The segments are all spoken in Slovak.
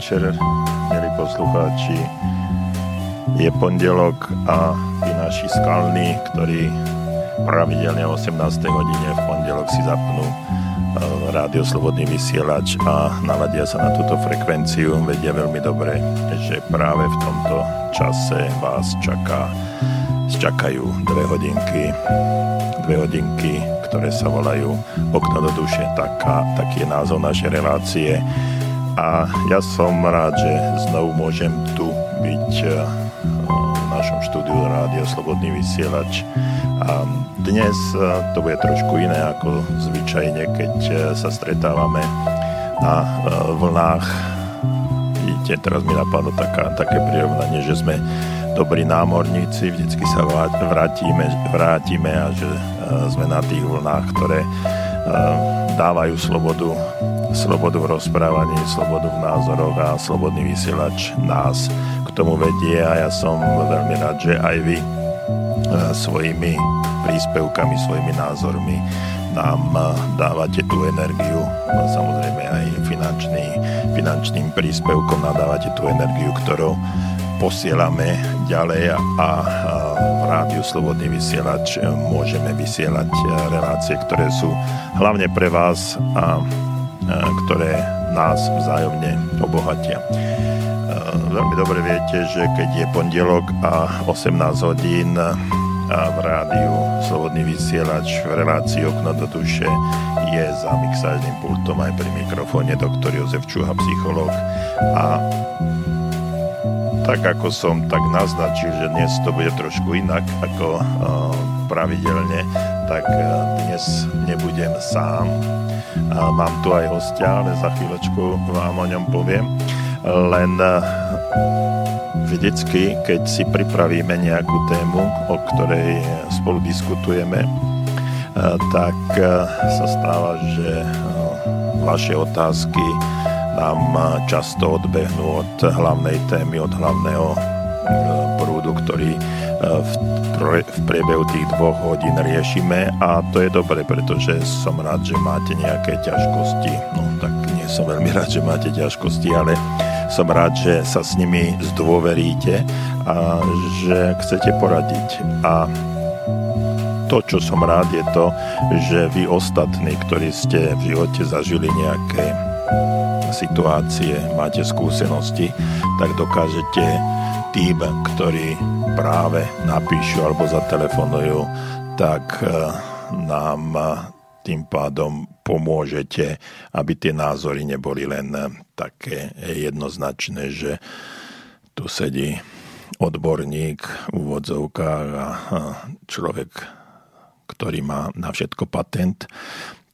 večer, milí poslucháči. Je pondelok a tí naši skalní, ktorí pravidelne o 18. hodine v pondelok si zapnú eh, rádio Slobodný vysielač a naladia sa na túto frekvenciu, vedia veľmi dobre, že práve v tomto čase vás čaká, čakajú dve hodinky, dve hodinky, ktoré sa volajú Okno do duše, taká, taký je názov našej relácie a ja som rád, že znovu môžem tu byť eh, v našom štúdiu Rádio Slobodný vysielač. A dnes eh, to bude trošku iné ako zvyčajne, keď eh, sa stretávame na vlnách. Vidíte, teraz mi napadlo taká, také prirovnanie, že sme dobrí námorníci, vždycky sa vrátime, vrátime a že sme na tých vlnách, ktoré dávajú slobodu slobodu v rozprávaní, slobodu v názoroch a slobodný vysielač nás k tomu vedie a ja som veľmi rád, že aj vy e, svojimi príspevkami, svojimi názormi nám e, dávate tú energiu, a samozrejme aj finančný, finančným príspevkom nadávate tú energiu, ktorou posielame ďalej a v rádiu Slobodný vysielač môžeme vysielať relácie, ktoré sú hlavne pre vás a ktoré nás vzájomne obohatia. Veľmi dobre viete, že keď je pondelok a 18 hodín v rádiu Slobodný vysielač v relácii Okno do duše je za mixážnym pultom aj pri mikrofóne doktor Jozef Čuha, psychológ a tak ako som tak naznačil, že dnes to bude trošku inak ako pravidelne, tak dnes nebudem sám a mám tu aj hostia, ale za chvíľočku vám o ňom poviem. Len vždycky, keď si pripravíme nejakú tému, o ktorej spolu diskutujeme, tak sa stáva, že vaše otázky nám často odbehnú od hlavnej témy, od hlavného prúdu, ktorý v v priebehu tých dvoch hodín riešime a to je dobre, pretože som rád, že máte nejaké ťažkosti. No tak nie som veľmi rád, že máte ťažkosti, ale som rád, že sa s nimi zdôveríte a že chcete poradiť. A to, čo som rád, je to, že vy ostatní, ktorí ste v živote zažili nejaké situácie, máte skúsenosti, tak dokážete tým, ktorí práve napíšu alebo zatelefonujú, tak e, nám e, tým pádom pomôžete, aby tie názory neboli len e, také jednoznačné, že tu sedí odborník v úvodzovkách a človek, ktorý má na všetko patent,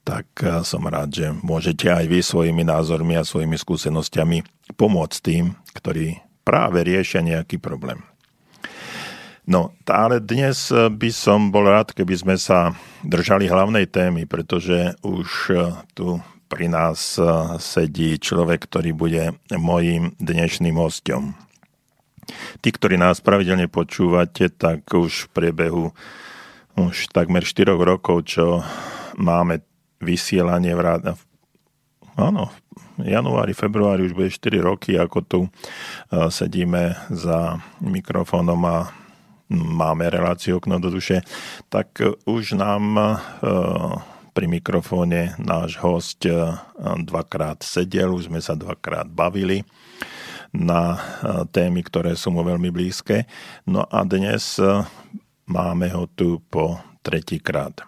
tak som rád, že môžete aj vy svojimi názormi a svojimi skúsenostiami pomôcť tým, ktorí práve riešia nejaký problém. No, ale dnes eh, by som bol rád, keby sme sa držali hlavnej témy, pretože už eh, tu pri nás eh, sedí človek, ktorý bude mojím dnešným hostom. Tí, ktorí nás pravidelne počúvate, tak už v priebehu už takmer 4 rokov, čo máme vysielanie v rád... Áno, v januári, februári už bude 4 roky, ako tu sedíme za mikrofónom a máme reláciu okno do duše, tak už nám e, pri mikrofóne náš host e, dvakrát sedel, už sme sa dvakrát bavili na e, témy, ktoré sú mu veľmi blízke. No a dnes máme ho tu po tretíkrát.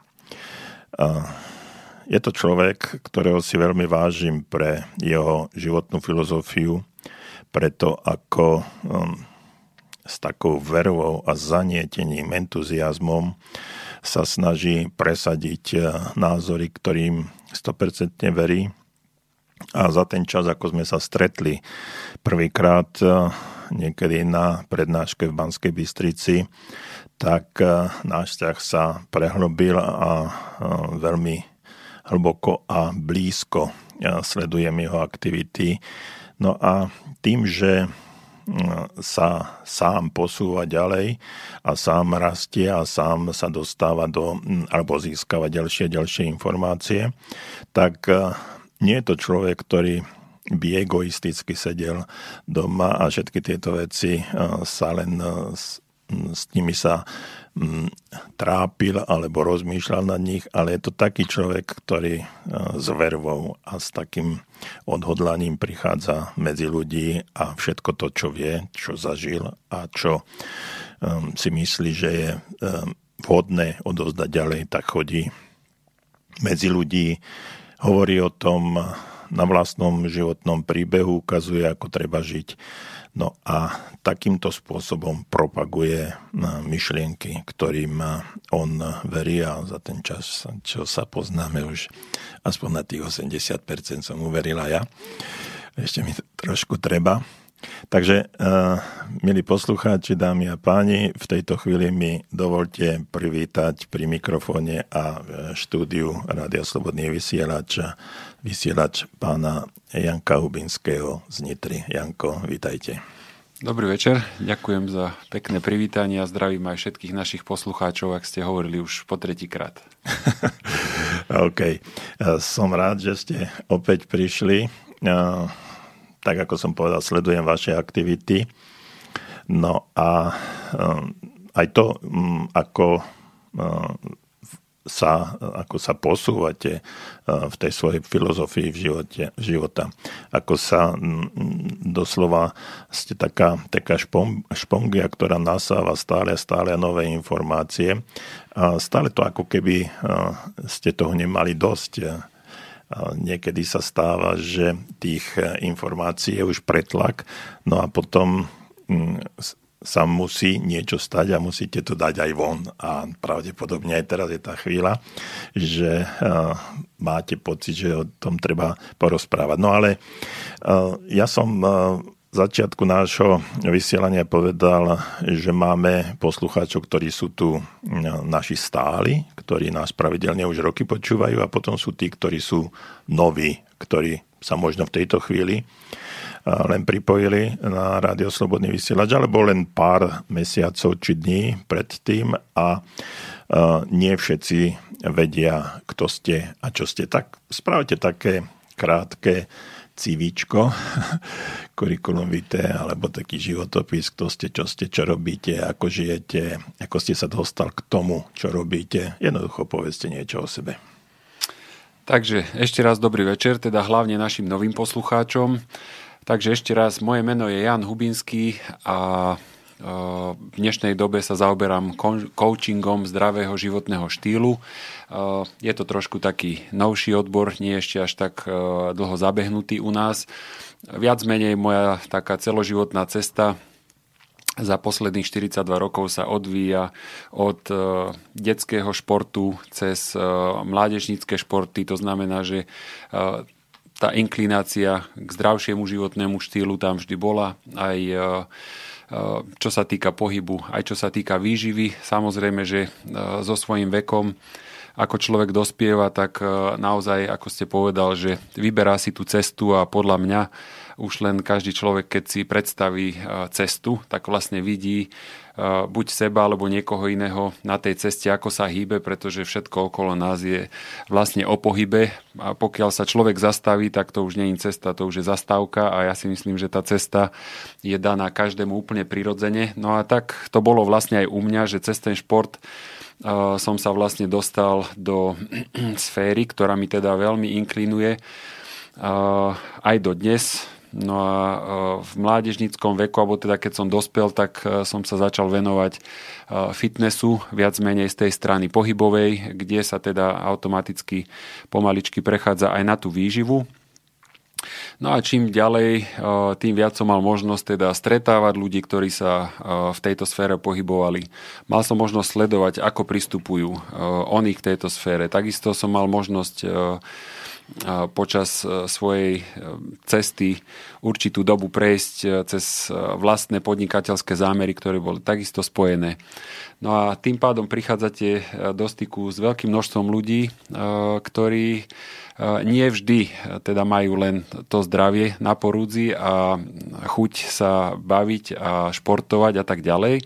Je to človek, ktorého si veľmi vážim pre jeho životnú filozofiu, preto ako s takou vervou a zanietením, entuziasmom sa snaží presadiť eh, názory, ktorým 100% verí. A za ten čas, ako sme sa stretli prvýkrát eh, niekedy na prednáške v Banskej Bystrici, tak eh, náš vzťah sa prehlbil a veľmi hlboko a blízko sledujem jeho aktivity. No a tým, že sa sám posúva ďalej a sám rastie a sám sa dostáva do, alebo získava ďalšie ďalšie informácie, tak e, nie je to človek, ktorý by egoisticky sedel doma a všetky tieto veci sa len s, s nimi sa trápil alebo rozmýšľal na nich, ale je to taký človek, ktorý s vervou a s takým odhodlaním prichádza medzi ľudí a všetko to, čo vie, čo zažil a čo si myslí, že je vhodné odovzdať ďalej, tak chodí medzi ľudí, hovorí o tom na vlastnom životnom príbehu, ukazuje, ako treba žiť. No a takýmto spôsobom propaguje myšlienky, ktorým on verí a za ten čas, čo sa poznáme už aspoň na tých 80% som uverila ja. Ešte mi trošku treba. Takže, uh, milí poslucháči, dámy a páni, v tejto chvíli mi dovolte privítať pri mikrofóne a štúdiu Rádia Slobodný vysielač, vysielač pána Janka Hubinského z Nitry. Janko, vítajte. Dobrý večer, ďakujem za pekné privítanie a zdravím aj všetkých našich poslucháčov, ak ste hovorili už po tretíkrát. OK, som rád, že ste opäť prišli tak ako som povedal, sledujem vaše aktivity. No a um, aj to, ako sa, ako sa posúvate uh, v tej svojej filozofii v živote, života. Ako sa doslova ste taká, taká špong, špongia, ktorá nasáva stále a stále nové informácie. A stále to ako keby uh, ste toho nemali dosť niekedy sa stáva, že tých e, informácií je už pretlak, no a potom sa musí niečo stať a musíte to dať aj von. A pravdepodobne aj teraz je tá chvíľa, že e, máte pocit, že o tom treba porozprávať. No ale e, ja som začiatku nášho vysielania povedal, že máme poslucháčov, ktorí sú tu naši stáli, ktorí nás pravidelne už roky počúvajú a potom sú tí, ktorí sú noví, ktorí sa možno v tejto chvíli len pripojili na Rádio Slobodný vysielač, alebo len pár mesiacov či dní predtým a nie všetci vedia, kto ste a čo ste. Tak spravte také krátke civičko, kurikulum vitae, alebo taký životopis, kto ste, čo ste, čo robíte, ako žijete, ako ste sa dostal k tomu, čo robíte. Jednoducho povedzte niečo o sebe. Takže ešte raz dobrý večer, teda hlavne našim novým poslucháčom. Takže ešte raz, moje meno je Jan Hubinský a v dnešnej dobe sa zaoberám coachingom zdravého životného štýlu. Je to trošku taký novší odbor, nie ešte až tak dlho zabehnutý u nás. Viac menej moja taká celoživotná cesta za posledných 42 rokov sa odvíja od detského športu cez mládežnícke športy. To znamená, že tá inklinácia k zdravšiemu životnému štýlu tam vždy bola. Aj Eh, čo sa týka pohybu, aj čo sa týka výživy. Samozrejme, že eh, so svojím vekom ako človek dospieva, tak naozaj, ako ste povedal, že vyberá si tú cestu a podľa mňa už len každý človek, keď si predstaví cestu, tak vlastne vidí buď seba alebo niekoho iného na tej ceste, ako sa hýbe, pretože všetko okolo nás je vlastne o pohybe. A pokiaľ sa človek zastaví, tak to už nie je cesta, to už je zastávka a ja si myslím, že tá cesta je daná každému úplne prirodzene. No a tak to bolo vlastne aj u mňa, že cez ten šport som sa vlastne dostal do sféry, ktorá mi teda veľmi inklinuje aj do dnes No a e, v mládežníckom veku, alebo teda keď som dospel, tak e, som sa začal venovať e, fitnessu, viac menej z tej strany pohybovej, kde sa teda automaticky pomaličky prechádza aj na tú výživu. No a čím ďalej, tým viac som mal možnosť teda stretávať ľudí, ktorí sa v tejto sfére pohybovali. Mal som možnosť sledovať, ako pristupujú oni k tejto sfére. Takisto som mal možnosť počas e, svojej e, cesty určitú dobu prejsť e, cez vlastné podnikateľské zámery, ktoré boli takisto spojené. No a tým pádom prichádzate do styku s veľkým množstvom ľudí, ktorí nie vždy teda majú len to zdravie na porúdzi a chuť sa baviť a športovať a tak ďalej.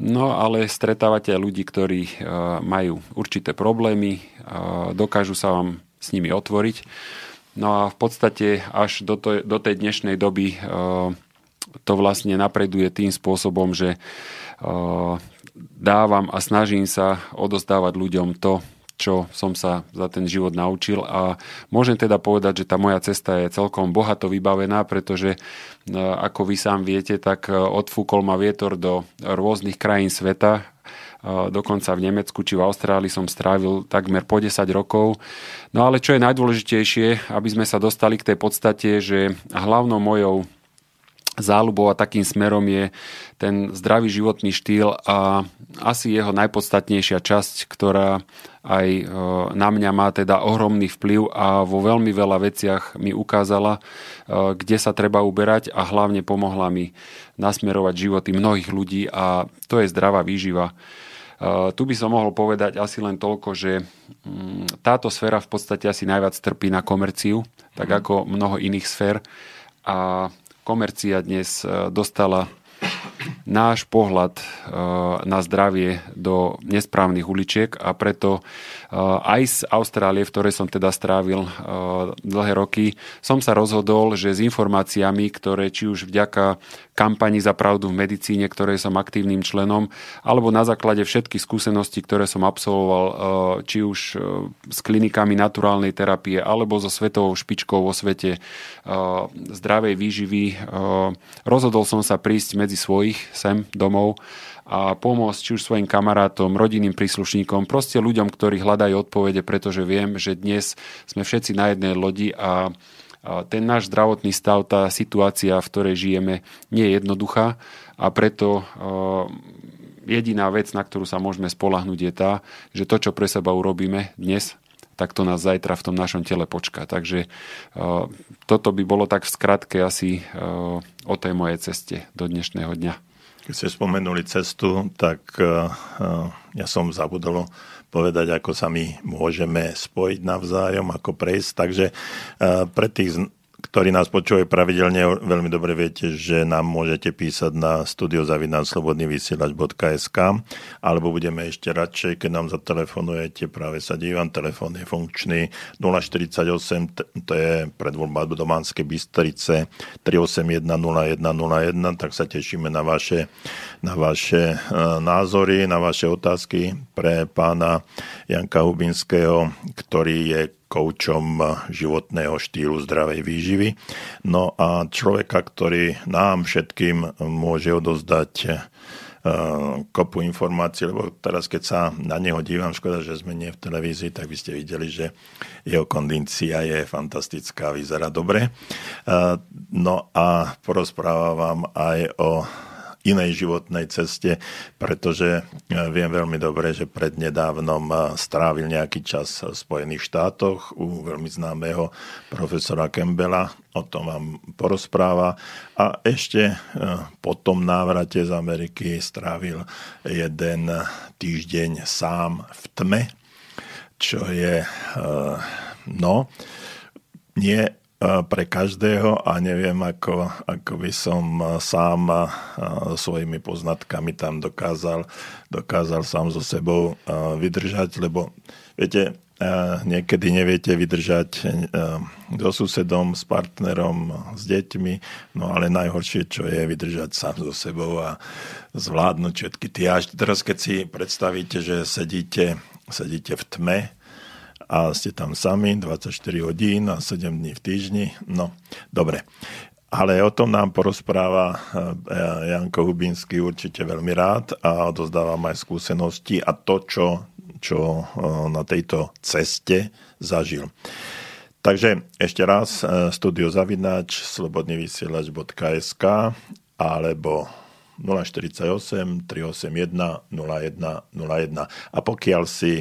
No ale stretávate aj ľudí, ktorí majú určité problémy, dokážu sa vám s nimi otvoriť. No a v podstate až do, to, do tej dnešnej doby to vlastne napreduje tým spôsobom, že dávam a snažím sa odozdávať ľuďom to, čo som sa za ten život naučil a môžem teda povedať, že tá moja cesta je celkom bohato vybavená, pretože ako vy sám viete, tak odfúkol ma vietor do rôznych krajín sveta, dokonca v Nemecku či v Austrálii som strávil takmer po 10 rokov. No ale čo je najdôležitejšie, aby sme sa dostali k tej podstate, že hlavnou mojou záľubou a takým smerom je ten zdravý životný štýl a asi jeho najpodstatnejšia časť, ktorá aj e, na mňa má teda ohromný vplyv a vo veľmi veľa veciach mi ukázala, e, kde sa treba uberať a hlavne pomohla mi nasmerovať životy mnohých ľudí a to je zdravá výživa. E, tu by som mohol povedať asi len toľko, že mm, táto sféra v podstate asi najviac trpí na komerciu, tak mhm. ako mnoho iných sfér a komercia dnes e, dostala náš pohľad e, na zdravie do nesprávnych uličiek a preto e, aj z Austrálie, v ktorej som teda strávil dlhé roky, som sa rozhodol, že s informáciami, ktoré či už vďaka kampani za pravdu v medicíne, ktorej som aktívnym členom, alebo na základe všetkých skúseností, ktoré som absolvoval, či už s klinikami naturálnej terapie, alebo so svetovou špičkou vo svete zdravej výživy. Rozhodol som sa prísť medzi svojich sem domov a pomôcť či už svojim kamarátom, rodinným príslušníkom, proste ľuďom, ktorí hľadajú odpovede, pretože viem, že dnes sme všetci na jednej lodi a ten náš zdravotný stav, tá situácia, v ktorej žijeme, nie je jednoduchá a preto jediná vec, na ktorú sa môžeme spolahnuť, je tá, že to, čo pre seba urobíme dnes, tak to nás zajtra v tom našom tele počká. Takže toto by bolo tak v skratke asi o tej mojej ceste do dnešného dňa. Keď ste spomenuli cestu, tak ja som zabudol povedať, ako sa my môžeme spojiť navzájom, ako prejsť. Takže pre tých ktorí nás počúvajú pravidelne, veľmi dobre viete, že nám môžete písať na studiozavinanslobodnyvysielač.sk alebo budeme ešte radšej, keď nám zatelefonujete, práve sa dívam, telefón je funkčný. 048, to je predvoľba do Dománskej Bystrice 381 0101, tak sa tešíme na vaše, na vaše e, názory, na vaše otázky pre pána Janka Hubinského, ktorý je koučom životného štýlu zdravej výživy. No a človeka, ktorý nám všetkým môže odozdať eh, kopu informácií, lebo teraz keď sa na neho dívam, škoda, že sme nie v televízii, tak by ste videli, že jeho kondícia je fantastická, vyzerá dobre. Eh, no a porozprávam vám aj o inej životnej ceste, pretože e, viem veľmi dobre, že prednedávnom e, strávil nejaký čas v Spojených štátoch u veľmi známeho profesora Campbella, o tom vám porozpráva. A ešte e, po tom návrate z Ameriky strávil jeden týždeň sám v tme, čo je no, nie pre každého a neviem, ako, ako by som sám svojimi poznatkami tam dokázal, dokázal sám so sebou vydržať, lebo viete, niekedy neviete vydržať so susedom, s partnerom, s deťmi, no ale najhoršie, čo je vydržať sám so sebou a zvládnuť všetky tie. Až teraz, keď si predstavíte, že sedíte, sedíte v tme, a ste tam sami 24 hodín a 7 dní v týždni. No, dobre. Ale o tom nám porozpráva eh, Janko Hubínsky určite veľmi rád a odozdávam aj skúsenosti a to, čo, čo eh, na tejto ceste zažil. Takže ešte raz eh, studio zavinač slobodnyvysielač.sk alebo 048 381 0101 a pokiaľ si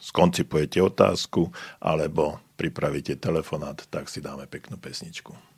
skoncipujete otázku alebo pripravíte telefonát, tak si dáme peknú pesničku.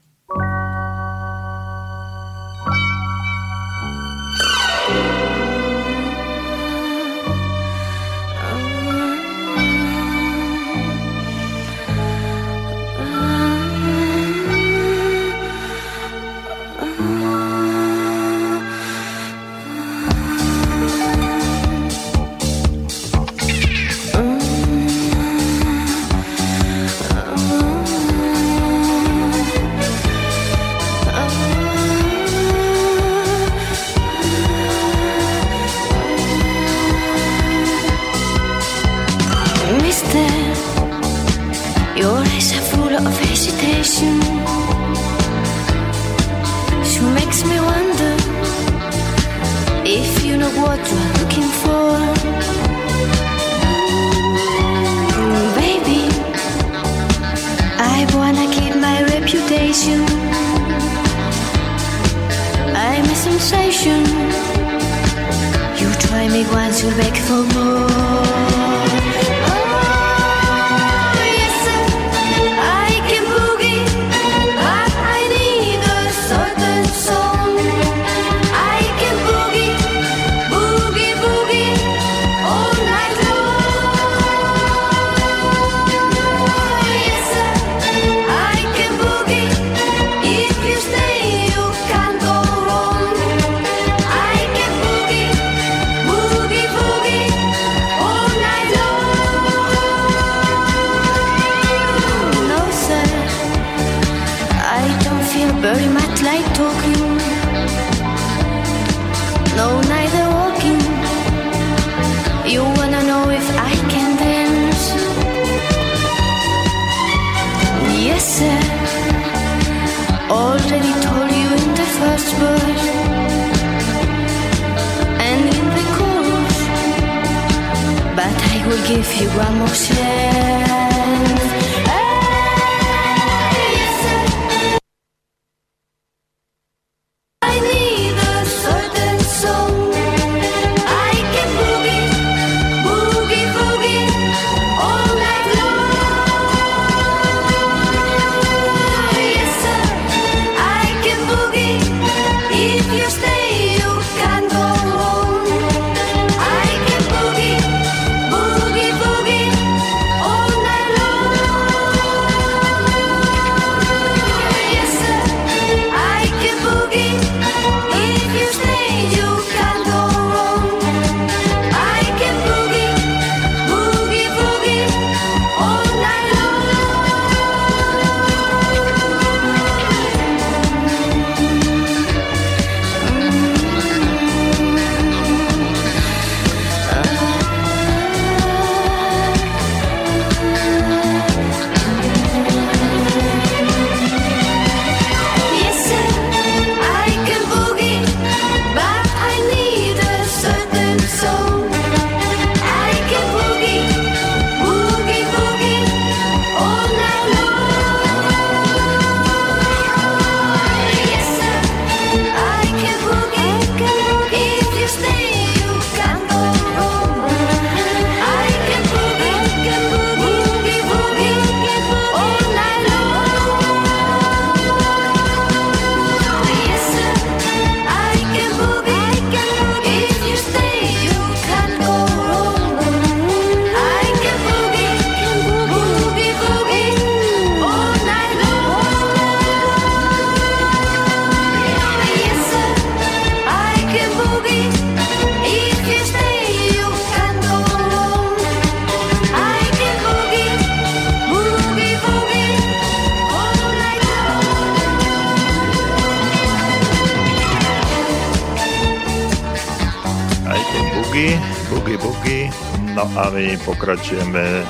A my pokračujeme e,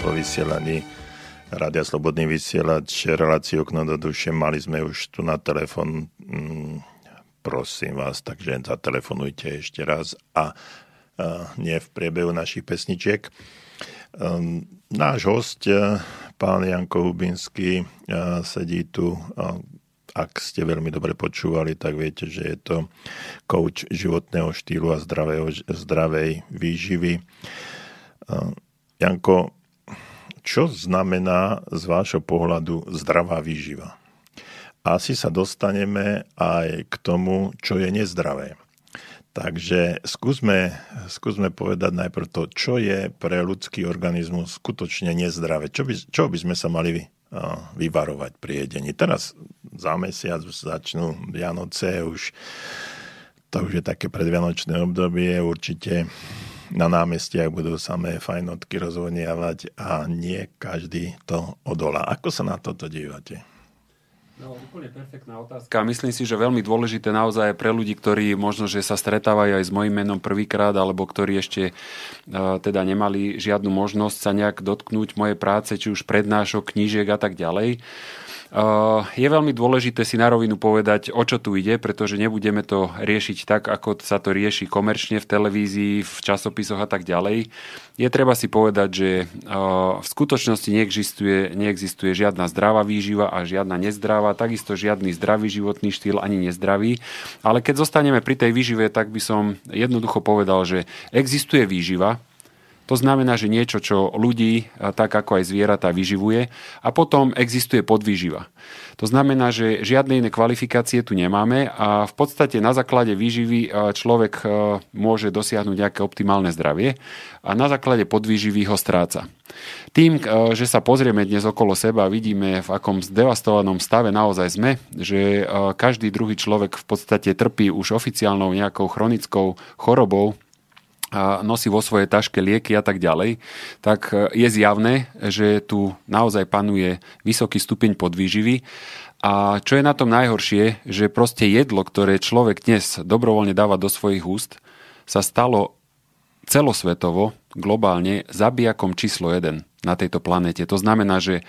po uh, vysielaní Rádia Slobodný vysielač, reláciu okno do duše. Mali sme už tu na telefon, mm, prosím vás, takže zatelefonujte ešte raz a uh, nie v priebehu našich pesničiek. Um, náš host, pán Janko Hubinský, uh, sedí tu ak ste veľmi dobre počúvali, tak viete, že je to coach životného štýlu a zdravého, zdravej výživy. Janko, čo znamená z vášho pohľadu zdravá výživa? Asi sa dostaneme aj k tomu, čo je nezdravé. Takže skúsme, skúsme povedať najprv to, čo je pre ľudský organizmus skutočne nezdravé. Čo by, čo by sme sa mali vyvarovať pri jedení. Teraz za mesiac začnú Vianoce, už to už je také predvianočné obdobie, určite na námestiach budú samé fajnotky rozvodniavať a nie každý to odolá. Ako sa na toto dívate? No, úplne perfektná otázka. Myslím si, že veľmi dôležité naozaj pre ľudí, ktorí možno, že sa stretávajú aj s mojim menom prvýkrát, alebo ktorí ešte uh, teda nemali žiadnu možnosť sa nejak dotknúť mojej práce, či už prednášok, knížiek a tak ďalej. Je veľmi dôležité si na rovinu povedať, o čo tu ide, pretože nebudeme to riešiť tak, ako sa to rieši komerčne v televízii, v časopisoch a tak ďalej. Je treba si povedať, že uh, v skutočnosti neexistuje, neexistuje žiadna zdravá výživa a žiadna nezdravá, takisto žiadny zdravý životný štýl ani nezdravý. Ale keď zostaneme pri tej výžive, tak by som jednoducho povedal, že existuje výživa, to znamená, že niečo, čo ľudí, tak ako aj zvieratá, vyživuje. A potom existuje podvýživa. To znamená, že žiadne iné kvalifikácie tu nemáme a v podstate na základe výživy človek môže dosiahnuť nejaké optimálne zdravie a na základe podvýživy ho stráca. Tým, že sa pozrieme dnes okolo seba, vidíme, v akom zdevastovanom stave naozaj sme, že každý druhý človek v podstate trpí už oficiálnou nejakou chronickou chorobou, a nosí vo svojej taške lieky a tak ďalej, tak e, je zjavné, že tu naozaj panuje vysoký stupeň podvýživy. A čo je na tom najhoršie, že proste jedlo, ktoré človek dnes dobrovoľne dáva do svojich úst, sa stalo celosvetovo, globálne, zabijakom číslo 1 na tejto planete. To znamená, že e,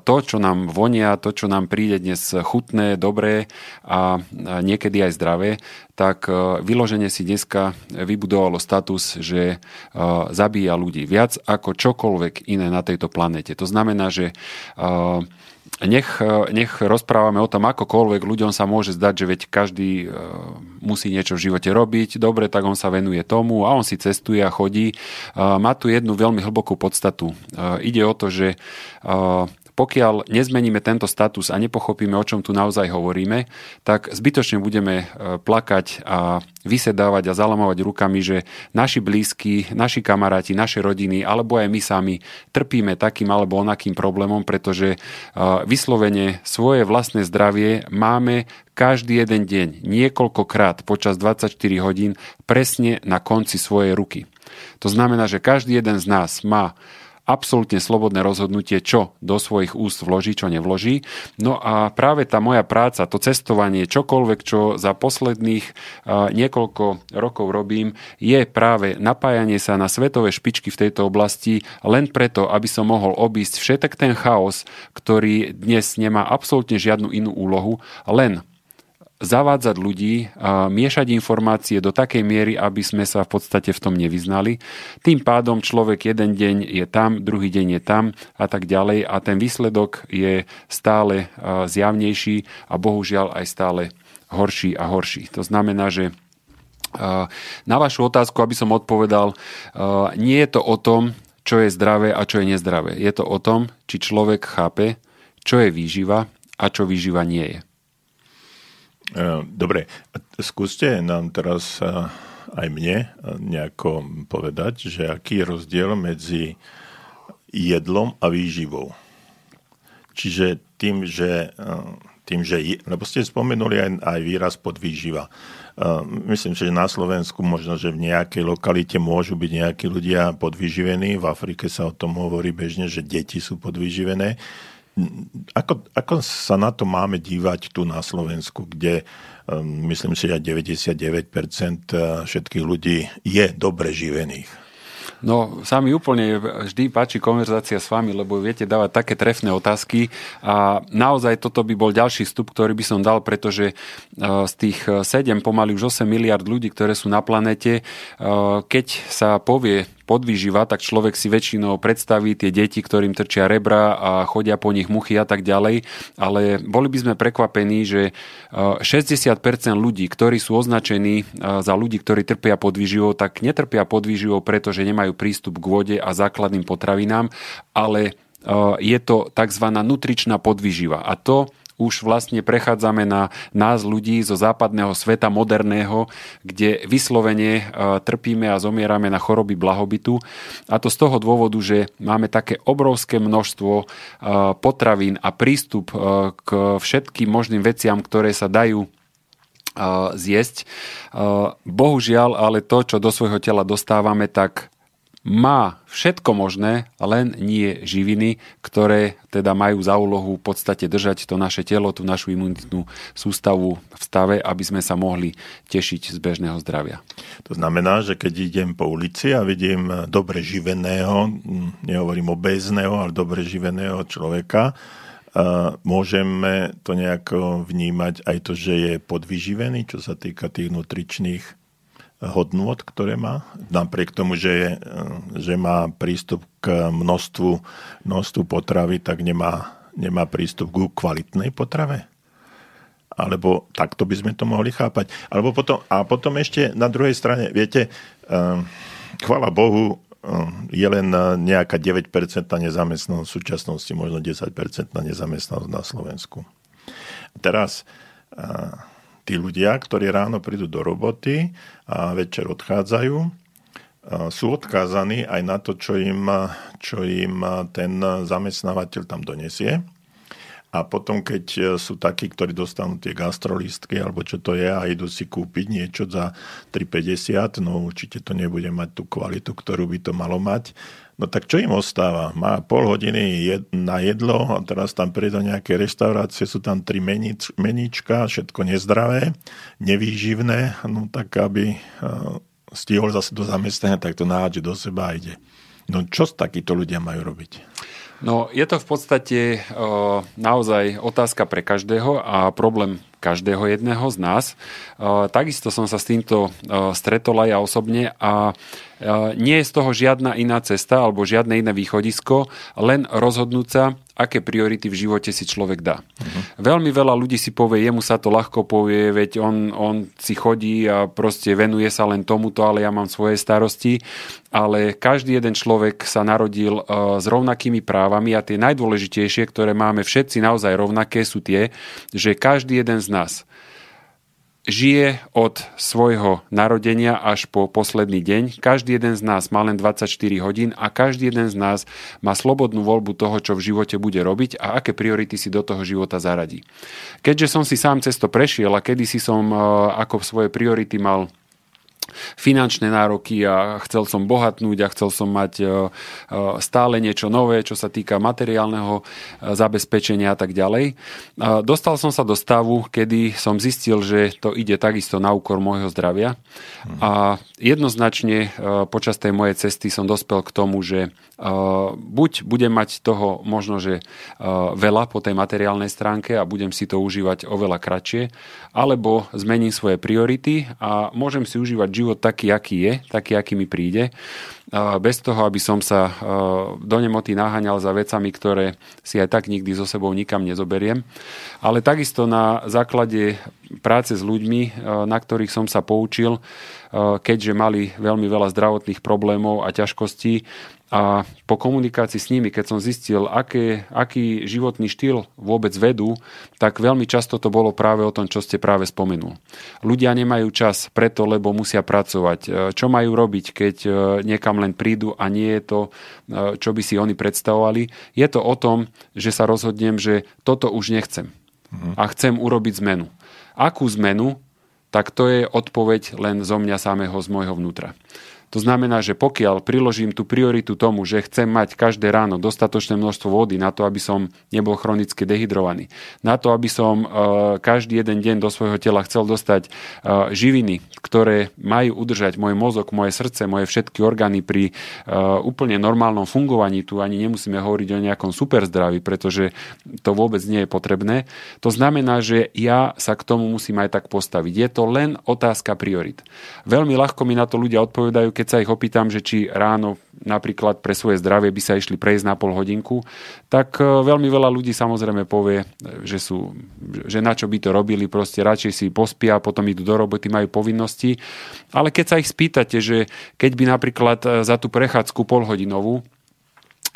to, čo nám vonia, to, čo nám príde dnes chutné, dobré a niekedy aj zdravé, tak e, vyloženie si dneska vybudovalo status, že e, zabíja ľudí viac ako čokoľvek iné na tejto planete. To znamená, že nech, nech rozprávame o tom, akokoľvek ľuďom sa môže zdať, že veď každý e, musí niečo v živote robiť, dobre, tak on sa venuje tomu a on si cestuje a chodí. E, má tu jednu veľmi hlbokú podstatu. E, ide o to, že pokiaľ nezmeníme tento status a nepochopíme, o čom tu naozaj hovoríme, tak zbytočne budeme e, plakať a vysedávať a zalamovať rukami, že naši blízki, naši kamaráti, naše rodiny alebo aj my sami trpíme takým alebo onakým problémom, pretože e, vyslovene svoje vlastné zdravie máme každý jeden deň, niekoľkokrát počas 24 hodín presne na konci svojej ruky. To znamená, že každý jeden z nás má absolútne slobodné rozhodnutie, čo do svojich úst vloží, čo nevloží. No a práve tá moja práca, to cestovanie, čokoľvek, čo za posledných niekoľko rokov robím, je práve napájanie sa na svetové špičky v tejto oblasti len preto, aby som mohol obísť všetek ten chaos, ktorý dnes nemá absolútne žiadnu inú úlohu, len zavádzať ľudí, miešať informácie do takej miery, aby sme sa v podstate v tom nevyznali. Tým pádom človek jeden deň je tam, druhý deň je tam a tak ďalej a ten výsledok je stále zjavnejší a bohužiaľ aj stále horší a horší. To znamená, že na vašu otázku, aby som odpovedal, nie je to o tom, čo je zdravé a čo je nezdravé. Je to o tom, či človek chápe, čo je výživa a čo výživa nie je. E, dobre, skúste nám teraz e, aj mne e, nejako povedať, že aký je rozdiel medzi jedlom a výživou. Čiže tým, že, tým, že lebo ste spomenuli aj, aj výraz podvýživa. Myslím si, že na Slovensku možno, že v nejakej lokalite môžu byť nejakí ľudia podvyživení. V Afrike sa o tom hovorí bežne, že deti sú podvyživené. Ako, ako sa na to máme dívať tu na Slovensku, kde um, myslím si, že 99% uh, všetkých ľudí je dobre živených? No, sa mi úplne vždy páči konverzácia s vami, lebo viete dávať také trefné otázky a naozaj toto by bol ďalší vstup, ktorý by som dal, pretože uh, z tých 7, pomaly už 8 miliard ľudí, ktoré sú na planete, uh, keď sa povie podvýživa, tak človek si väčšinou predstaví tie deti, ktorým trčia rebra a chodia po nich muchy a tak ďalej, ale boli by sme prekvapení, že 60% ľudí, ktorí sú označení za ľudí, ktorí trpia podvýživou, tak netrpia podvýživou, pretože nemajú prístup k vode a základným potravinám, ale je to tzv. nutričná podvýživa. A to už vlastne prechádzame na nás ľudí zo západného sveta moderného, kde vyslovene e, trpíme a zomierame na choroby blahobytu. A to z toho dôvodu, že máme také obrovské množstvo e, potravín a prístup e, k všetkým možným veciam, ktoré sa dajú zjesť. Bohužiaľ, ale to, čo do svojho tela dostávame, tak má všetko možné, len nie živiny, ktoré teda majú za úlohu v podstate držať to naše telo, tú našu imunitnú sústavu v stave, aby sme sa mohli tešiť z bežného zdravia. To znamená, že keď idem po ulici a vidím dobre živeného, nehovorím obézneho, ale dobre živeného človeka, a môžeme to nejako vnímať aj to, že je podvyživený, čo sa týka tých nutričných hodnôt, ktoré má, napriek tomu, že, je, že má prístup k množstvu, množstvu potravy, tak nemá, nemá prístup k kvalitnej potrave? Alebo takto by sme to mohli chápať. Alebo potom, a potom ešte na druhej strane, viete, chvala Bohu, je len nejaká 9% nezamestnanosť v súčasnosti, možno 10% nezamestnanosť na Slovensku. Teraz tí ľudia, ktorí ráno prídu do roboty a večer odchádzajú, sú odkázaní aj na to, čo im, čo im ten zamestnávateľ tam donesie. A potom, keď sú takí, ktorí dostanú tie gastrolistky, alebo čo to je, a idú si kúpiť niečo za 3,50, no určite to nebude mať tú kvalitu, ktorú by to malo mať. No tak čo im ostáva? Má pol hodiny na jedlo a teraz tam príde do nejaké reštaurácie, sú tam tri menič, menička, všetko nezdravé, nevýživné, no tak aby e, stihol zase do zamestnania, tak to náhodže do seba a ide. No čo takíto ľudia majú robiť? No, je to v podstate uh, naozaj otázka pre každého a problém každého jedného z nás. Uh, takisto som sa s týmto uh, stretol aj ja osobne a nie je z toho žiadna iná cesta alebo žiadne iné východisko, len rozhodnúť sa, aké priority v živote si človek dá. Uh-huh. Veľmi veľa ľudí si povie, jemu sa to ľahko povie, veď on, on si chodí a proste venuje sa len tomuto, ale ja mám svoje starosti. Ale každý jeden človek sa narodil uh, s rovnakými právami a tie najdôležitejšie, ktoré máme všetci naozaj rovnaké, sú tie, že každý jeden z nás žije od svojho narodenia až po posledný deň. Každý jeden z nás má len 24 hodín a každý jeden z nás má slobodnú voľbu toho, čo v živote bude robiť a aké priority si do toho života zaradí. Keďže som si sám cesto prešiel a kedy si som eh, ako svoje priority mal finančné nároky a chcel som bohatnúť a chcel som mať e, e, stále niečo nové, čo sa týka materiálneho e, zabezpečenia a tak ďalej. Dostal som sa do stavu, kedy som zistil, že to ide takisto na úkor môjho zdravia a jednoznačne počas tej mojej cesty som dospel k tomu, že buď budem mať toho možno, že veľa po tej materiálnej stránke a budem si to užívať oveľa kratšie, alebo zmením svoje priority a môžem si užívať život taký, aký je, taký, aký mi príde, bez toho, aby som sa do nemoty naháňal za vecami, ktoré si aj tak nikdy so sebou nikam nezoberiem. Ale takisto na základe práce s ľuďmi, na ktorých som sa poučil, keďže mali veľmi veľa zdravotných problémov a ťažkostí, a po komunikácii s nimi, keď som zistil, aké, aký životný štýl vôbec vedú, tak veľmi často to bolo práve o tom, čo ste práve spomenul. Ľudia nemajú čas preto, lebo musia pracovať. E, čo majú robiť, keď e, niekam len prídu a nie je to, čo by si oni predstavovali? Je to o tom, že sa rozhodnem, že toto už nechcem. A chcem urobiť zmenu. Akú zmenu? Tak to je odpoveď len zo mňa samého, z môjho vnútra. To znamená, že pokiaľ priložím tú prioritu tomu, že chcem mať každé ráno dostatočné množstvo vody na to, aby som nebol chronicky dehydrovaný, na to, aby som e, každý jeden deň do svojho tela chcel dostať e, živiny, ktoré majú udržať môj mozog, moje srdce, moje všetky orgány pri e, úplne normálnom fungovaní, tu ani nemusíme hovoriť o nejakom superzdraví, pretože to vôbec nie je potrebné. To znamená, že ja sa k tomu musím aj tak postaviť. Je to len otázka priorit. Veľmi ľahko mi na to ľudia odpovedajú, keď sa ich opýtam, že či ráno napríklad pre svoje zdravie by sa išli prejsť na pol hodinku, tak e, veľmi veľa ľudí samozrejme povie, že, sú, že na čo by to robili, proste radšej si pospia, potom idú do roboty, majú povinnosti. Ale keď sa ich spýtate, že keď by napríklad e, za tú prechádzku polhodinovú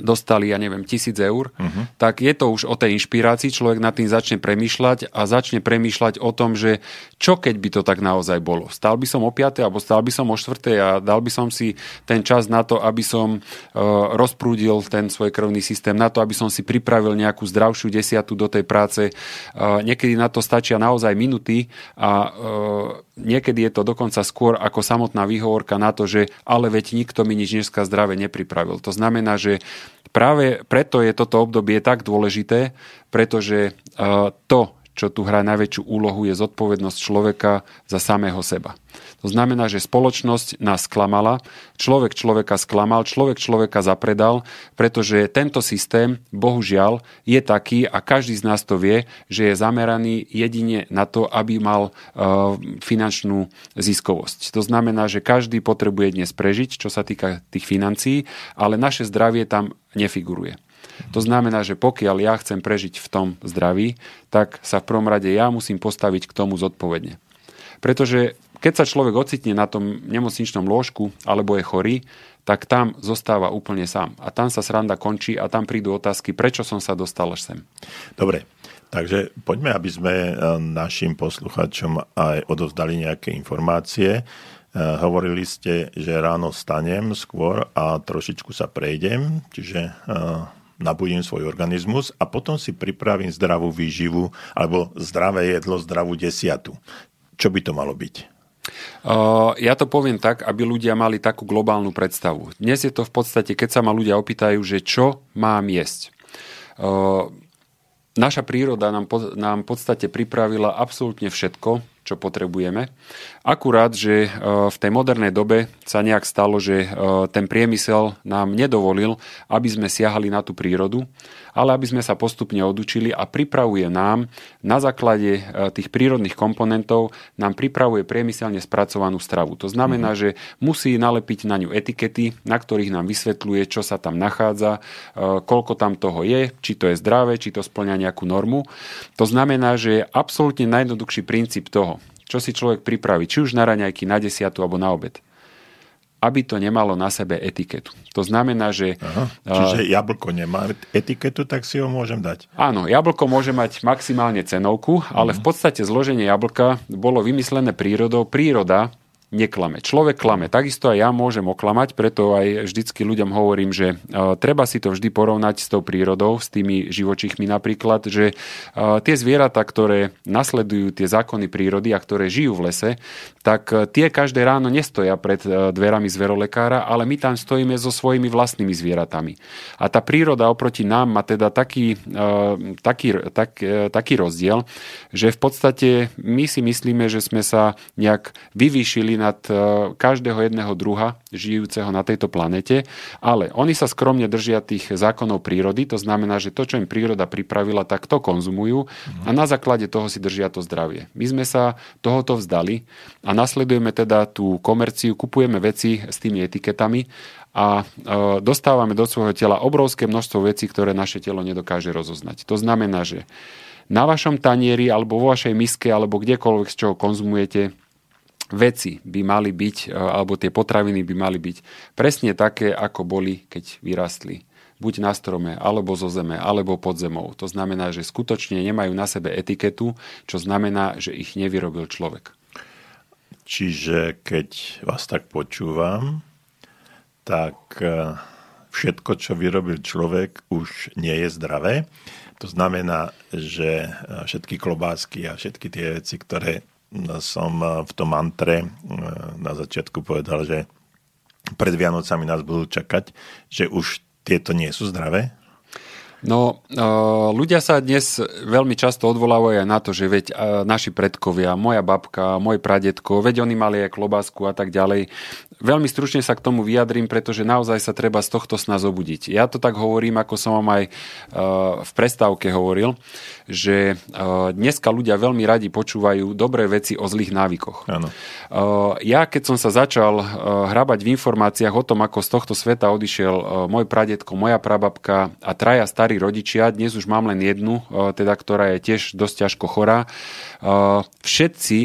dostali, ja neviem, tisíc eur, uh-huh. tak je to už o tej inšpirácii, človek nad tým začne premýšľať a začne premýšľať o tom, že čo keď by to tak naozaj bolo. Stal by som o 5. alebo stal by som o 4. a dal by som si ten čas na to, aby som uh, rozprúdil ten svoj krvný systém, na to, aby som si pripravil nejakú zdravšiu desiatu do tej práce. Uh, niekedy na to stačia naozaj minuty a uh, niekedy je to dokonca skôr ako samotná výhovorka na to, že ale veď nikto mi nič dneska zdravé nepripravil. To znamená, že práve preto je toto obdobie tak dôležité, pretože uh, to, čo tu hrá najväčšiu úlohu, je zodpovednosť človeka za samého seba. To znamená, že spoločnosť nás sklamala, človek človeka sklamal, človek človeka zapredal, pretože tento systém, bohužiaľ, je taký a každý z nás to vie, že je zameraný jedine na to, aby mal uh, finančnú ziskovosť. To znamená, že každý potrebuje dnes prežiť, čo sa týka tých financií, ale naše zdravie tam nefiguruje. To znamená, že pokiaľ ja chcem prežiť v tom zdraví, tak sa v prvom rade ja musím postaviť k tomu zodpovedne. Pretože keď sa človek ocitne na tom nemocničnom lôžku alebo je chorý, tak tam zostáva úplne sám. A tam sa sranda končí a tam prídu otázky, prečo som sa dostal až sem. Dobre, takže poďme, aby sme e, našim posluchačom aj odovzdali nejaké informácie. E, Hovorili ste, že ráno stanem skôr a trošičku sa prejdem, čiže e, nabudím svoj organizmus a potom si pripravím zdravú výživu alebo zdravé jedlo, zdravú desiatu. Čo by to malo byť? Ja to poviem tak, aby ľudia mali takú globálnu predstavu. Dnes je to v podstate, keď sa ma ľudia opýtajú, že čo mám jesť. Naša príroda nám v podstate pripravila absolútne všetko, čo potrebujeme. Akurát, že v tej modernej dobe sa nejak stalo, že ten priemysel nám nedovolil, aby sme siahali na tú prírodu ale aby sme sa postupne odučili a pripravuje nám na základe e, tých prírodných komponentov nám pripravuje priemyselne spracovanú stravu. To znamená, mm-hmm. že musí nalepiť na ňu etikety, na ktorých nám vysvetľuje, čo sa tam nachádza, e, koľko tam toho je, či to je zdravé, či to splňa nejakú normu. To znamená, že je absolútne najjednoduchší princíp toho, čo si človek pripraví, či už na raňajky, na desiatu alebo na obed aby to nemalo na sebe etiketu. To znamená, že... Aha, čiže jablko nemá etiketu, tak si ho môžem dať. Áno, jablko môže mať maximálne cenovku, ale v podstate zloženie jablka bolo vymyslené prírodou. Príroda neklame. Človek klame. Takisto aj ja môžem oklamať, preto aj vždycky ľuďom hovorím, že uh, treba si to vždy porovnať s tou prírodou, s tými živočíchmi napríklad, že uh, tie zvieratá, ktoré nasledujú tie zákony prírody a ktoré žijú v lese, tak uh, tie každé ráno nestoja pred dverami zverolekára, ale my tam stojíme so svojimi vlastnými zvieratami. A tá príroda oproti nám má teda taký, taký, tak, taký rozdiel, že v podstate my si myslíme, že sme sa nejak vyvýšili nad e, každého jedného druha žijúceho na tejto planete, ale oni sa skromne držia tých zákonov prírody, to znamená, že to, čo im príroda pripravila, tak to konzumujú a na základe toho si držia to zdravie. My sme sa tohoto vzdali a nasledujeme teda tú komerciu, kupujeme veci s tými etiketami a e, dostávame do svojho tela obrovské množstvo vecí, ktoré naše telo nedokáže rozoznať. To znamená, že na vašom tanieri alebo vo vašej miske alebo kdekoľvek, z čoho konzumujete, veci by mali byť, e, alebo tie potraviny by mali byť presne také, ako boli, keď vyrastli. Buď na strome, alebo zo zeme, alebo pod zemou. To znamená, že skutočne nemajú na sebe etiketu, čo znamená, že ich nevyrobil človek. Čiže keď vás tak počúvam, tak e, všetko, čo vyrobil človek, už nie je zdravé. To znamená, že e, všetky klobásky a všetky tie veci, ktoré som eh, v tom mantre eh, na začiatku povedal, že pred Vianocami nás budú čakať, že už tieto nie sú zdravé? No, eh, ľudia sa dnes veľmi často odvolávajú aj na to, že veď naši predkovia, moja babka, môj pradetko, veď oni mali aj klobásku a tak ďalej. Veľmi stručne sa k tomu vyjadrím, pretože naozaj sa treba z tohto sna zobudiť. Ja to tak hovorím, ako som vám aj v prestávke hovoril, že dneska ľudia veľmi radi počúvajú dobré veci o zlých návykoch. Áno. Ja, keď som sa začal hrabať v informáciách o tom, ako z tohto sveta odišiel môj pradetko, moja prababka a traja starí rodičia, dnes už mám len jednu, teda, ktorá je tiež dosť ťažko chorá, všetci,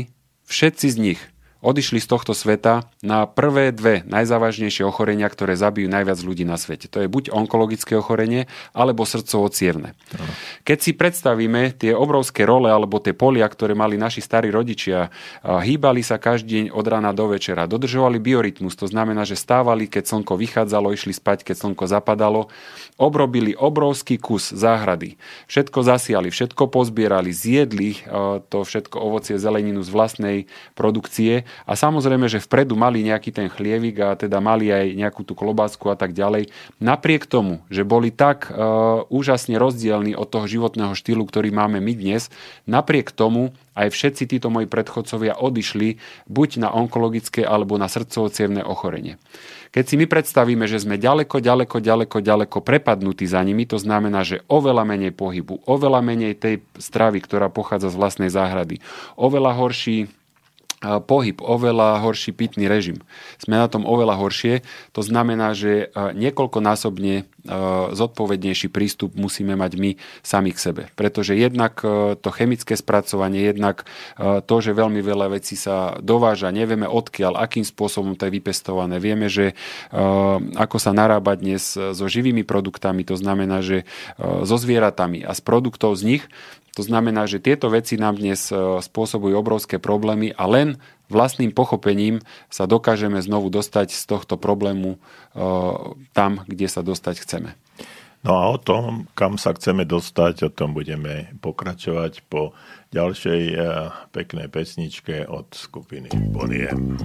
všetci z nich odišli z tohto sveta na prvé dve najzávažnejšie ochorenia, ktoré zabijú najviac ľudí na svete. To je buď onkologické ochorenie, alebo srdcovo cievne. Keď si predstavíme tie obrovské role alebo tie polia, ktoré mali naši starí rodičia, hýbali sa každý deň od rána do večera, dodržovali biorytmus, to znamená, že stávali, keď slnko vychádzalo, išli spať, keď slnko zapadalo, obrobili obrovský kus záhrady, všetko zasiali, všetko pozbierali, zjedli to všetko ovocie, zeleninu z vlastnej produkcie a samozrejme, že vpredu mali nejaký ten chlievik a teda mali aj nejakú tú klobásku a tak ďalej. Napriek tomu, že boli tak uh, úžasne rozdielni od toho životného štýlu, ktorý máme my dnes, napriek tomu aj všetci títo moji predchodcovia odišli buď na onkologické alebo na srdcovo ochorenie. Keď si my predstavíme, že sme ďaleko, ďaleko, ďaleko, ďaleko prepadnutí za nimi, to znamená, že oveľa menej pohybu, oveľa menej tej stravy, ktorá pochádza z vlastnej záhrady, oveľa horší pohyb, oveľa horší pitný režim. Sme na tom oveľa horšie. To znamená, že niekoľkonásobne zodpovednejší prístup musíme mať my sami k sebe. Pretože jednak to chemické spracovanie, jednak to, že veľmi veľa vecí sa dováža, nevieme odkiaľ, akým spôsobom to je vypestované. Vieme, že ako sa narába dnes so živými produktami, to znamená, že so zvieratami a z produktov z nich, to znamená, že tieto veci nám dnes e, spôsobujú obrovské problémy a len vlastným pochopením sa dokážeme znovu dostať z tohto problému e, tam, kde sa dostať chceme. No a o tom, kam sa chceme dostať, o tom budeme pokračovať po ďalšej e, peknej pesničke od skupiny Boniem.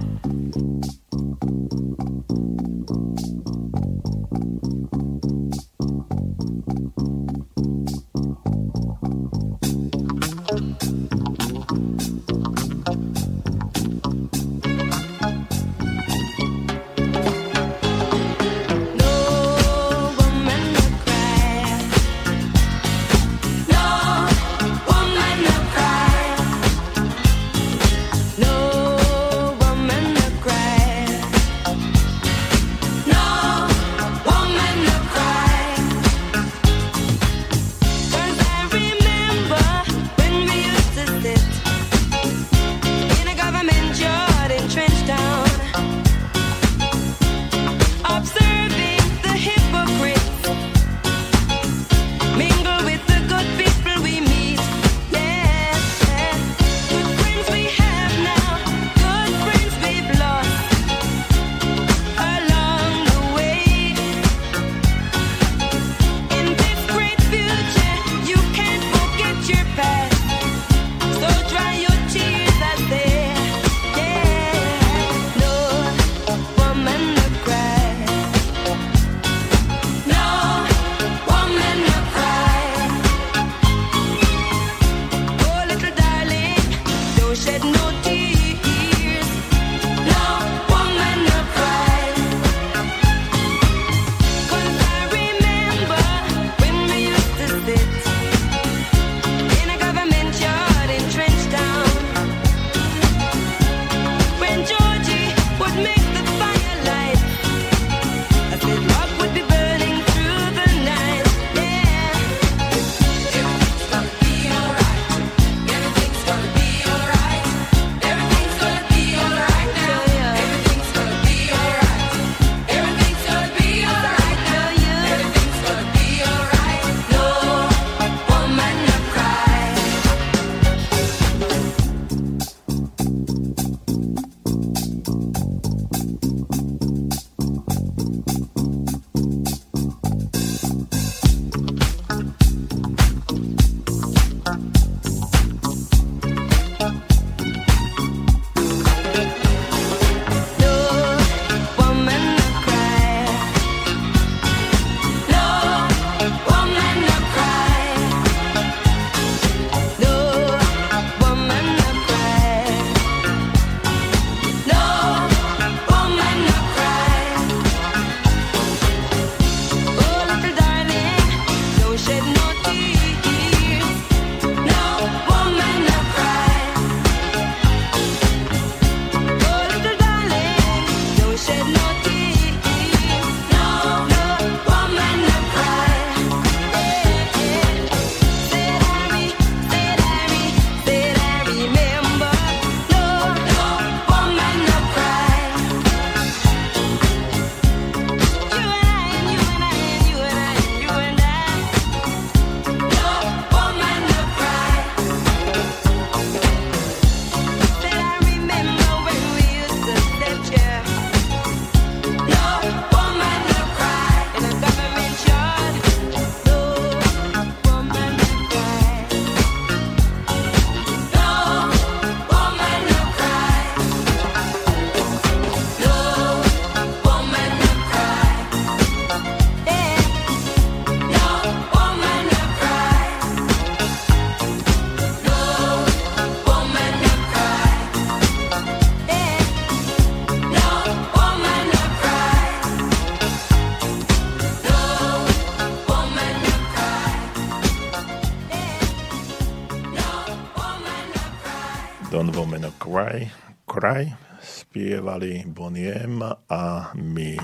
Lomeno Cry, Cry spievali Boniem a my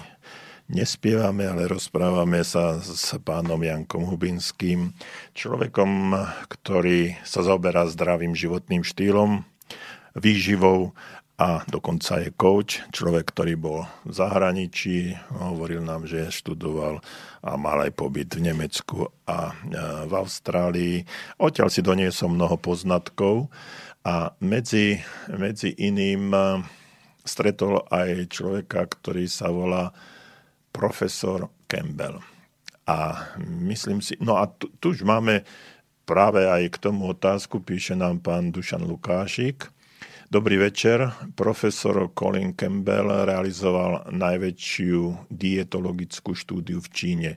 nespievame, ale rozprávame sa s pánom Jankom Hubinským, človekom, ktorý sa zaoberá zdravým životným štýlom, výživou a dokonca je coach, človek, ktorý bol v zahraničí, hovoril nám, že študoval a mal aj pobyt v Nemecku a e, v Austrálii. Odtiaľ si doniesol mnoho poznatkov a medzi, medzi iným e, stretol aj človeka, ktorý sa volá profesor Campbell. A myslím si, no a tu, tu už máme práve aj k tomu otázku, píše nám pán Dušan Lukášik, Dobrý večer. Profesor Colin Campbell realizoval najväčšiu dietologickú štúdiu v Číne.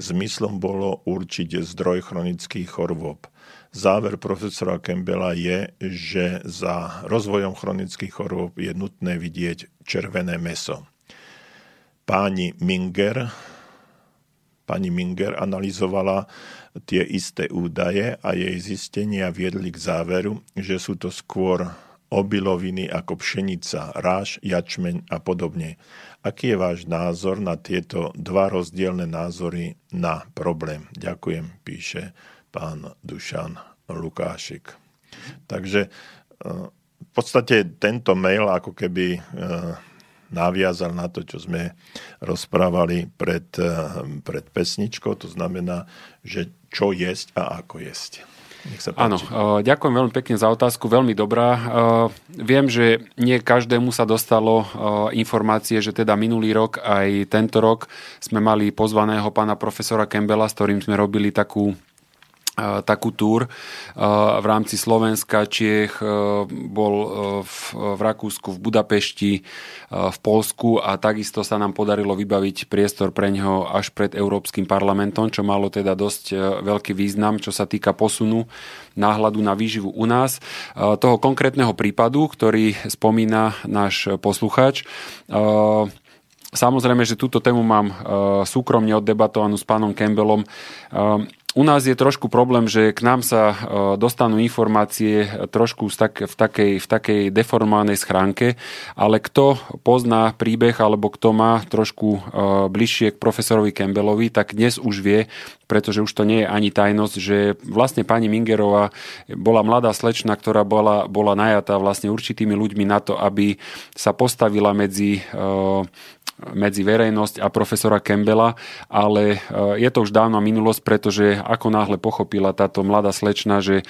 Zmyslom bolo určiť zdroj chronických chorôb. Záver profesora Campbella je, že za rozvojom chronických chorôb je nutné vidieť červené meso. Páni Minger, pani Minger analyzovala tie isté údaje a jej zistenia viedli k záveru, že sú to skôr obiloviny ako pšenica, ráž, jačmeň a podobne. Aký je váš názor na tieto dva rozdielne názory na problém? Ďakujem, píše pán Dušan Lukášik. Takže e, v podstate tento mail ako keby e, naviazal na to, čo sme rozprávali pred, e, pred pesničkou, to znamená, že čo jesť a ako jesť. Nech sa páči. Áno, ďakujem veľmi pekne za otázku, veľmi dobrá. Viem, že nie každému sa dostalo informácie, že teda minulý rok aj tento rok sme mali pozvaného pána profesora Campbella, s ktorým sme robili takú takú túr v rámci Slovenska, Čiech, bol v, v Rakúsku, v Budapešti, v Polsku a takisto sa nám podarilo vybaviť priestor pre neho až pred Európskym parlamentom, čo malo teda dosť veľký význam, čo sa týka posunu náhľadu na výživu u nás. Toho konkrétneho prípadu, ktorý spomína náš posluchač, Samozrejme, že túto tému mám súkromne oddebatovanú s pánom Campbellom u nás je trošku problém, že k nám sa e, dostanú informácie trošku v, takej, v takej deformovanej schránke, ale kto pozná príbeh alebo kto má trošku e, bližšie k profesorovi Campbellovi, tak dnes už vie, pretože už to nie je ani tajnosť, že vlastne pani Mingerová bola mladá slečna, ktorá bola, bola najatá vlastne určitými ľuďmi na to, aby sa postavila medzi e, medzi verejnosť a profesora Campbella, ale e, je to už dávna minulosť, pretože ako náhle pochopila táto mladá slečna, že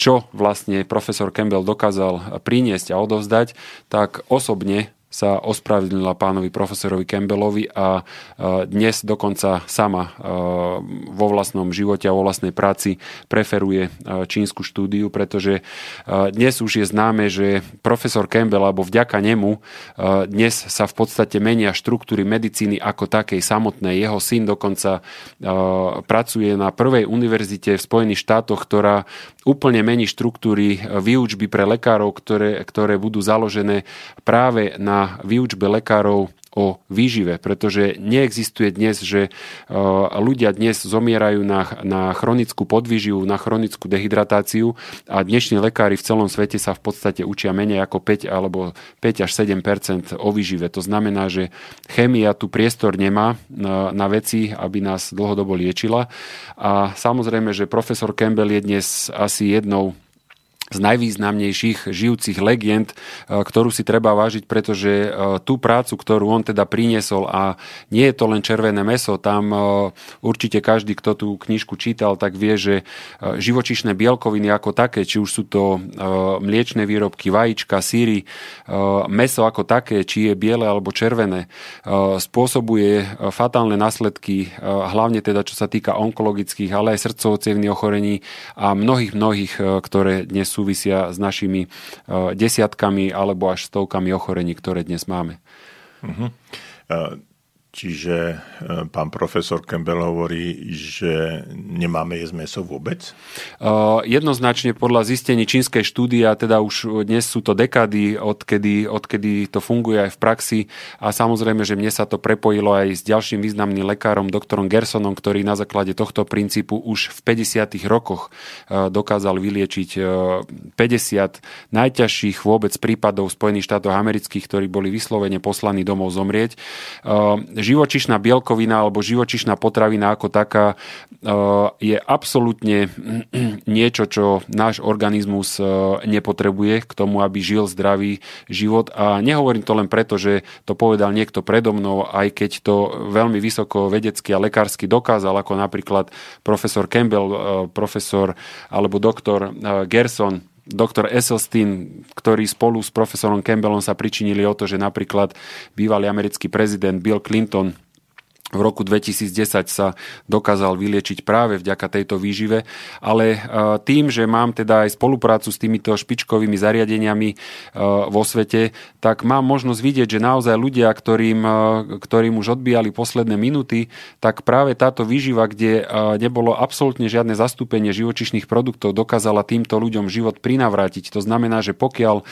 čo vlastne profesor Campbell dokázal priniesť a odovzdať, tak osobne sa ospravedlnila pánovi profesorovi Campbellovi a dnes dokonca sama vo vlastnom živote a vo vlastnej práci preferuje čínsku štúdiu, pretože dnes už je známe, že profesor Campbell alebo vďaka nemu dnes sa v podstate menia štruktúry medicíny ako takej samotnej. Jeho syn dokonca pracuje na prvej univerzite v Spojených štátoch, ktorá úplne mení štruktúry výučby pre lekárov, ktoré, ktoré budú založené práve na výučbe lekárov o výžive, pretože neexistuje dnes, že e, ľudia dnes zomierajú na, na chronickú podvýživu, na chronickú dehydratáciu a dnešní lekári v celom svete sa v podstate učia menej ako 5 alebo 5 až 7% o výžive. To znamená, že chémia tu priestor nemá na, na veci, aby nás dlhodobo liečila. A samozrejme, že profesor Campbell je dnes asi jednou z najvýznamnejších žijúcich legend, e, ktorú si treba vážiť, pretože e, tú prácu, ktorú on teda priniesol a nie je to len červené meso, tam e, určite každý, kto tú knižku čítal, tak vie, že živočišné bielkoviny ako také, či už sú to mliečne výrobky, vajíčka, síry, meso ako také, či je biele alebo červené, spôsobuje fatálne následky, hlavne teda čo sa týka onkologických, ale aj srdcovo ochorení a mnohých, mnohých, ktoré dnes sú súvisia s našimi e, desiatkami alebo až stovkami ochorení, ktoré dnes máme. Uh-huh. Čiže e, pán profesor Campbell hovorí, že nemáme jesť meso vôbec? Uh, jednoznačne podľa zistení čínskej štúdie, a teda už dnes sú to dekády, odkedy, odkedy to funguje aj v praxi a samozrejme, že mne sa to prepojilo aj s ďalším významným lekárom, doktorom Gersonom, ktorý na základe tohto princípu už v 50. rokoch uh, dokázal vyliečiť uh, 50 najťažších vôbec prípadov Spojených štátoch amerických, ktorí boli vyslovene poslaní domov zomrieť. Živočišná bielkovina alebo živočišná potravina ako taká je absolútne niečo, čo náš organizmus nepotrebuje k tomu, aby žil zdravý život. A nehovorím to len preto, že to povedal niekto predo mnou, aj keď to veľmi vysoko vedecky a lekársky dokázal, ako napríklad profesor Campbell, profesor alebo doktor Gerson, doktor Esselstyn, ktorý spolu s profesorom Campbellom sa pričinili o to, že napríklad bývalý americký prezident Bill Clinton v roku 2010 sa dokázal vyliečiť práve vďaka tejto výžive, ale e, tým, že mám teda aj spoluprácu s týmito špičkovými zariadeniami e, vo svete, tak mám možnosť vidieť, že naozaj ľudia, ktorým, e, ktorým už odbíjali posledné minúty, tak práve táto výživa, kde nebolo absolútne žiadne zastúpenie živočišných produktov, dokázala týmto ľuďom život prinavrátiť. To znamená, že pokiaľ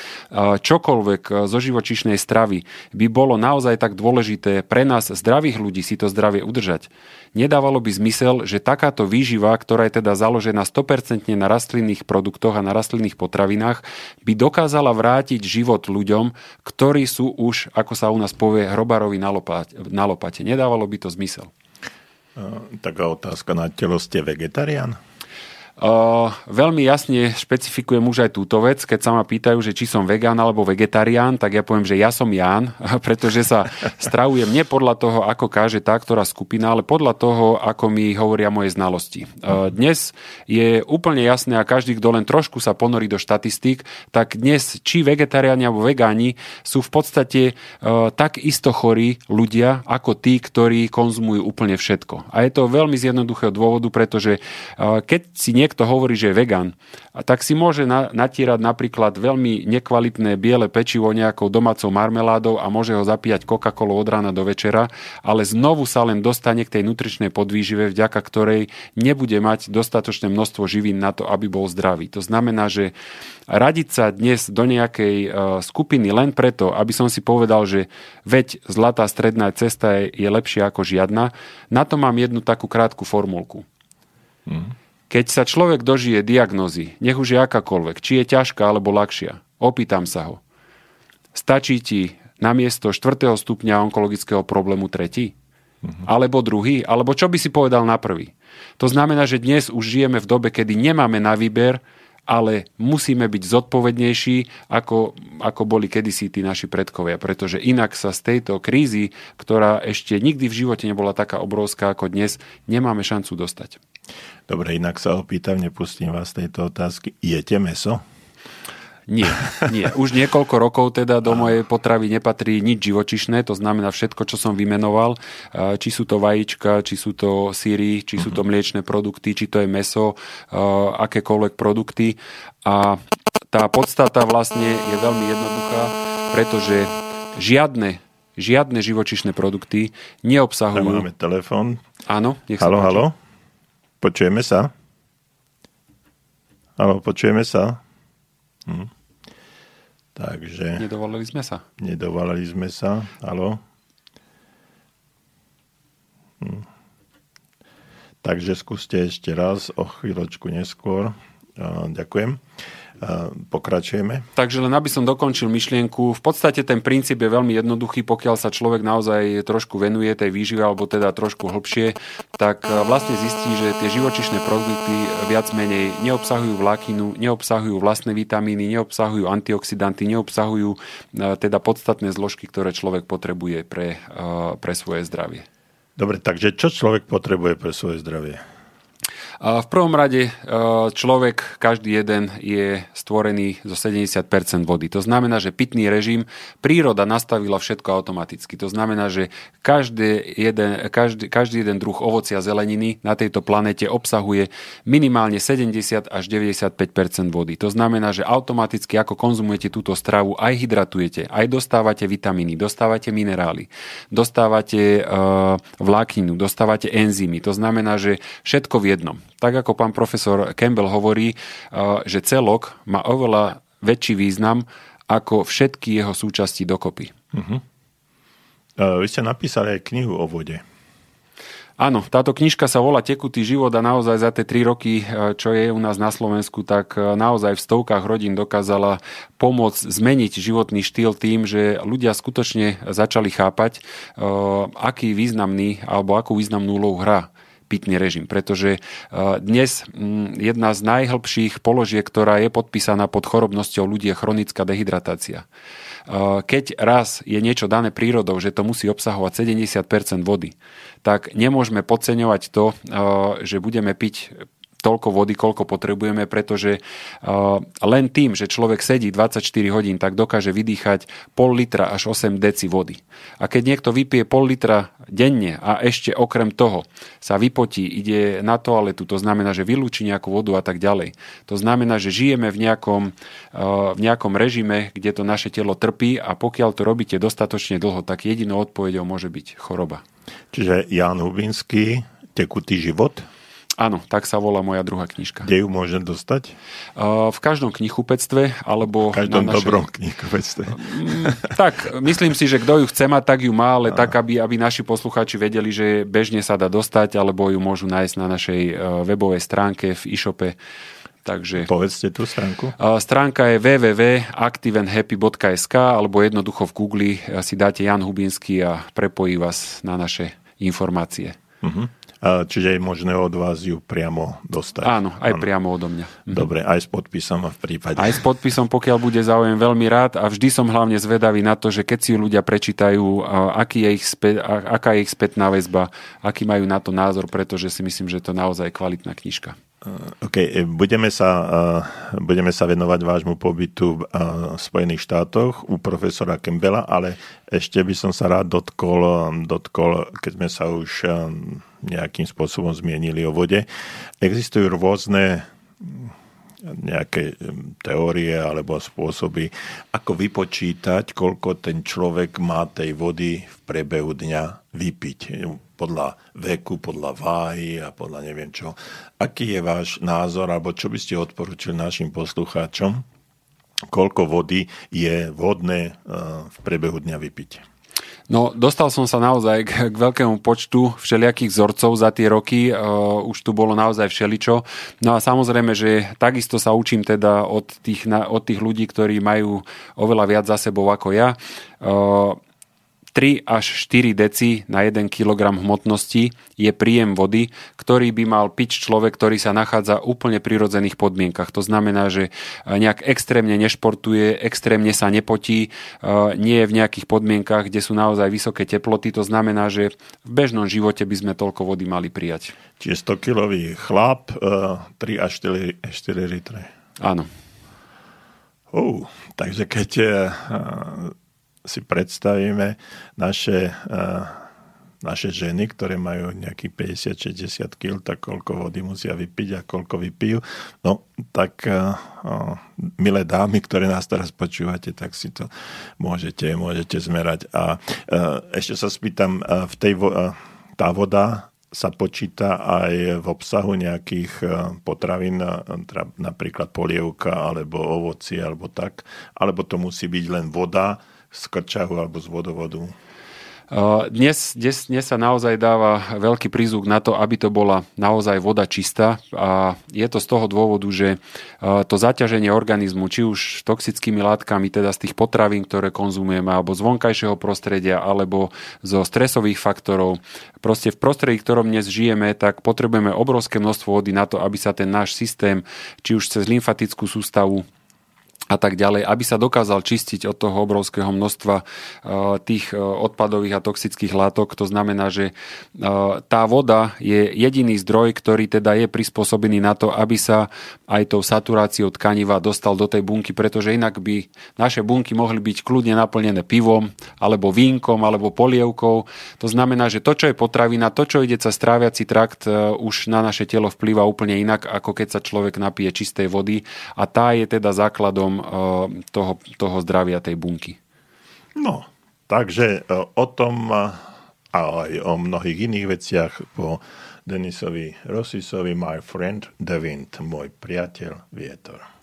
čokoľvek zo živočišnej stravy by bolo naozaj tak dôležité pre nás zdravých ľudí si to zdravie udržať. Nedávalo by zmysel, že takáto výživa, ktorá je teda založená 100% na rastlinných produktoch a na rastlinných potravinách, by dokázala vrátiť život ľuďom, ktorí sú už, ako sa u nás povie, hrobárovi na lopate. Na lopate. Nedávalo by to zmysel. Taká otázka na telo, ste vegetarián? Veľmi jasne špecifikujem už aj túto vec, keď sa ma pýtajú, že či som vegán alebo vegetarián, tak ja poviem, že ja som Ján, pretože sa stravujem nie podľa toho, ako káže tá ktorá skupina, ale podľa toho, ako mi hovoria moje znalosti. Dnes je úplne jasné a každý, kto len trošku sa ponorí do štatistík, tak dnes či vegetariáni alebo vegáni sú v podstate tak isto chorí ľudia, ako tí, ktorí konzumujú úplne všetko. A je to veľmi z jednoduchého dôvodu, pretože keď si nie niekto hovorí, že je vegan, tak si môže na, natierať napríklad veľmi nekvalitné biele pečivo nejakou domácou marmeládou a môže ho zapíjať Coca-Colou od rána do večera, ale znovu sa len dostane k tej nutričnej podvýžive, vďaka ktorej nebude mať dostatočné množstvo živín na to, aby bol zdravý. To znamená, že radiť sa dnes do nejakej uh, skupiny len preto, aby som si povedal, že veď zlatá stredná cesta je, je lepšia ako žiadna, na to mám jednu takú krátku formulku. Mm. Keď sa človek dožije diagnozy, nech už je akákoľvek, či je ťažká alebo ľahšia, opýtam sa ho. Stačí ti na miesto 4. stupňa onkologického problému tretí? Uh-huh. Alebo druhý? Alebo čo by si povedal na prvý? To znamená, že dnes už žijeme v dobe, kedy nemáme na výber, ale musíme byť zodpovednejší, ako, ako boli kedysi tí naši predkovia, pretože inak sa z tejto krízy, ktorá ešte nikdy v živote nebola taká obrovská ako dnes, nemáme šancu dostať. Dobre, inak sa opýtam, nepustím vás tejto otázky. Jete meso? Nie, nie. Už niekoľko rokov teda do mojej potravy nepatrí nič živočišné, to znamená všetko, čo som vymenoval, či sú to vajíčka, či sú to síry, či sú to mhm. mliečne produkty, či to je meso, akékoľvek produkty. A tá podstata vlastne je veľmi jednoduchá, pretože žiadne, žiadne živočišné produkty neobsahujú... Tam máme telefon. Áno, nech sa Halo, halo. Počujeme sa? Halo, počujeme sa? Hm. Takže... Nedovolili sme sa. Nedovolili sme sa. Halo? Hm. Takže skúste ešte raz o chvíľočku neskôr. Ďakujem pokračujeme. Takže len aby som dokončil myšlienku, v podstate ten princíp je veľmi jednoduchý, pokiaľ sa človek naozaj trošku venuje tej výžive, alebo teda trošku hlbšie, tak e, vlastne zistí, že tie živočišné produkty viac menej neobsahujú vlákinu, neobsahujú vlastné vitamíny, neobsahujú antioxidanty, neobsahujú e, teda podstatné zložky, ktoré človek potrebuje pre, e, pre svoje zdravie. Dobre, takže čo človek potrebuje pre svoje zdravie? V prvom rade e, človek, každý jeden je stvorený zo 70% vody. To znamená, že pitný režim, príroda nastavila všetko automaticky. To znamená, že každý jeden, každý, každý jeden druh ovocia zeleniny na tejto planete obsahuje minimálne 70 až 95% vody. To znamená, že automaticky ako konzumujete túto stravu, aj hydratujete, aj dostávate vitamíny, dostávate minerály, dostávate uh, vlákninu, dostávate enzymy. To znamená, že všetko v jednom. Tak ako pán profesor Campbell hovorí, uh, že celok má oveľa väčší význam ako všetky jeho súčasti dokopy. Uh, Vy ste napísali aj knihu o vode. Áno, táto knižka sa volá Tekutý život a naozaj za tie tri roky, e, čo je u nás na Slovensku, tak naozaj v stovkách rodín dokázala pomôcť zmeniť životný štýl tým, že ľudia skutočne začali chápať, aký významný alebo akú významnú úlohu hrá pitný režim, pretože dnes jedna z najhlbších položiek, ktorá je podpísaná pod chorobnosťou ľudí je chronická dehydratácia. Keď raz je niečo dané prírodou, že to musí obsahovať 70% vody, tak nemôžeme podceňovať to, že budeme piť toľko vody, koľko potrebujeme, pretože uh, len tým, že človek sedí 24 hodín, tak dokáže vydýchať pol litra až 8 deci vody. A keď niekto vypije pol litra denne a ešte okrem toho sa vypotí, ide na toaletu, to znamená, že vylúči nejakú vodu a tak ďalej. To znamená, že žijeme v nejakom, uh, v nejakom režime, kde to naše telo trpí a pokiaľ to robíte dostatočne dlho, tak jedinou odpovedou môže byť choroba. Čiže Jan Hubinský, Tekutý život? Áno, tak sa volá moja druhá knižka. Kde ju môžem dostať? Uh, v každom knihkupectve, alebo... V každom na našej... dobrom knihkupectve. Mm, tak, myslím si, že kto ju chce mať, tak ju má, ale tak, aby, aby naši poslucháči vedeli, že bežne sa dá dostať, alebo ju môžu nájsť na našej webovej stránke v e-shope. Takže, Povedzte tú stránku. stránka je www.activeandhappy.sk alebo jednoducho v Google si dáte Jan Hubinský a prepojí vás na naše informácie. Uh-huh. Čiže je možné od vás ju priamo dostať. Áno, aj priamo odo mňa. Mhm. Dobre, aj s podpisom v prípade. Aj s podpisom, pokiaľ bude záujem, veľmi rád a vždy som hlavne zvedavý na to, že keď si ľudia prečítajú, aký je ich spä, aká je ich spätná väzba, aký majú na to názor, pretože si myslím, že to je naozaj kvalitná knižka. OK, e, budeme sa, budeme sa venovať vášmu pobytu v Spojených štátoch u profesora Campbella, ale ešte by som sa rád dotkol, dotkol keď sme sa už nejakým spôsobom zmienili o vode. Existujú rôzne mm, nejaké um, teórie alebo spôsoby, ako vypočítať, koľko ten človek má tej vody v priebehu dňa vypiť podľa veku, podľa váhy a podľa neviem čo. Aký je váš názor, alebo čo by ste odporúčili našim poslucháčom, koľko vody je vhodné uh, v priebehu dňa vypiť? No, dostal som sa naozaj k, k veľkému počtu všelijakých vzorcov za tie roky, uh, už tu bolo naozaj všeličo. No a samozrejme, že takisto sa učím teda od tých, na, od tých ľudí, ktorí majú oveľa viac za sebou ako ja. Uh, 3 až 4 deci na 1 kg hmotnosti je príjem vody, ktorý by mal piť človek, ktorý sa nachádza v úplne prirodzených podmienkach. To znamená, že nejak extrémne nešportuje, extrémne sa nepotí, e, nie je v nejakých podmienkach, kde sú naozaj vysoké teploty. To znamená, že v bežnom živote by sme toľko vody mali prijať. Čiže 100-kilový chlap, 3 až 4, 4 litre. Áno. Uh, takže keď uh, si predstavíme naše, naše ženy, ktoré majú nejakých 50-60 kg, tak koľko vody musia vypiť a koľko vypijú. No, tak milé dámy, ktoré nás teraz počúvate, tak si to môžete, môžete zmerať. A ešte sa spýtam, v tej tá voda sa počíta aj v obsahu nejakých potravín, napríklad polievka alebo ovoci alebo tak, alebo to musí byť len voda z krčahu alebo z vodovodu. Dnes, dnes, dnes sa naozaj dáva veľký prízvuk na to, aby to bola naozaj voda čistá a je to z toho dôvodu, že to zaťaženie organizmu, či už toxickými látkami, teda z tých potravín, ktoré konzumujeme, alebo z vonkajšieho prostredia, alebo zo stresových faktorov, proste v prostredí, ktorom dnes žijeme, tak potrebujeme obrovské množstvo vody na to, aby sa ten náš systém, či už cez lymfatickú sústavu, a tak ďalej, aby sa dokázal čistiť od toho obrovského množstva e, tých e, odpadových a toxických látok. To znamená, že e, tá voda je jediný zdroj, ktorý teda je prispôsobený na to, aby sa aj tou saturáciou tkaniva dostal do tej bunky, pretože inak by naše bunky mohli byť kľudne naplnené pivom, alebo vínkom, alebo polievkou. To znamená, že to, čo je potravina, to, čo ide sa stráviaci trakt, už na naše telo vplýva úplne inak, ako keď sa človek napije čistej vody a tá je teda základom Eh, toho, toho zdravia tej bunky. No, takže eh, o tom eh, a aj o mnohých iných veciach po Denisovi Rosisovi My Friend the Wind, môj priateľ vietor.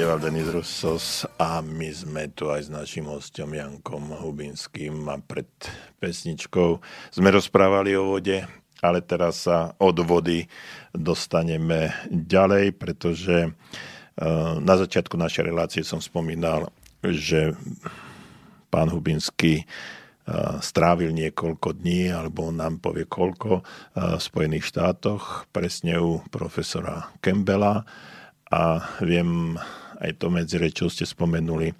spodieval Denis Rusos a my sme tu aj s našim hostom Jankom Hubinským a pred pesničkou sme rozprávali o vode, ale teraz sa od vody dostaneme ďalej, pretože e, na začiatku našej relácie som spomínal, že pán Hubinský e, strávil niekoľko dní, alebo nám povie koľko, e, v Spojených štátoch, presne u profesora Campbella. A viem aj to medzi rečou ste spomenuli,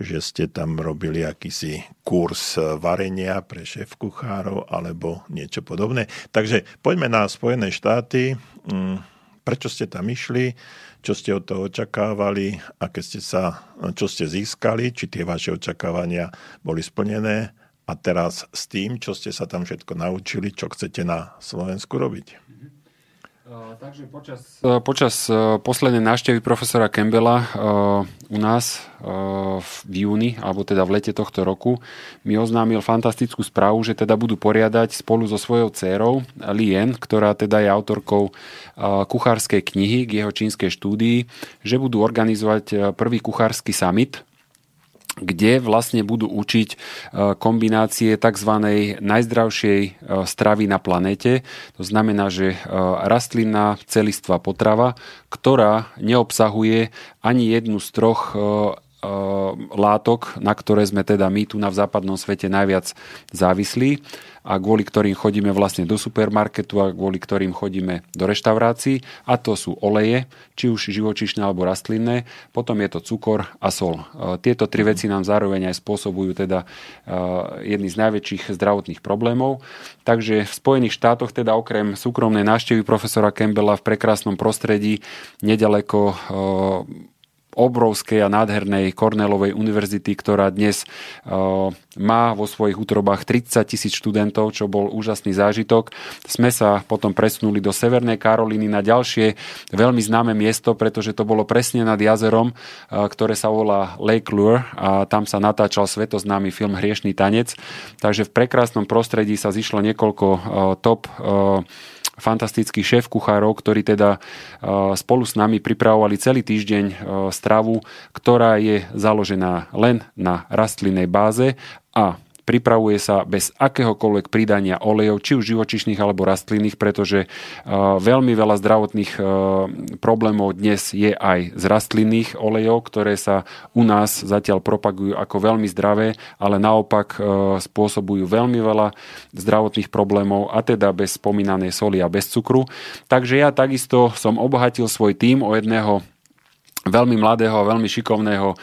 že ste tam robili akýsi kurz varenia pre šéf kuchárov alebo niečo podobné. Takže poďme na Spojené štáty. Mm, Prečo ste tam išli? Čo ste od toho očakávali? Aké ste sa, čo ste získali? Či tie vaše očakávania boli splnené? A teraz s tým, čo ste sa tam všetko naučili, čo chcete na Slovensku robiť? Takže počas, počas poslednej návštevy profesora Campbella u nás v júni, alebo teda v lete tohto roku, mi oznámil fantastickú správu, že teda budú poriadať spolu so svojou dcérou Lien, ktorá teda je autorkou kuchárskej knihy k jeho čínskej štúdii, že budú organizovať prvý kuchársky summit kde vlastne budú učiť e, kombinácie tzv. najzdravšej e, stravy na planéte. To znamená, že e, rastlinná celistvá potrava, ktorá neobsahuje ani jednu z troch látok, na ktoré sme teda my tu na v západnom svete najviac závislí a kvôli ktorým chodíme vlastne do supermarketu a kvôli ktorým chodíme do reštaurácií a to sú oleje, či už živočišné alebo rastlinné, potom je to cukor a sol. E, tieto tri veci nám zároveň aj spôsobujú teda e, jedný z najväčších zdravotných problémov. Takže v Spojených štátoch teda okrem súkromnej návštevy profesora Campbella v prekrásnom prostredí nedaleko obrovskej a nádhernej Cornellovej univerzity, ktorá dnes uh, má vo svojich útrobách 30 tisíc študentov, čo bol úžasný zážitok. Sme sa potom presunuli do Severnej Karolíny na ďalšie veľmi známe miesto, pretože to bolo presne nad jazerom, uh, ktoré sa volá Lake Lure a tam sa natáčal svetoznámy film Hriešný tanec. Takže v prekrásnom prostredí sa zišlo niekoľko uh, top fantastických šéf kuchárov, ktorí teda spolu s nami pripravovali celý týždeň stravu, ktorá je založená len na rastlinnej báze a pripravuje sa bez akéhokoľvek pridania olejov, či už živočišných alebo rastlinných, pretože veľmi veľa zdravotných problémov dnes je aj z rastlinných olejov, ktoré sa u nás zatiaľ propagujú ako veľmi zdravé, ale naopak spôsobujú veľmi veľa zdravotných problémov a teda bez spomínanej soli a bez cukru. Takže ja takisto som obohatil svoj tým o jedného veľmi mladého veľmi šikovného eh,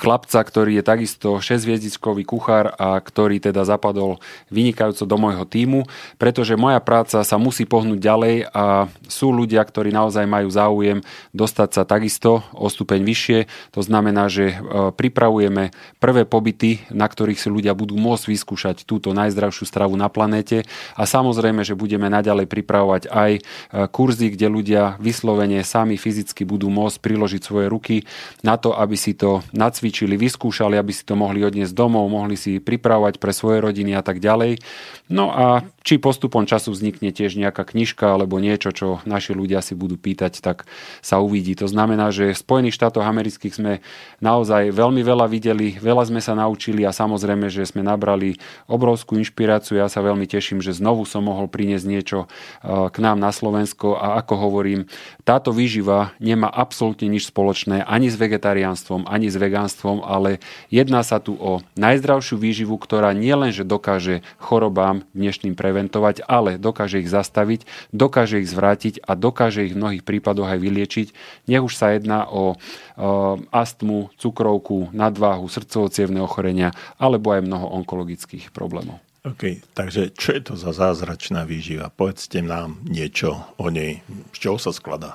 chlapca, ktorý je takisto 6-hviezdičkový kuchár a ktorý teda zapadol vynikajúco do môjho týmu, pretože moja práca sa musí pohnúť ďalej a sú ľudia, ktorí naozaj majú záujem dostať sa takisto o stupeň vyššie. To znamená, že eh, pripravujeme prvé pobyty, na ktorých si ľudia budú môcť vyskúšať túto najzdravšiu stravu na planéte a samozrejme, že budeme naďalej pripravovať aj eh, kurzy, kde ľudia vyslovene sami fyzicky budú môcť priložiť svoje ruky na to, aby si to nacvičili, vyskúšali, aby si to mohli odniesť domov, mohli si pripravovať pre svoje rodiny a tak ďalej. No a či postupom času vznikne tiež nejaká knižka alebo niečo, čo naši ľudia si budú pýtať, tak sa uvidí. To znamená, že v Spojených štátoch amerických sme naozaj veľmi veľa videli, veľa sme sa naučili a samozrejme, že sme nabrali obrovskú inšpiráciu. Ja sa veľmi teším, že znovu som mohol priniesť niečo eh, k nám na Slovensko a ako hovorím, táto výživa nemá absolútne nič spoločné ani s vegetariánstvom, ani s vegánstvom, ale jedná sa tu o najzdravšiu výživu, ktorá nielenže dokáže chorobám dnešným preventovať, ale dokáže ich zastaviť, dokáže ich zvrátiť a dokáže ich v mnohých prípadoch aj vyliečiť. Nech už sa jedná o, o astmu, cukrovku, nadváhu, srdcovo ochorenia alebo aj mnoho onkologických problémov. OK, takže čo je to za zázračná výživa? Povedzte nám niečo o nej. Z čoho sa skladá?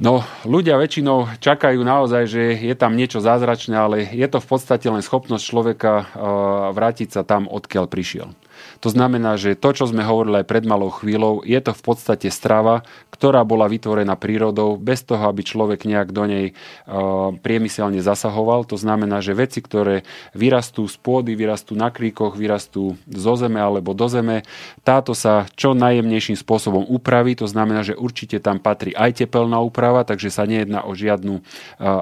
No, ľudia väčšinou čakajú naozaj, že je tam niečo zázračné, ale je to v podstate len schopnosť človeka uh, vrátiť sa tam, odkiaľ prišiel. To znamená, že to, čo sme hovorili aj pred malou chvíľou, je to v podstate strava, ktorá bola vytvorená prírodou, bez toho, aby človek nejak do nej uh, priemyselne zasahoval. To znamená, že veci, ktoré vyrastú z pôdy, vyrastú na kríkoch, vyrastú zo zeme alebo do zeme, táto sa čo najjemnejším spôsobom upraví. To znamená, že určite tam patrí aj tepelná úprava, takže sa nejedná o žiadnu uh,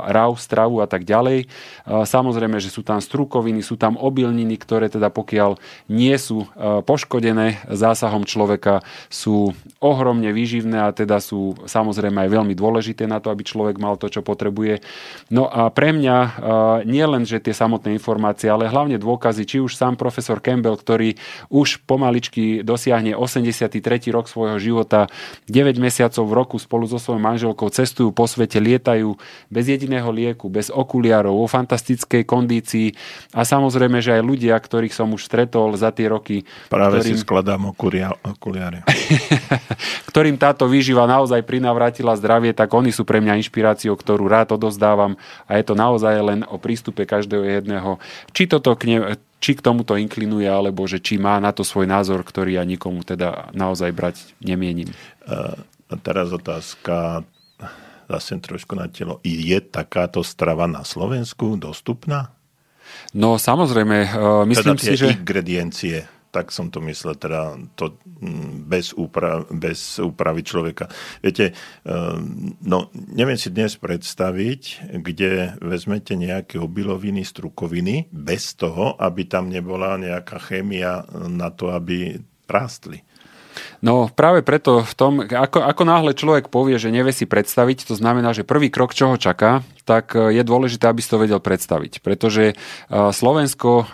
raw stravu a tak ďalej. Uh, samozrejme, že sú tam strukoviny, sú tam obilniny, ktoré teda pokiaľ nie sú poškodené zásahom človeka, sú ohromne výživné a teda sú samozrejme aj veľmi dôležité na to, aby človek mal to, čo potrebuje. No a pre mňa nie len, že tie samotné informácie, ale hlavne dôkazy, či už sám profesor Campbell, ktorý už pomaličky dosiahne 83. rok svojho života, 9 mesiacov v roku spolu so svojou manželkou cestujú po svete, lietajú bez jediného lieku, bez okuliarov, vo fantastickej kondícii a samozrejme, že aj ľudia, ktorých som už stretol za tie roky, Práve ktorým, si skladám okulia, okuliare. ktorým táto výživa naozaj prinavrátila zdravie, tak oni sú pre mňa inšpiráciou, ktorú rád odozdávam a je to naozaj len o prístupe každého jedného. Či toto k ne, či k tomuto inklinuje, alebo že či má na to svoj názor, ktorý ja nikomu teda naozaj brať nemienim. A teraz otázka zase trošku na telo. Je takáto strava na Slovensku dostupná? No samozrejme, eh, myslím teda si, že... ingrediencie, tak som to myslel, teda to mm, bez, úprav, bez úpravy človeka. Viete, eh, no neviem si dnes predstaviť, kde vezmete nejaké obiloviny, strukoviny, bez toho, aby tam nebola nejaká chémia na to, aby rástli. No práve preto v tom, ako, ako náhle človek povie, že nevie si predstaviť, to znamená, že prvý krok, čo ho čaká, tak e, je dôležité, aby si to vedel predstaviť. Pretože e, Slovensko, e,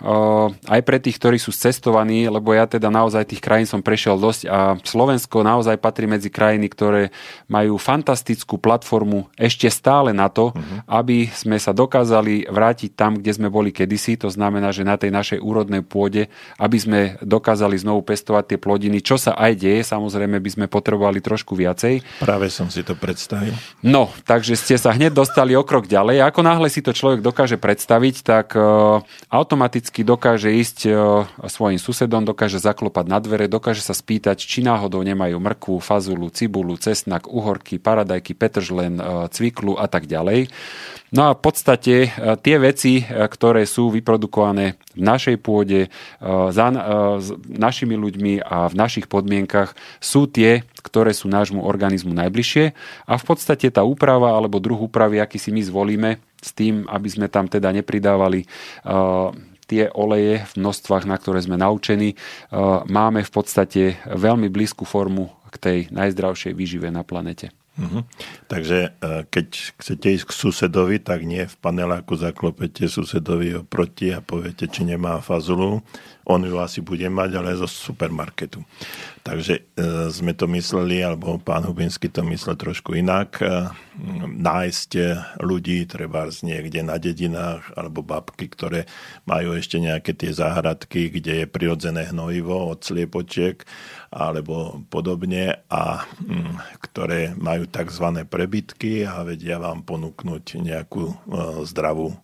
aj pre tých, ktorí sú cestovaní, lebo ja teda naozaj tých krajín som prešiel dosť a Slovensko naozaj patrí medzi krajiny, ktoré majú fantastickú platformu ešte stále na to, uh-huh. aby sme sa dokázali vrátiť tam, kde sme boli kedysi, to znamená, že na tej našej úrodnej pôde, aby sme dokázali znovu pestovať tie plodiny, čo sa aj deje, samozrejme by sme potrebovali trošku viacej. Práve som si to predstavil. No, takže ste sa hneď dostali o krok ďalej. Ako náhle si to človek dokáže predstaviť, tak uh, automaticky dokáže ísť uh, svojim susedom, dokáže zaklopať na dvere, dokáže sa spýtať, či náhodou nemajú mrkvu, fazulu, cibulu, cesnak, uhorky, paradajky, petržlen, uh, cviklu a tak ďalej. No a v podstate tie veci, ktoré sú vyprodukované v našej pôde, za, našimi ľuďmi a v našich podmienkach, sú tie, ktoré sú nášmu organizmu najbližšie a v podstate tá úprava alebo druh úpravy, aký si my zvolíme s tým, aby sme tam teda nepridávali uh, tie oleje v množstvách, na ktoré sme naučení, uh, máme v podstate veľmi blízku formu k tej najzdravšej výžive na planete. Uh-huh. Takže e, keď chcete ísť k susedovi, tak nie v paneláku zaklopete susedovi oproti a poviete, či nemá fazulu. On ju asi bude mať, ale zo supermarketu. Takže e, sme to mysleli, alebo pán Hubinsky to myslel trošku inak. E, nájsť ľudí, treba z niekde na dedinách, alebo babky, ktoré majú ešte nejaké tie záhradky, kde je prirodzené hnojivo od sliepočiek, alebo podobne, a mm, ktoré majú tzv. prebytky a vedia vám ponúknuť nejakú e, zdravú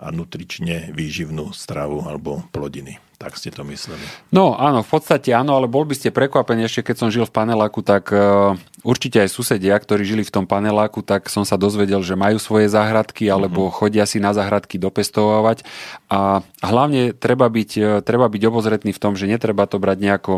a nutrične výživnú stravu alebo plodiny. Tak ste to mysleli. No áno, v podstate áno, ale bol by ste prekvapení ešte, keď som žil v paneláku, tak uh, určite aj susedia, ktorí žili v tom paneláku, tak som sa dozvedel, že majú svoje záhradky alebo uh-huh. chodia si na záhradky dopestovávať a hlavne treba byť, uh, treba byť obozretný v tom, že netreba to brať nejako,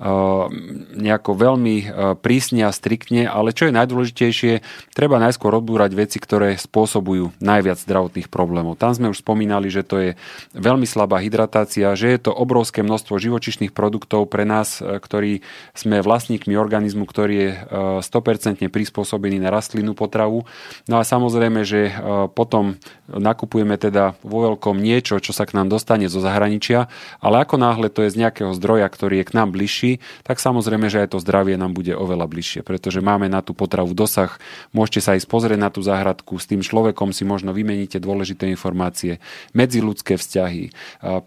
uh, nejako veľmi prísne a striktne, ale čo je najdôležitejšie, treba najskôr odbúrať veci, ktoré spôsobujú najviac zdravotných problémov. Tam sme už spomínali, že to je veľmi slabá hydratácia, že je to obrovské množstvo živočišných produktov pre nás, e, ktorí sme vlastníkmi organizmu, ktorý je e, 100% prispôsobený na rastlinnú potravu. No a samozrejme, že e, potom nakupujeme teda vo veľkom niečo, čo sa k nám dostane zo zahraničia, ale ako náhle to je z nejakého zdroja, ktorý je k nám bližší, tak samozrejme, že aj to zdravie nám bude oveľa bližšie, pretože máme na tú potravu dosah, môžete sa ísť pozrieť na tú záhradku, s tým človekom si možno vymeníte dôležité informácie, medziludské vzťahy,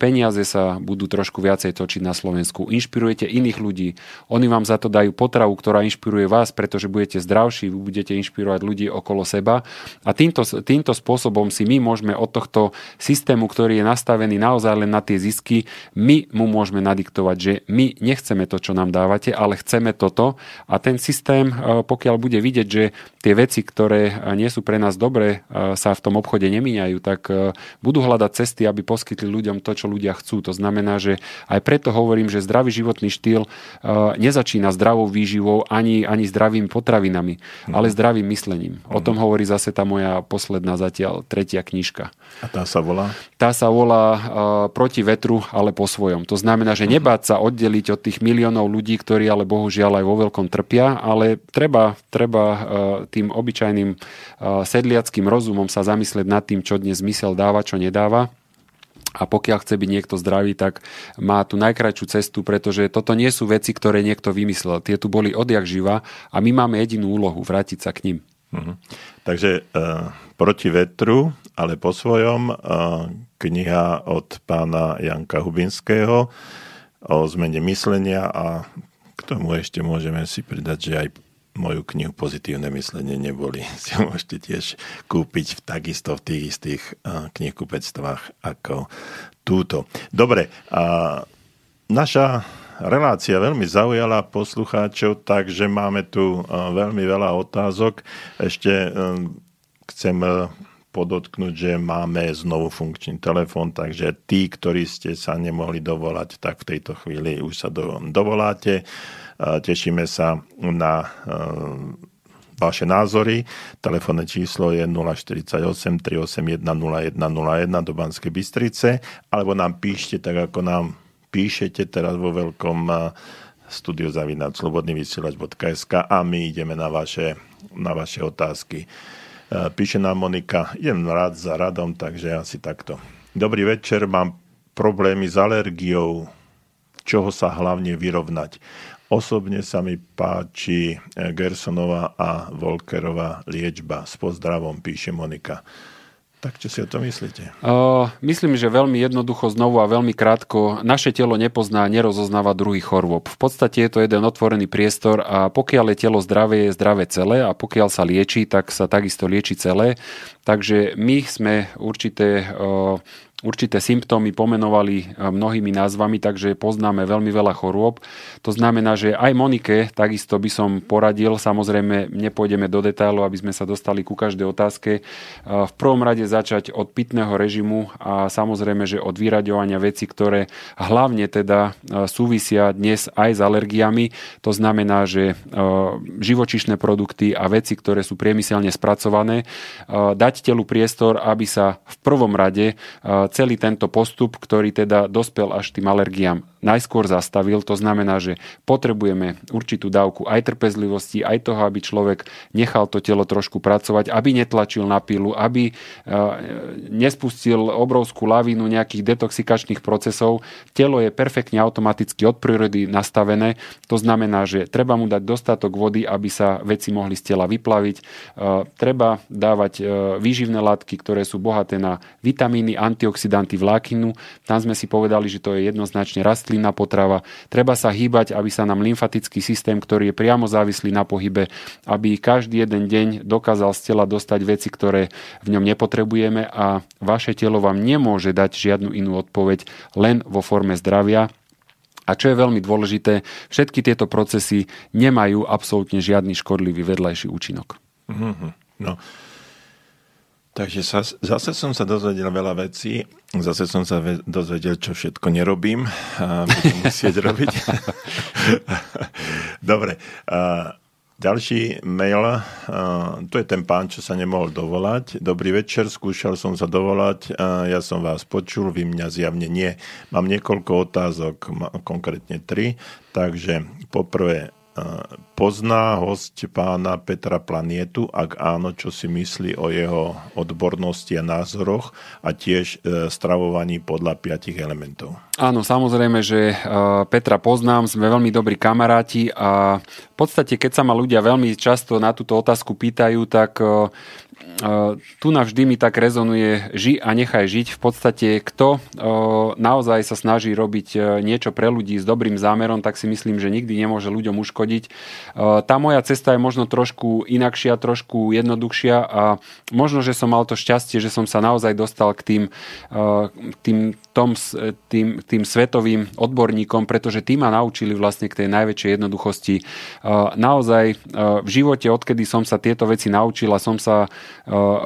peniaze sa budú trošku viacej točiť na Slovensku. Inšpirujete iných ľudí, oni vám za to dajú potravu, ktorá inšpiruje vás, pretože budete zdravší, vy budete inšpirovať ľudí okolo seba a týmto, týmto spôsobom si my môžeme od tohto systému, ktorý je nastavený naozaj len na tie zisky, my mu môžeme nadiktovať, že my nechceme to, čo nám dávate, ale chceme toto a ten systém, e, pokiaľ bude vidieť, že tie veci, ktoré e, nie sú pre nás dobré, e, sa v tom obchode nemíňajú, tak budú hľadať cesty, aby poskytli ľuďom to, čo ľudia chcú. To znamená, znamená, že aj preto hovorím, že zdravý životný štýl uh, nezačína zdravou výživou ani, ani zdravými potravinami, Mhm. ale zdravým myslením. O tom hovorí zase tá moja posledná zatiaľ tretia knižka. A tá sa volá? Tá sa volá uh, Proti vetru, ale po svojom. To znamená, že nebáť sa oddeliť od tých miliónov ľudí, ktorí ale bohužiaľ aj vo veľkom trpia, ale treba, treba uh, tým obyčajným uh, sedliackým rozumom sa zamyslieť nad tým, čo dnes zmysel dáva, čo nedáva. A pokiaľ chce byť niekto zdravý, tak má tú najkrajšiu cestu, pretože toto nie sú veci, ktoré niekto vymyslel. Tie tu boli odjak živa a my máme jedinú úlohu, vrátiť sa k ním. Mhm. Takže uh, proti vetru, ale po svojom uh, kniha od pána Janka Hubinského o zmene myslenia a k tomu ešte môžeme si pridať, že aj moju knihu Pozitívne myslenie neboli. Si môžete tiež kúpiť v, takisto v tých istých knihkupectvách ako túto. Dobre, a naša relácia veľmi zaujala poslucháčov, takže máme tu veľmi veľa otázok. Ešte chcem uh, podotknúť, že máme znovu funkčný telefón, takže tí, ktorí ste sa nemohli dovolať, tak v tejto chvíli už sa do, dovoláte. Tešíme sa na uh, vaše názory. Telefónne číslo je 048 381 0101 do Banskej Bystrice, alebo nám píšte tak, ako nám píšete teraz vo veľkom a, studiu zavinať slobodnyvysielač.sk a my ideme na vaše, na vaše otázky. E, Píše nám Monika, idem rád za radom, takže asi takto. Dobrý večer, mám problémy s alergiou, čoho sa hlavne vyrovnať. Osobne sa mi páči e, Gersonova a Volkerová liečba. S pozdravom píše Monika. Tak čo si o to myslíte? Uh, myslím, že veľmi jednoducho znovu a veľmi krátko. Naše telo nepozná nerozoznáva druhý chorôb. V podstate je to jeden otvorený priestor a pokiaľ je telo zdravé, je zdravé celé a pokiaľ sa lieči, tak sa takisto lieči celé. Takže my sme určité uh, určité symptómy pomenovali mnohými názvami, takže poznáme veľmi veľa chorôb. To znamená, že aj Monike takisto by som poradil, samozrejme nepôjdeme do detailu, aby sme sa dostali ku každej otázke. V prvom rade začať od pitného režimu a samozrejme, že od vyraďovania veci, ktoré hlavne teda súvisia dnes aj s alergiami. To znamená, že živočišné produkty a veci, ktoré sú priemyselne spracované, dať telu priestor, aby sa v prvom rade celý tento postup, ktorý teda dospel až tým alergiám, najskôr zastavil. To znamená, že potrebujeme určitú dávku aj trpezlivosti, aj toho, aby človek nechal to telo trošku pracovať, aby netlačil na pilu, aby nespustil obrovskú lavínu nejakých detoxikačných procesov. Telo je perfektne automaticky od prírody nastavené. To znamená, že treba mu dať dostatok vody, aby sa veci mohli z tela vyplaviť. Treba dávať výživné látky, ktoré sú bohaté na vitamíny, antioxidanty, vlákinu. Tam sme si povedali, že to je jednoznačne rastlinná potrava. Treba sa hýbať, aby sa nám lymfatický systém, ktorý je priamo závislý na pohybe, aby každý jeden deň dokázal z tela dostať veci, ktoré v ňom nepotrebujeme a vaše telo vám nemôže dať žiadnu inú odpoveď len vo forme zdravia. A čo je veľmi dôležité, všetky tieto procesy nemajú absolútne žiadny škodlivý vedľajší účinok. Mm-hmm. No. Takže sa, zase som sa dozvedel veľa vecí, zase som sa ve- dozvedel, čo všetko nerobím a budem musieť robiť. Dobre. A ďalší mail, a, to je ten pán, čo sa nemohol dovolať. Dobrý večer, skúšal som sa dovolať, a ja som vás počul, vy mňa zjavne nie. Mám niekoľko otázok, konkrétne tri, takže poprvé, pozná host pána Petra Planietu? Ak áno, čo si myslí o jeho odbornosti a názoroch a tiež stravovaní podľa piatich elementov? Áno, samozrejme, že Petra poznám, sme veľmi dobrí kamaráti a v podstate, keď sa ma ľudia veľmi často na túto otázku pýtajú, tak tu navždy mi tak rezonuje ži a nechaj žiť. V podstate, kto naozaj sa snaží robiť niečo pre ľudí s dobrým zámerom, tak si myslím, že nikdy nemôže ľuďom uškodiť. Tá moja cesta je možno trošku inakšia, trošku jednoduchšia a možno, že som mal to šťastie, že som sa naozaj dostal k tým, tým, tom, tým, tým svetovým odborníkom, pretože tí ma naučili vlastne k tej najväčšej jednoduchosti. Naozaj v živote, odkedy som sa tieto veci naučil a som sa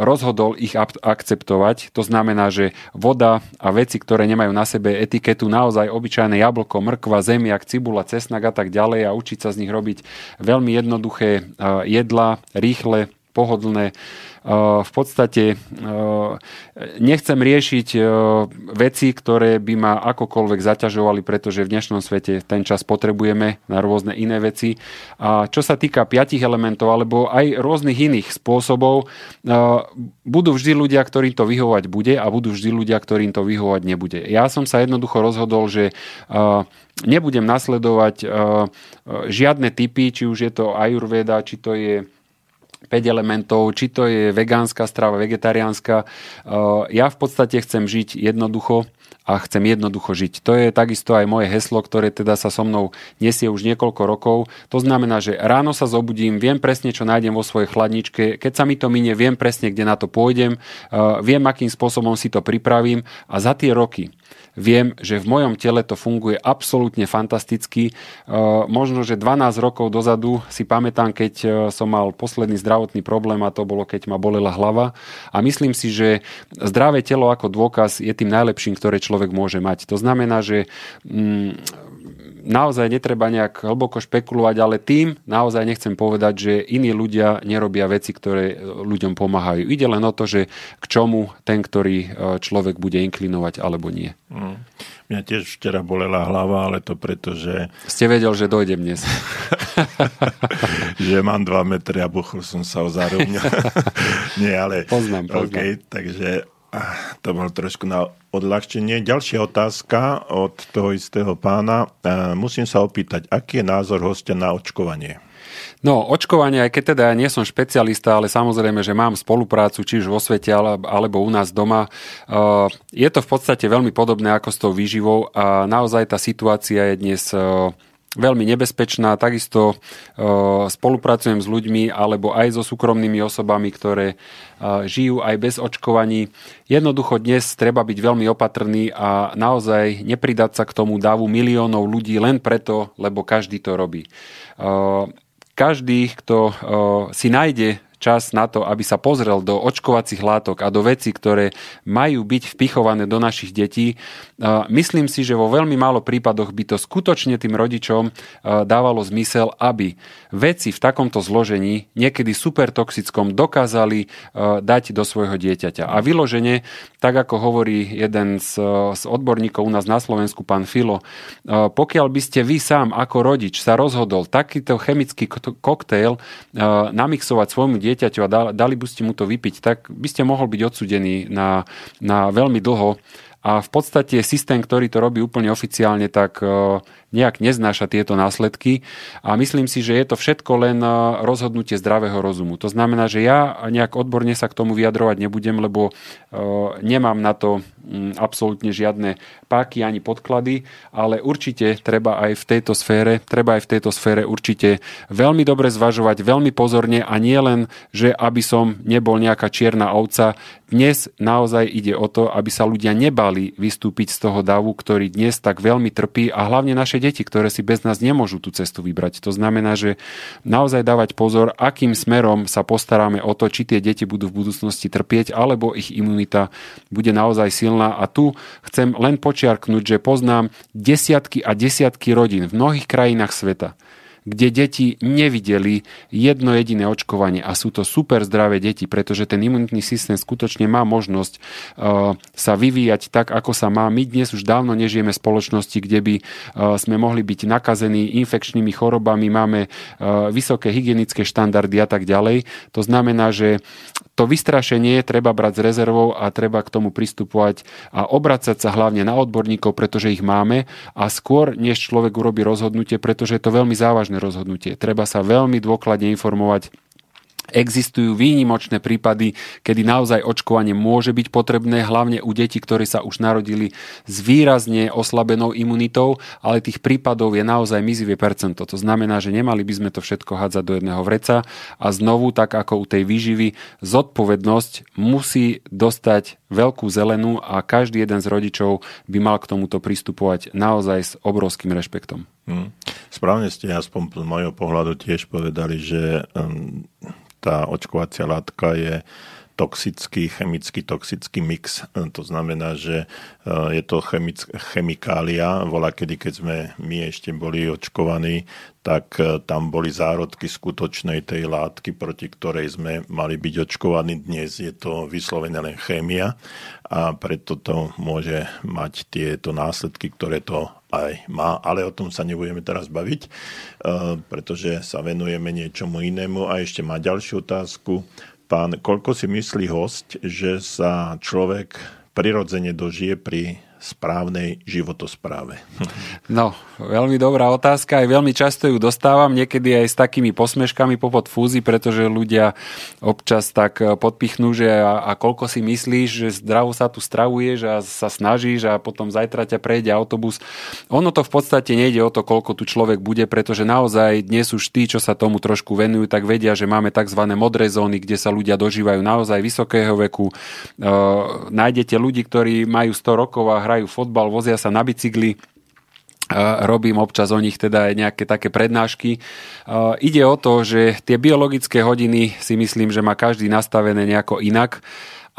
rozhodol ich akceptovať. To znamená, že voda a veci, ktoré nemajú na sebe etiketu, naozaj obyčajné jablko, mrkva, zemiak, cibula, cesnak a tak ďalej a učiť sa z nich robiť veľmi jednoduché e, jedla, rýchle, pohodlné. V podstate uh, nechcem riešiť uh, veci, ktoré by ma akokoľvek zaťažovali, pretože v dnešnom svete ten čas potrebujeme na rôzne iné veci. A čo sa týka piatich elementov alebo aj rôznych iných spôsobov, budú vždy ľudia, ktorým to vyhovať bude a budú vždy ľudia, ktorým to vyhovať nebude. Ja som sa jednoducho rozhodol, že nebudem nasledovať žiadne typy, či už je to ajurveda, či to je 5 elementov, či to je vegánska strava, vegetariánska. Uh, Ja v podstate chcem žiť jednoducho a chcem jednoducho žiť. To je takisto aj moje heslo, ktoré teda sa so mnou nesie už niekoľko rokov. To znamená, že ráno sa zobudím, viem presne, čo nájdem vo svojej chladničke, keď sa mi to minie, viem presne, kde na to pôjdem, uh, viem, akým spôsobom si to pripravím a za tie roky viem, že v mojom tele to funguje absolútne fantasticky. Uh, Možno, že 12 rokov dozadu si pamätám, keď uh, som mal posledný zdravotný problém a to bolo, keď ma bolela hlava. A myslím si, že zdravé telo ako dôkaz je tým najlepším, ktoré človek môže mať. To znamená, že mm, naozaj netreba nejak hlboko špekulovať, ale tým naozaj nechcem povedať, že iní ľudia nerobia veci, ktoré e, ľuďom pomáhajú. Ide len o to, že k čomu ten, ktorý e, človek bude inklinovať alebo nie. Mm. Mňa tiež včera bolela hlava, ale to preto, že, Ste vedel, že dojdem dnes. že mám 2 metry a buchol som sa o zárovňa. Nie, ale... Poznám, poznám. OK, takže to bol trošku na odľahčenie. Ďalšia otázka od toho istého pána. Eh, Musím sa opýtať, aký je názor hostia na očkovanie? No, očkovanie, aj keď teda ja nie som špecialista, ale samozrejme, že mám spoluprácu či už vo svete ale- alebo u nás doma, uh, je to v podstate veľmi podobné ako s tou výživou a naozaj tá situácia je dnes uh, veľmi nebezpečná. Takisto uh, spolupracujem s ľuďmi alebo aj so súkromnými osobami, ktoré uh, žijú aj bez očkovaní. Jednoducho dnes treba byť veľmi opatrný a naozaj nepridať sa k tomu davu miliónov ľudí len preto, lebo každý to robí. Uh, každý, kto si nájde čas na to, aby sa pozrel do očkovacích látok a do vecí, ktoré majú byť vpichované do našich detí. Myslím si, že vo veľmi málo prípadoch by to skutočne tým rodičom dávalo zmysel, aby veci v takomto zložení, niekedy super toxickom, dokázali dať do svojho dieťaťa. A vyloženie, tak ako hovorí jeden z, z odborníkov u nás na Slovensku, pán Filo, pokiaľ by ste vy sám ako rodič sa rozhodol takýto chemický ko- koktejl uh, namixovať svojmu dieťaťu a dal- dali by ste mu to vypiť, tak by ste mohol byť odsudený na, na veľmi dlho. A v podstate systém, ktorý to robí úplne oficiálne, tak uh, nejak neznáša tieto následky. A myslím si, že je to všetko len uh, rozhodnutie zdravého rozumu. To znamená, že ja nejak odborne sa k tomu vyjadrovať nebudem, lebo uh, nemám na to absolútne žiadne páky ani podklady, ale určite treba aj v tejto sfére, treba aj v tejto sfére určite veľmi dobre zvažovať, veľmi pozorne a nie len, že aby som nebol nejaká čierna ovca. Dnes naozaj ide o to, aby sa ľudia nebali vystúpiť z toho davu, ktorý dnes tak veľmi trpí a hlavne naše deti, ktoré si bez nás nemôžu tú cestu vybrať. To znamená, že naozaj dávať pozor, akým smerom sa postaráme o to, či tie deti budú v budúcnosti trpieť, alebo ich imunita bude naozaj silná. A tu chcem len počiarknúť, že poznám desiatky a desiatky rodín v mnohých krajinách sveta, kde deti nevideli jedno jediné očkovanie a sú to super zdravé deti, pretože ten imunitný systém skutočne má možnosť uh, sa vyvíjať tak, ako sa má. My dnes už dávno nežijeme v spoločnosti, kde by uh, sme mohli byť nakazení infekčnými chorobami, máme uh, vysoké hygienické štandardy a tak ďalej. To znamená, že to vystrašenie treba brať s rezervou a treba k tomu pristupovať a obracať sa hlavne na odborníkov, pretože ich máme a skôr, než človek urobí rozhodnutie, pretože je to veľmi závažné rozhodnutie. Treba sa veľmi dôkladne informovať Existujú výnimočné prípady, kedy naozaj očkovanie môže byť potrebné, hlavne u detí, ktorí sa už narodili s výrazne oslabenou imunitou, ale tých prípadov je naozaj mizivé percento. To znamená, že nemali by sme to všetko hádzať do jedného vreca a znovu, tak ako u tej výživy, zodpovednosť musí dostať veľkú zelenú a každý jeden z rodičov by mal k tomuto pristupovať naozaj s obrovským rešpektom. Hm. Správne ste aspoň z môjho pohľadu tiež povedali, že um, tá očkovacia látka je toxický, chemický toxický mix. To znamená, že je to chemic, chemikália. Volá, kedy keď sme my ešte boli očkovaní, tak tam boli zárodky skutočnej tej látky, proti ktorej sme mali byť očkovaní. Dnes je to vyslovene len chémia a preto to môže mať tieto následky, ktoré to aj má, ale o tom sa nebudeme teraz baviť, pretože sa venujeme niečomu inému. A ešte má ďalšiu otázku. Pán, koľko si myslí host, že sa človek prirodzene dožije pri správnej životospráve? No, veľmi dobrá otázka, aj veľmi často ju dostávam, niekedy aj s takými posmeškami popod fúzy, pretože ľudia občas tak eh, podpichnú, že a, a koľko si myslíš, že zdravo sa tu stravuješ a sa snažíš a potom zajtra ťa prejde autobus. Ono to v podstate nejde o to, koľko tu človek bude, pretože naozaj dnes už tí, čo sa tomu trošku venujú, tak vedia, že máme tzv. modré zóny, kde sa ľudia dožívajú naozaj vysokého veku. E, nájdete ľudí, ktorí majú 100 rokov a hrajú fotbal, vozia sa na bicykli, robím občas o nich teda aj nejaké také prednášky. Ide o to, že tie biologické hodiny si myslím, že má každý nastavené nejako inak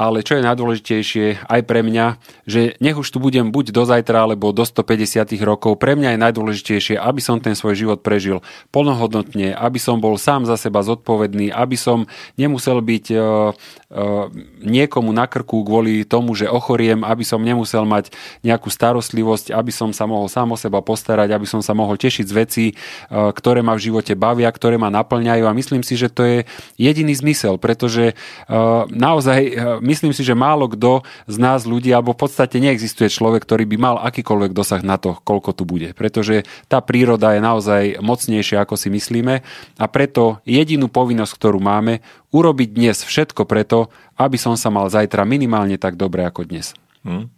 ale čo je najdôležitejšie aj pre mňa, že nech už tu budem buď do zajtra alebo do 150 rokov, pre mňa je najdôležitejšie, aby som ten svoj život prežil plnohodnotne, aby som bol sám za seba zodpovedný, aby som nemusel byť uh, uh, niekomu na krku kvôli tomu, že ochoriem, aby som nemusel mať nejakú starostlivosť, aby som sa mohol sám o seba postarať, aby som sa mohol tešiť z vecí, uh, ktoré ma v živote bavia, ktoré ma naplňajú. A myslím si, že to je jediný zmysel, pretože uh, naozaj uh, myslím si, že málo kto z nás ľudí, alebo v podstate neexistuje človek, ktorý by mal akýkoľvek dosah na to, koľko tu bude. Pretože tá príroda je naozaj mocnejšia, ako si myslíme a preto jedinú povinnosť, ktorú máme, urobiť dnes všetko preto, aby som sa mal zajtra minimálne tak dobre ako dnes. Hm.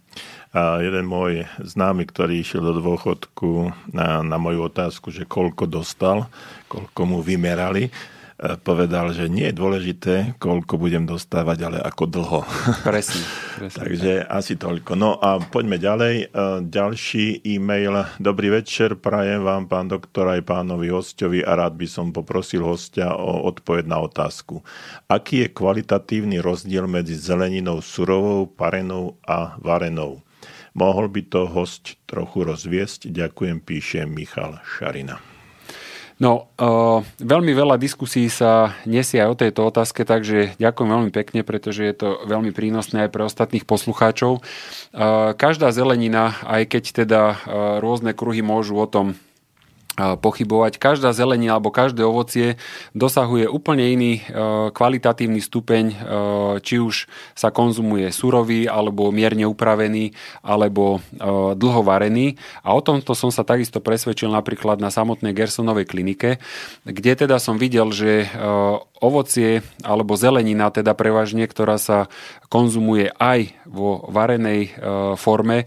A jeden môj známy, ktorý išiel do dôchodku na, na moju otázku, že koľko dostal, koľko mu vymerali, povedal, že nie je dôležité, koľko budem dostávať, ale ako dlho. Presne. presne Takže tak. asi toľko. No a poďme ďalej. E, ďalší e-mail. Dobrý večer, prajem vám, pán doktor, aj pánovi hostovi a rád by som poprosil hostia o odpoveď na otázku. Aký je kvalitatívny rozdiel medzi zeleninou surovou, parenou a varenou? Mohol by to host trochu rozviesť? Ďakujem, píše Michal Šarina. No, uh, veľmi veľa diskusí sa nesie aj o tejto otázke, takže ďakujem veľmi pekne, pretože je to veľmi prínosné aj pre ostatných poslucháčov. Uh, každá zelenina, aj keď teda uh, rôzne kruhy môžu o tom pochybovať. Každá zelenina alebo každé ovocie dosahuje úplne iný kvalitatívny stupeň, či už sa konzumuje surový, alebo mierne upravený, alebo dlho varený. A o tomto som sa takisto presvedčil napríklad na samotnej Gersonovej klinike, kde teda som videl, že ovocie alebo zelenina, teda prevažne, ktorá sa konzumuje aj vo varenej e, forme. E,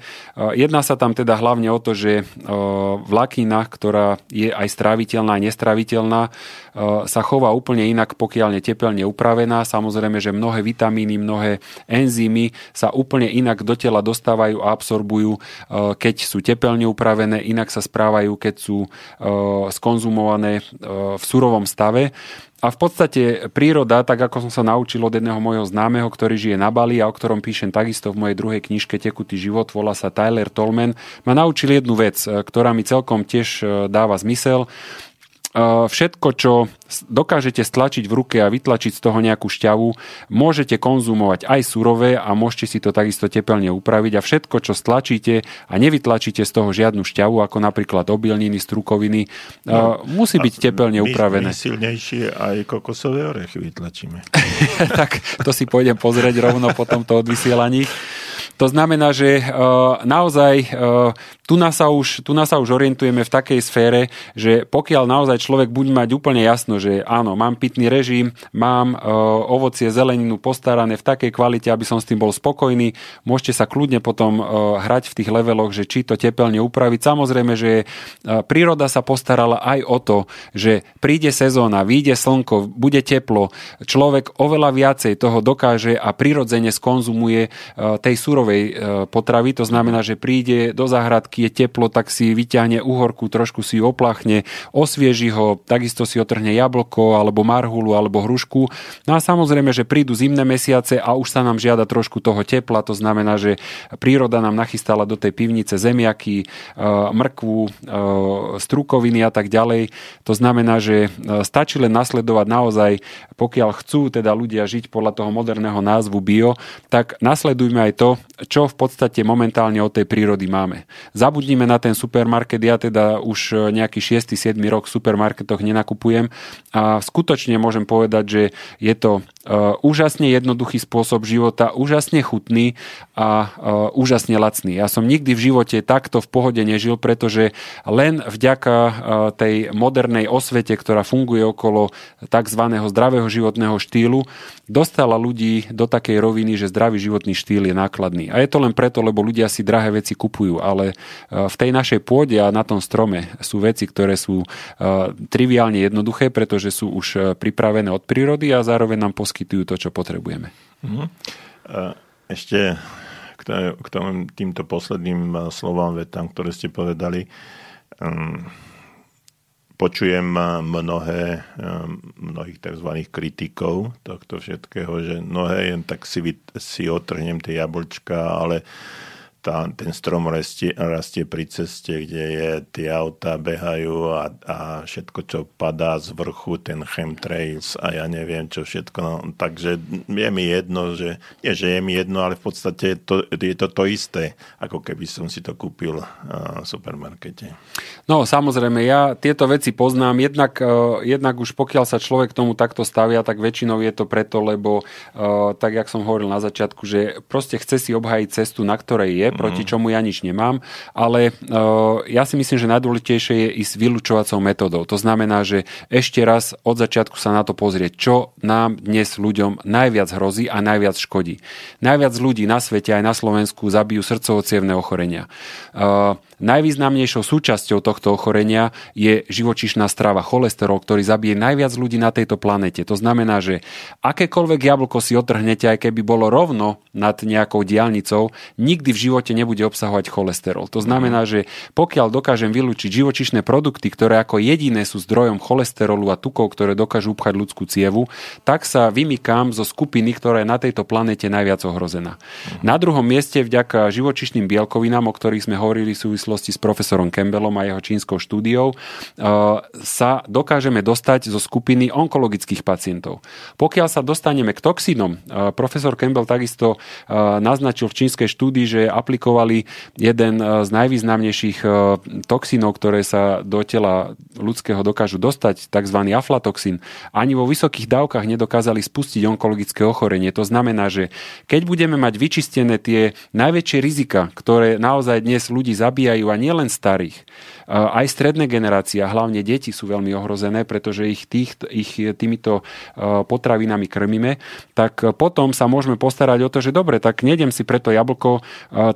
jedná sa tam teda hlavne o to, že e, ktorá je aj stráviteľná, aj nestraviteľná, e, sa chová úplne inak, pokiaľ je tepelne upravená. Samozrejme, že mnohé vitamíny, mnohé enzymy sa úplne inak do tela dostávajú a absorbujú, e, keď sú tepelne upravené, inak sa správajú, keď sú e, skonzumované v surovom stave. A v podstate príroda, tak ako som sa naučil od jedného môjho známeho, ktorý žije na Bali a o ktorom píšem takisto v mojej druhej knižke Tekutý život, volá sa Tyler Tolman, ma naučil jednu vec, ktorá mi celkom tiež dáva zmysel všetko, čo dokážete stlačiť v ruke a vytlačiť z toho nejakú šťavu, môžete konzumovať aj surové a môžete si to takisto tepelne upraviť a všetko, čo stlačíte a nevytlačíte z toho žiadnu šťavu, ako napríklad obilniny, strukoviny, no, musí byť tepelne my, upravené. My silnejšie aj kokosové orechy vytlačíme. tak to si pôjdem pozrieť rovno po tomto odvysielaní. To znamená, že naozaj tu nás, sa už, tu nás sa už orientujeme v takej sfére, že pokiaľ naozaj človek bude mať úplne jasno, že áno, mám pitný režim, mám uh, ovocie, zeleninu postarané v takej kvalite, aby som s tým bol spokojný, môžete sa kľudne potom uh, hrať v tých leveloch, že či to tepelne upraviť. Samozrejme, že uh, príroda sa postarala aj o to, že príde sezóna, vyjde slnko, bude teplo, človek oveľa viacej toho dokáže a prirodzene skonzumuje uh, tej surovej e, potravy. To znamená, že príde do záhradky je teplo, tak si vyťahne uhorku, trošku si ju opláchne, osvieži ho, takisto si otrhne jablko, alebo marhulu, alebo hrušku. No a samozrejme, že prídu zimné mesiace a už sa nám žiada trošku toho tepla, to znamená, že príroda nám nachystala do tej pivnice zemiaky, e, mrkvu, e, strukoviny a tak ďalej. To znamená, že e, stačí len nasledovať naozaj, pokiaľ chcú teda ľudia žiť podľa toho moderného názvu bio, tak nasledujme aj to, čo v podstate momentálne od tej prírody máme. Zabudnime na ten supermarket, ja teda už nejaký 6-7 rok v supermarketoch nenakupujem. A skutočne môžem povedať, že je to uh, úžasne jednoduchý spôsob života, úžasne chutný a uh, úžasne lacný. Ja som nikdy v živote takto v pohode nežil, pretože len vďaka uh, tej modernej osvete, ktorá funguje okolo tzv. zdravého životného štýlu, dostala ľudí do takej roviny, že zdravý životný štýl je nákladný. A je to len preto, lebo ľudia si drahé veci kupujú, ale v tej našej pôde a na tom strome sú veci, ktoré sú triviálne jednoduché, pretože sú už pripravené od prírody a zároveň nám poskytujú to, čo potrebujeme. Mhm. Ešte k týmto posledným eh, slovám, vetám, ktoré ste povedali. Um, počujem eh, mnohé, um, mnohých tzv. kritikov tohto všetkého, že mnohé jen tak si, si otrhnem tie jablčka, ale tá, ten strom rastie, rastie pri ceste, kde je, tie autá behajú a, a všetko, čo padá z vrchu, ten chemtrails a ja neviem, čo všetko. No, takže je mi jedno, že, nie, že je mi jedno, ale v podstate je to, je to to isté, ako keby som si to kúpil v supermarkete. No samozrejme, ja tieto veci poznám. Jednak, uh, jednak už pokiaľ sa človek tomu takto stavia, tak väčšinou je to preto, lebo uh, tak, jak som hovoril na začiatku, že proste chce si obhajiť cestu, na ktorej je, proti čomu ja nič nemám, ale uh, ja si myslím, že najdôležitejšie je ísť vylúčovacou metodou. To znamená, že ešte raz od začiatku sa na to pozrieť, čo nám dnes ľuďom najviac hrozí a najviac škodí. Najviac ľudí na svete aj na Slovensku zabijú srdcovo ochorenia. Uh, Najvýznamnejšou súčasťou tohto ochorenia je živočišná strava, cholesterol, ktorý zabije najviac ľudí na tejto planete. To znamená, že akékoľvek jablko si otrhnete, aj keby bolo rovno nad nejakou diálnicou, nikdy v živote nebude obsahovať cholesterol. To znamená, že pokiaľ dokážem vylúčiť živočišné produkty, ktoré ako jediné sú zdrojom cholesterolu a tukov, ktoré dokážu upchať ľudskú cievu, tak sa vymykám zo skupiny, ktorá je na tejto planete najviac ohrozená. Na druhom mieste vďaka živočišným bielkovinám, o ktorých sme hovorili v súvislosti s profesorom Campbellom a jeho čínskou štúdiou, sa dokážeme dostať zo skupiny onkologických pacientov. Pokiaľ sa dostaneme k toxínom, profesor Campbell takisto naznačil v čínskej štúdii, že aplikovali jeden z najvýznamnejších toxínov, ktoré sa do tela ľudského dokážu dostať, tzv. aflatoxín. Ani vo vysokých dávkach nedokázali spustiť onkologické ochorenie. To znamená, že keď budeme mať vyčistené tie najväčšie rizika, ktoré naozaj dnes ľudí zabíjajú a nielen starých, aj stredné generácie, a hlavne deti sú veľmi ohrozené, pretože ich, tých, ich týmito potravinami krmíme, tak potom sa môžeme postarať o to, že dobre, tak nejdem si preto jablko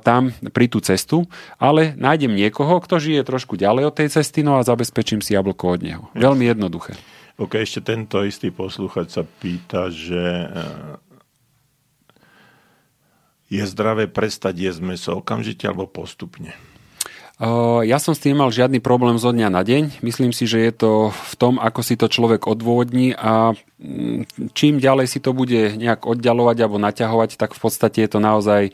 tam pri tú cestu, ale nájdem niekoho, kto žije trošku ďalej od tej cesty, no a zabezpečím si jablko od neho. Veľmi jednoduché. Ok, ešte tento istý poslúchať sa pýta, že je zdravé prestať jesť meso okamžite alebo postupne? Ja som s tým mal žiadny problém zo dňa na deň. Myslím si, že je to v tom, ako si to človek odôvodní a čím ďalej si to bude nejak oddialovať alebo naťahovať, tak v podstate je to naozaj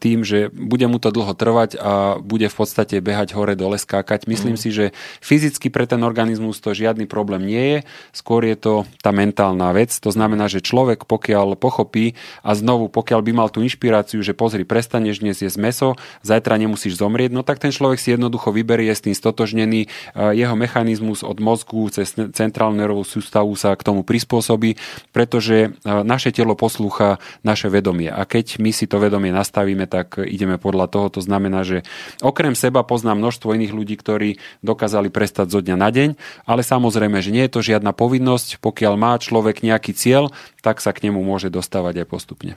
tým, že bude mu to dlho trvať a bude v podstate behať hore dole skákať. Myslím mm. si, že fyzicky pre ten organizmus to žiadny problém nie je, skôr je to tá mentálna vec. To znamená, že človek pokiaľ pochopí a znovu pokiaľ by mal tú inšpiráciu, že pozri, prestaneš dnes jesť meso, zajtra nemusíš zomrieť, no tak ten človek si jednoducho vyberie, je s tým stotožnený, jeho mechanizmus od mozgu cez centrálnu nervovú sústavu sa k tomu prispôsobí, pretože naše telo poslúcha naše vedomie. A keď my si to vedomie nastavíme, tak ideme podľa toho. To znamená, že okrem seba poznám množstvo iných ľudí, ktorí dokázali prestať zo dňa na deň, ale samozrejme, že nie je to žiadna povinnosť. Pokiaľ má človek nejaký cieľ, tak sa k nemu môže dostávať aj postupne.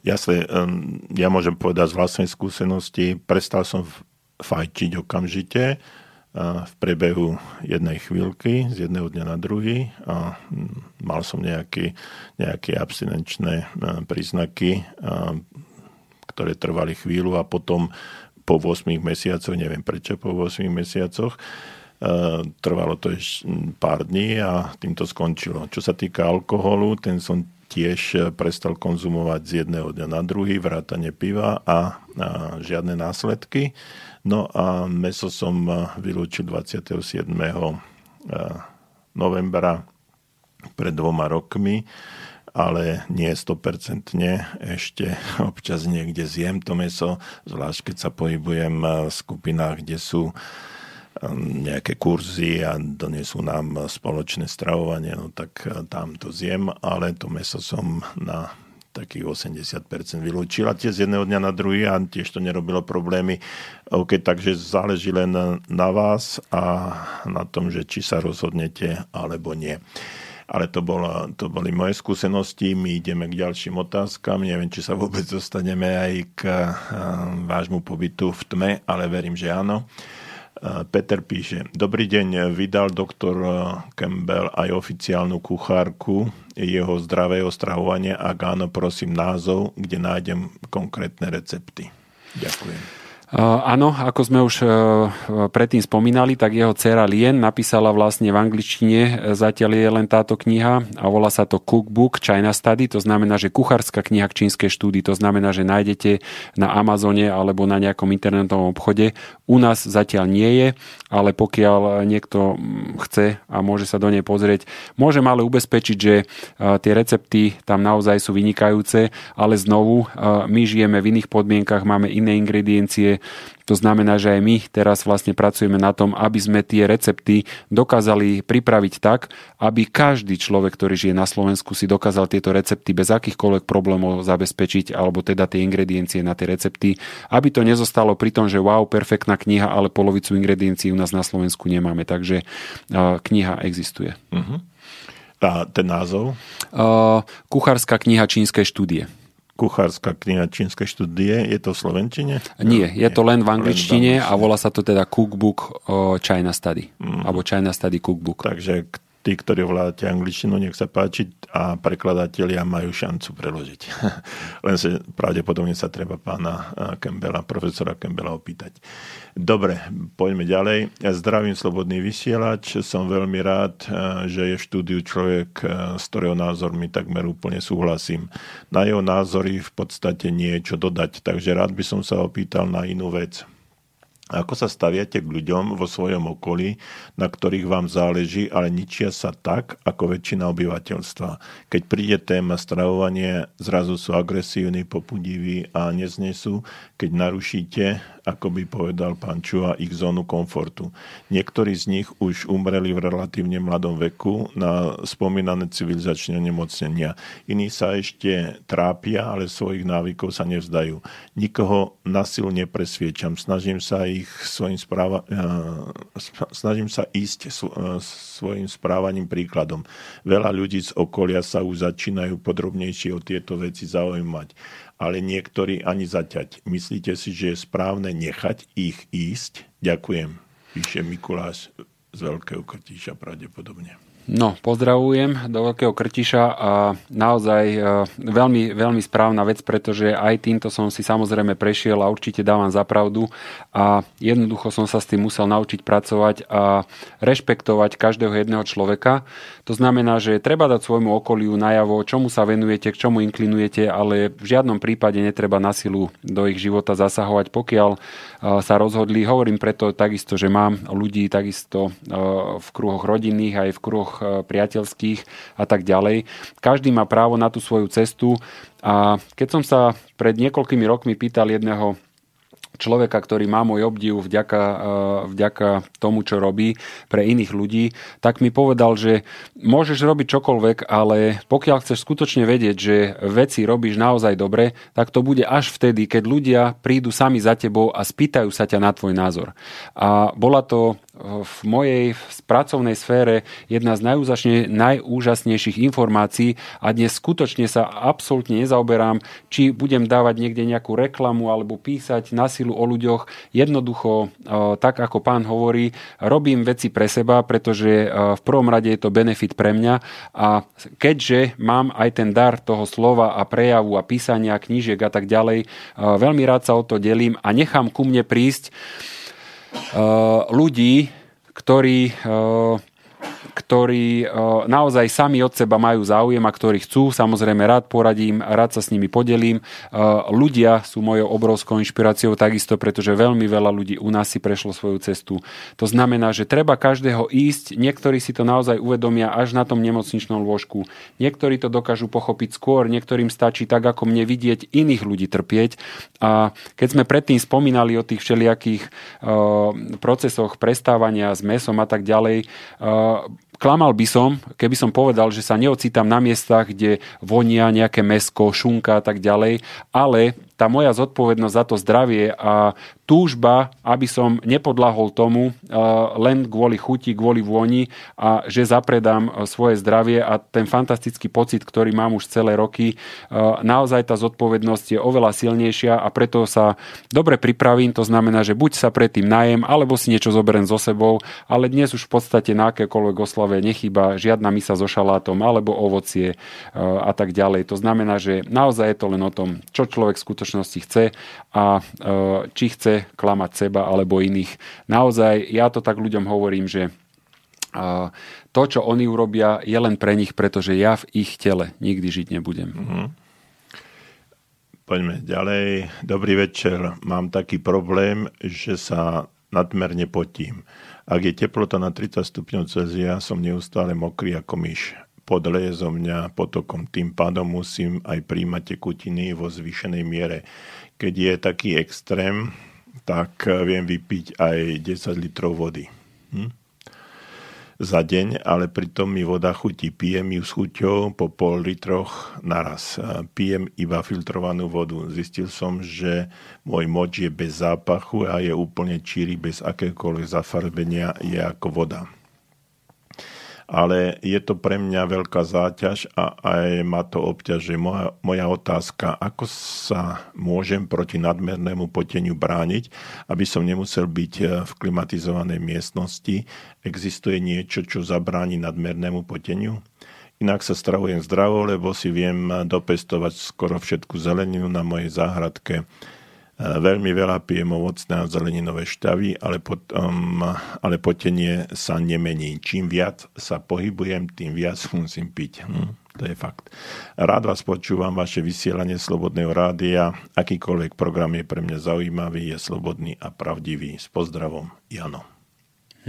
Jasne, ja môžem povedať z vlastnej skúsenosti, prestal som fajčiť okamžite v prebehu jednej chvíľky, z jedného dňa na druhý a mal som nejaké, nejaké abstinenčné príznaky, ktoré trvali chvíľu a potom po 8 mesiacoch, neviem prečo po 8 mesiacoch. E, Trvalo to ešte pár dní a tým to skončilo. Čo sa týka alkoholu, ten som tiež e, prestal konzumovať z jedného dňa na druhý, vrátane piva a, a žiadne následky. No a meso som e, vylúčil 27. e, novembra pred dvoma rokmi, ale nie 100% ešte občas niekde zjem to meso, zvlášť keď sa pohybujem v skupinách, kde sú nejaké kurzy a donesú nám spoločné stravovanie, no tak tam to zjem, ale to meso som na takých 80% vylúčil a tie z jedného dňa na druhý a tiež to nerobilo problémy. OK, takže záleží len na vás a na tom, že či sa rozhodnete alebo nie. Ale to, bola, to boli moje skúsenosti. My ideme k ďalším otázkam. Neviem, či sa vôbec dostaneme aj k vášmu pobytu v tme, ale verím, že áno. Peter píše, dobrý deň, vydal doktor Campbell aj oficiálnu kuchárku jeho zdravého stravovania. Ak áno, prosím názov, kde nájdem konkrétne recepty. Ďakujem. Uh, áno, ako sme už uh, predtým spomínali, tak jeho dcera Lien napísala vlastne v angličtine, e, zatiaľ je len táto kniha a volá sa to Cookbook China Study, to znamená, že kuchárska kniha k čínskej štúdii, to znamená, že nájdete na Amazone alebo na nejakom internetovom obchode. U nás zatiaľ nie je, ale pokiaľ niekto chce a môže sa do nej pozrieť, môžem ale ubezpečiť, že tie recepty tam naozaj sú vynikajúce, ale znovu, my žijeme v iných podmienkach, máme iné ingrediencie, to znamená, že aj my teraz vlastne pracujeme na tom, aby sme tie recepty dokázali pripraviť tak, aby každý človek, ktorý žije na Slovensku, si dokázal tieto recepty bez akýchkoľvek problémov zabezpečiť, alebo teda tie ingrediencie na tie recepty, aby to nezostalo pri tom, že wow, perfektná kniha, ale polovicu ingrediencií u nás na Slovensku nemáme. Takže kniha existuje. Uh-huh. A ten názov? Kuchárska kniha čínskej štúdie kuchárska kniha čínskej štúdie. Je to v Slovenčine? Nie, je to len v angličtine a volá sa to teda Cookbook China Study. Mm. Alebo China Study Cookbook. Takže tí, ktorí ovládate angličtinu, nech sa páči a prekladatelia majú šancu preložiť. Len sa pravdepodobne sa treba pána Campbella, profesora Campbella opýtať. Dobre, poďme ďalej. Zdravím Slobodný vysielač. Som veľmi rád, že je v štúdiu človek, s ktorého názormi takmer úplne súhlasím. Na jeho názory v podstate nie je čo dodať, takže rád by som sa opýtal na inú vec. Ako sa staviate k ľuďom vo svojom okolí, na ktorých vám záleží, ale ničia sa tak, ako väčšina obyvateľstva. Keď príde téma stravovanie, zrazu sú agresívni, popudiví a neznesú, keď narušíte ako by povedal pán Čua, ich zónu komfortu. Niektorí z nich už umreli v relatívne mladom veku na spomínané civilizačné nemocnenia. Iní sa ešte trápia, ale svojich návykov sa nevzdajú. Nikoho na silu nepresviečam. Snažím sa ich svojim správa, eh, snažím sa ísť eh, svojim správaním príkladom. Veľa ľudí z okolia sa už začínajú podrobnejšie o tieto veci zaujímať ale niektorí ani zaťať. Myslíte si, že je správne nechať ich ísť? Ďakujem, píše Mikuláš z Veľkého Krtíša pravdepodobne. No, pozdravujem do Veľkého Krtiša a naozaj e, veľmi, veľmi správna vec, pretože aj týmto som si samozrejme prešiel a určite dávam za pravdu a jednoducho som sa s tým musel naučiť pracovať a rešpektovať každého jedného človeka. To znamená, že treba dať svojmu okoliu najavo, čomu sa venujete, k čomu inklinujete, ale v žiadnom prípade netreba na silu do ich života zasahovať, pokiaľ e, sa rozhodli. Hovorím preto takisto, že mám ľudí takisto e, v kruhoch rodinných aj v kruhoch E, priateľských a tak ďalej. Každý má právo na tú svoju cestu a keď som sa pred niekoľkými rokmi pýtal jedného človeka, ktorý má môj obdiv vďaka, e, vďaka tomu, čo robí pre iných ľudí, tak mi povedal, že môžeš robiť čokoľvek, ale pokiaľ chceš skutočne vedieť, že veci robíš naozaj dobre, tak to bude až vtedy, keď ľudia prídu sami za tebou a spýtajú sa ťa na tvoj názor. A bola to v mojej pracovnej sfére jedna z najúžasne, najúžasnejších informácií a dnes skutočne sa absolútne nezaoberám, či budem dávať niekde nejakú reklamu alebo písať na silu o ľuďoch. Jednoducho, e, tak ako pán hovorí, robím veci pre seba, pretože e, v prvom rade je to benefit pre mňa a keďže mám aj ten dar toho slova a prejavu a písania knížiek a tak ďalej, e, veľmi rád sa o to delím a nechám ku mne prísť ľudí, ktorí ktorí e, naozaj sami od seba majú záujem a ktorí chcú. Samozrejme rád poradím, rád sa s nimi podelím. E, ľudia sú mojou obrovskou inšpiráciou takisto, pretože veľmi veľa ľudí u nás si prešlo svoju cestu. To znamená, že treba každého ísť. Niektorí si to naozaj uvedomia až na tom nemocničnom lôžku. Niektorí to dokážu pochopiť skôr, niektorým stačí tak, ako mne vidieť iných ľudí trpieť. A keď sme predtým spomínali o tých všelijakých uh, procesoch prestávania s mesom a tak ďalej, klamal by som, keby som povedal, že sa neocítam na miestach, kde vonia nejaké mesko, šunka a tak ďalej, ale tá moja zodpovednosť za to zdravie a túžba, aby som nepodlahol tomu len kvôli chuti, kvôli vôni a že zapredám svoje zdravie a ten fantastický pocit, ktorý mám už celé roky, naozaj tá zodpovednosť je oveľa silnejšia a preto sa dobre pripravím, to znamená, že buď sa predtým najem, alebo si niečo zoberiem so sebou, ale dnes už v podstate na akékoľvek oslave nechýba žiadna misa so šalátom alebo ovocie a tak ďalej. To znamená, že naozaj je to len o tom, čo človek v skutočnosti chce a či chce klamať seba alebo iných. Naozaj, ja to tak ľuďom hovorím, že to, čo oni urobia, je len pre nich, pretože ja v ich tele nikdy žiť nebudem. Mhm. Poďme ďalej. Dobrý večer. Mám taký problém, že sa nadmerne potím. Ak je teplota na 30 stupňov Celzia, som neustále mokrý ako myš. Podleje zo mňa potokom. Tým pádom musím aj príjmať tekutiny vo zvýšenej miere. Keď je taký extrém, tak viem vypiť aj 10 litrov vody. Hm? za deň, ale pritom mi voda chutí. Pijem ju s chuťou po pol litroch naraz. Pijem iba filtrovanú vodu. Zistil som, že môj moč je bez zápachu a je úplne číry, bez akékoľvek zafarbenia, je ako voda ale je to pre mňa veľká záťaž a aj ma to obťažuje. Moja, moja otázka, ako sa môžem proti nadmernému poteniu brániť, aby som nemusel byť eh, v klimatizovanej miestnosti. Existuje niečo, čo zabráni nadmernému poteniu? Inak sa stravujem zdravo, lebo si viem dopestovať skoro všetku zeleninu na mojej záhradke Veľmi veľa pijem ovocné a zeleninové šťavy, ale, potom, ale potenie sa nemení. Čím viac sa pohybujem, tým viac musím piť. Hm, to je fakt. Rád vás počúvam, vaše vysielanie Slobodného rádia. Akýkoľvek program je pre mňa zaujímavý, je slobodný a pravdivý. S pozdravom, Jano.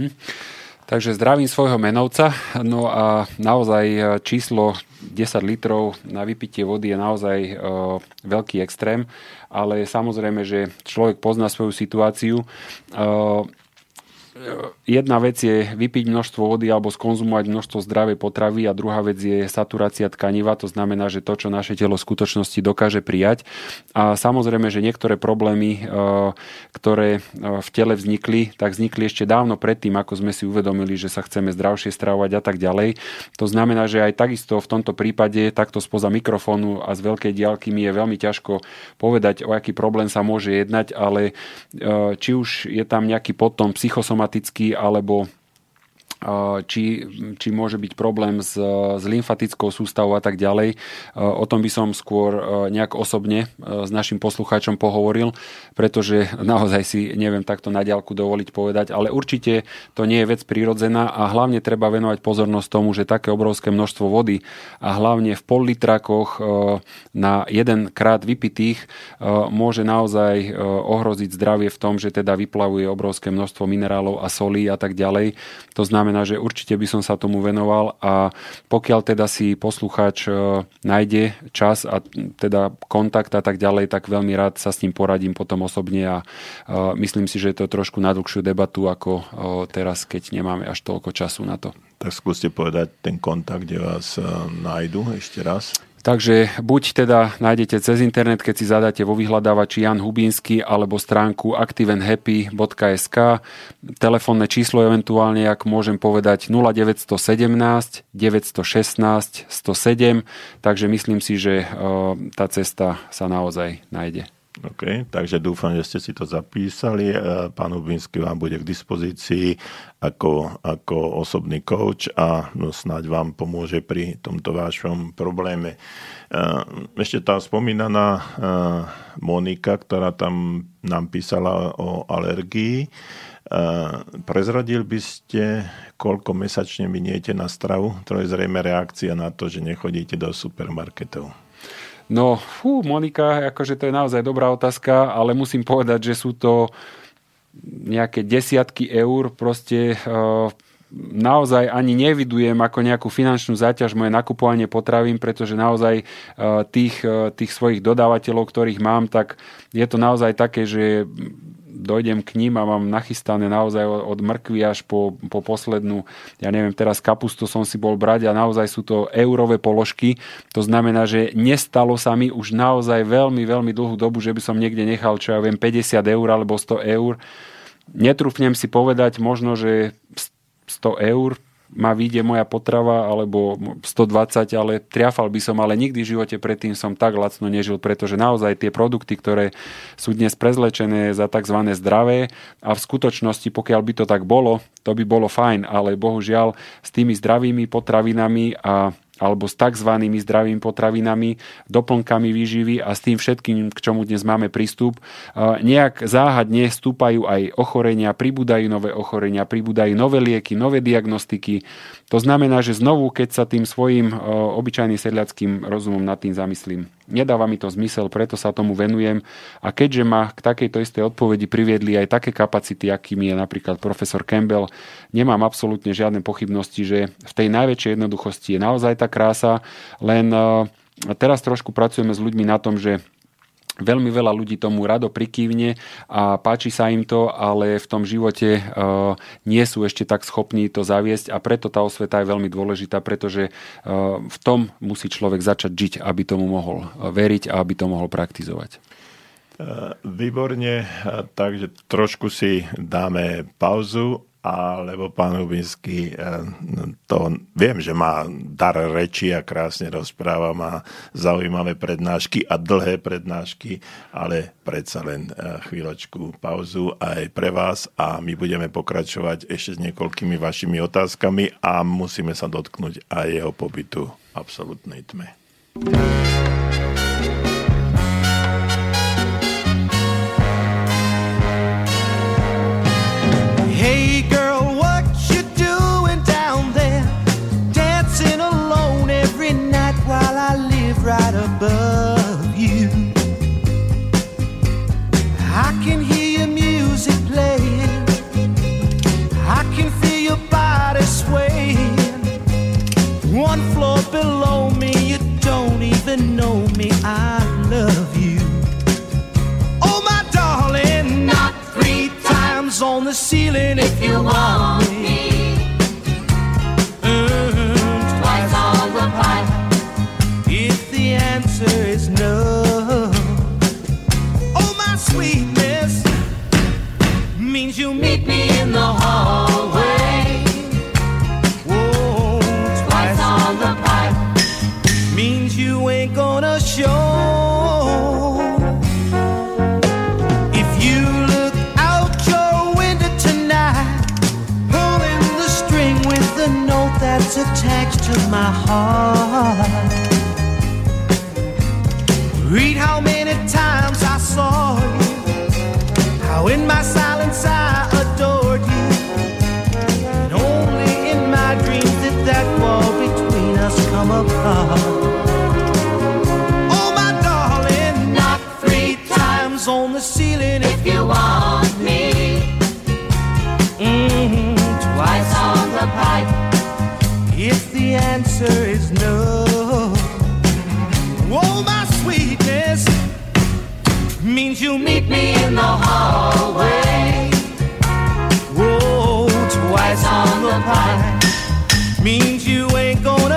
Hm. Takže zdravím svojho menovca. No a naozaj e, číslo 10 litrov na vypitie vody je naozaj e, veľký extrém, ale samozrejme, že človek pozná svoju situáciu. E, jedna vec je vypiť množstvo vody alebo skonzumovať množstvo zdravej potravy a druhá vec je saturácia tkaniva, to znamená, že to, čo naše telo v skutočnosti dokáže prijať. A samozrejme, že niektoré problémy, e, ktoré e, v tele vznikli, tak vznikli ešte dávno predtým, ako sme si uvedomili, že sa chceme zdravšie stravovať a tak ďalej. To znamená, že aj takisto v tomto prípade, takto spoza mikrofónu a z veľkej diálky mi je veľmi ťažko povedať, o aký problém sa môže jednať, ale e, či už je tam nejaký potom psychosomatický lymfatický alebo či, či môže byť problém s, s lymfatickou sústavou a tak ďalej. O tom by som skôr nejak osobne s našim poslucháčom pohovoril, pretože naozaj si neviem takto na diálku dovoliť povedať, ale určite to nie je vec prírodzená a hlavne treba venovať pozornosť tomu, že také obrovské množstvo vody a hlavne v pol litrakoch na jeden krát vypitých môže naozaj ohroziť zdravie v tom, že teda vyplavuje obrovské množstvo minerálov a solí a tak ďalej. To znamená, znamená, že určite by som sa tomu venoval a pokiaľ teda si poslucháč e, nájde čas a teda kontakt a tak ďalej, tak veľmi rád sa s ním poradím potom osobne a e, myslím si, že je to trošku na dlhšiu debatu ako e, teraz, keď nemáme až toľko času na to. Tak skúste povedať ten kontakt, kde vás nájdu ešte raz. Takže buď teda nájdete cez internet, keď si zadáte vo vyhľadávači Jan Hubínsky alebo stránku activenhappy.sk telefónne číslo eventuálne, ak môžem povedať 0917 916 107, takže myslím si, že e, tá cesta sa naozaj nájde. OK, takže dúfam, že ste si to zapísali. E, Pán Hubinsky vám bude k dispozícii ako, ako osobný coach a no, snáď vám pomôže pri tomto vašom probléme. E, Ešte tá spomínaná e, Monika, ktorá tam nám písala o alergii, prezradil by ste, koľko mesačne miniete na stravu? To je zrejme reakcia na to, že nechodíte do supermarketov. No, fú, Monika, akože to je naozaj dobrá otázka, ale musím povedať, že sú to nejaké desiatky eur, proste uh, naozaj ani nevidujem ako nejakú finančnú záťaž moje nakupovanie potravín, pretože naozaj uh, tých, uh, tých svojich dodávateľov, ktorých mám, tak je to naozaj také, že dojdem k ním a mám nachystané naozaj od mrkvy až po, po poslednú, ja neviem, teraz kapustu som si bol brať a naozaj sú to eurové položky. To znamená, že nestalo sa mi už naozaj veľmi, veľmi dlhú dobu, že by som niekde nechal, čo ja viem, 50 eur alebo 100 eur. Netrúfnem si povedať možno, že 100 eur ma vyjde moja potrava alebo 120, ale triafal by som, ale nikdy v živote predtým som tak lacno nežil, pretože naozaj tie produkty, ktoré sú dnes prezlečené za tzv. zdravé a v skutočnosti, pokiaľ by to tak bolo, to by bolo fajn, ale bohužiaľ s tými zdravými potravinami a alebo s tzv. zdravými potravinami, doplnkami výživy a s tým všetkým, k čomu dnes máme prístup, nejak záhadne stúpajú aj ochorenia, pribúdajú nové ochorenia, pribúdajú nové lieky, nové diagnostiky. To znamená, že znovu, keď sa tým svojim obyčajným sedliackým rozumom nad tým zamyslím, nedáva mi to zmysel, preto sa tomu venujem a keďže ma k takejto istej odpovedi priviedli aj také kapacity, akými je napríklad profesor Campbell, nemám absolútne žiadne pochybnosti, že v tej najväčšej jednoduchosti je naozaj tá krása, len eh, teraz trošku pracujeme s ľuďmi na tom, že Veľmi veľa ľudí tomu rado prikývne a páči sa im to, ale v tom živote uh, nie sú ešte tak schopní to zaviesť a preto tá osveta je veľmi dôležitá, pretože uh, v tom musí človek začať žiť, aby tomu mohol veriť a aby to mohol praktizovať. Výborne, takže trošku si dáme pauzu alebo pán Hubinsky, eh, to viem, že má dar reči a krásne rozpráva, má zaujímavé prednášky a dlhé prednášky, ale predsa len eh, chvíľočku pauzu aj pre vás a my budeme pokračovať ešte s niekoľkými vašimi otázkami a musíme sa dotknúť aj jeho pobytu v absolútnej tme. Right above you. I can hear your music playing. I can feel your body swaying. One floor below me, you don't even know me. I love you. Oh, my darling, not three times on the ceiling if you want me. Means you meet me in the hallway. Whoa, twice on the pipe means you ain't gonna show. If you look out your window tonight, pulling the string with the note that's attached to my heart. Read how many times I saw you, how in my silence I adored you. And only in my dreams did that wall between us come apart. Oh, my darling, not three times on the ceiling if you want me. Means you meet me in the hallway. Whoa, twice on the pipe means you ain't gonna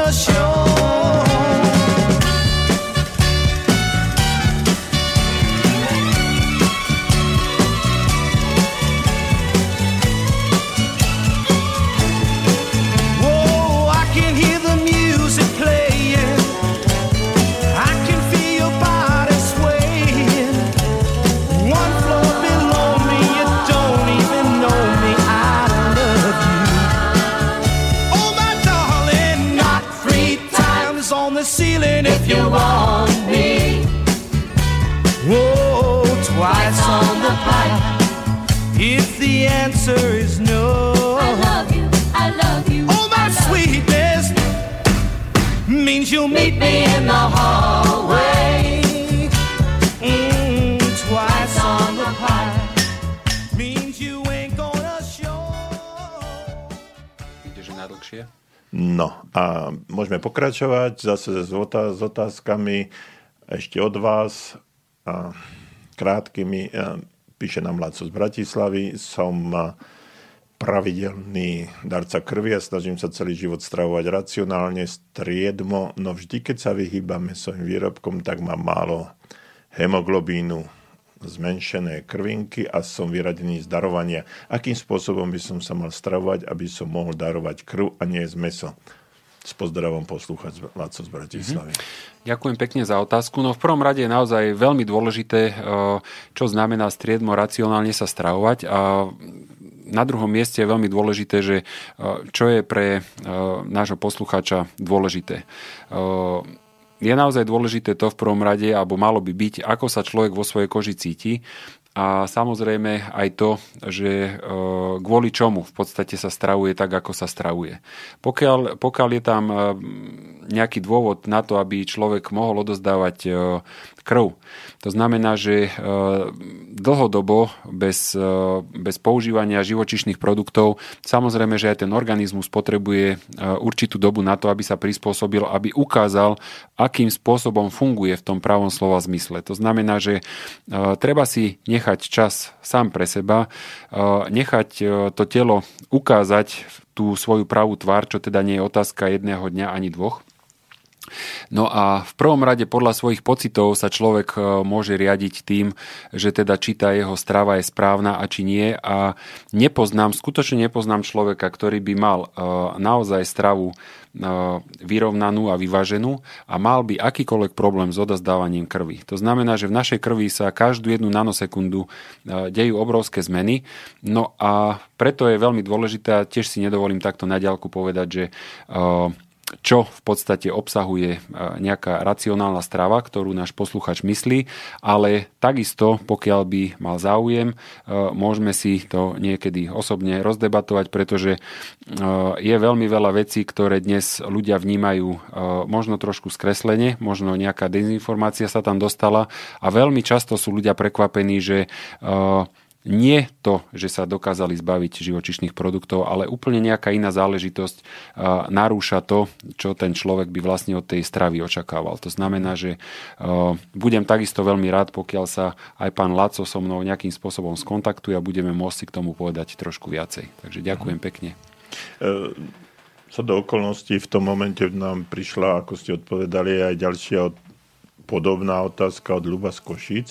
Najdlhšie. No a môžeme pokračovať zase s, otáz- s otázkami ešte od vás. A krátkými. Píše nám Laco z Bratislavy. Som pravidelný darca krvi a snažím sa celý život stravovať racionálne, striedmo, no vždy, keď sa vyhýbam mesovým výrobkom, tak mám málo hemoglobínu, zmenšené krvinky a som vyradený z darovania. Akým spôsobom by som sa mal stravovať, aby som mohol darovať krv a nie z meso? S pozdravom poslúchať Laco z Bratislavy. Ďakujem pekne za otázku. No v prvom rade je naozaj veľmi dôležité, e, čo znamená striedmo racionálne sa stravovať a na druhom mieste je veľmi dôležité, že e, čo je pre e, nášho poslucháča dôležité. Je naozaj dôležité to v prvom rade, alebo malo by byť, ako sa človek vo svojej koži cíti a samozrejme aj to, že e, kvôli čomu v podstate sa stravuje tak, ako sa stravuje. Pokiaľ, pokiaľ je tam e, nejaký dôvod na to, aby človek mohol odozdávať e, krv, to znamená, že dlhodobo bez, bez používania živočišných produktov, samozrejme, že aj ten organizmus potrebuje určitú dobu na to, aby sa prispôsobil, aby ukázal, akým spôsobom funguje v tom pravom slova zmysle. To znamená, že treba si nechať čas sám pre seba, nechať to telo ukázať tú svoju pravú tvár, čo teda nie je otázka jedného dňa ani dvoch. No a v prvom rade podľa svojich pocitov sa človek e, môže riadiť tým, že teda číta jeho strava je správna a či nie a nepoznám, skutočne nepoznám človeka, ktorý by mal e, naozaj stravu e, vyrovnanú a vyváženú a mal by akýkoľvek problém s odozdávaním krvi. To znamená, že v našej krvi sa každú jednu nanosekundu dejú obrovské zmeny, no a preto je veľmi dôležité a tiež si nedovolím takto na diaľku povedať, že čo v podstate obsahuje e, nejaká racionálna strava, ktorú náš posluchač myslí, ale takisto, pokiaľ by mal záujem, e, môžeme si to niekedy osobne rozdebatovať, pretože e, je veľmi veľa vecí, ktoré dnes ľudia vnímajú možno trošku skreslene, možno nejaká dezinformácia sa tam dostala a veľmi často sú ľudia prekvapení, že nie to, že sa dokázali zbaviť živočišných produktov, ale úplne nejaká iná záležitosť narúša to, čo ten človek by vlastne od tej stravy očakával. To znamená, že budem takisto veľmi rád, pokiaľ sa aj pán Laco so mnou nejakým spôsobom skontaktuje a budeme môcť si k tomu povedať trošku viacej. Takže ďakujem pekne. E, Sa do okolností v tom momente nám prišla, ako ste odpovedali, aj ďalšia od- podobná otázka od Luba z Košic.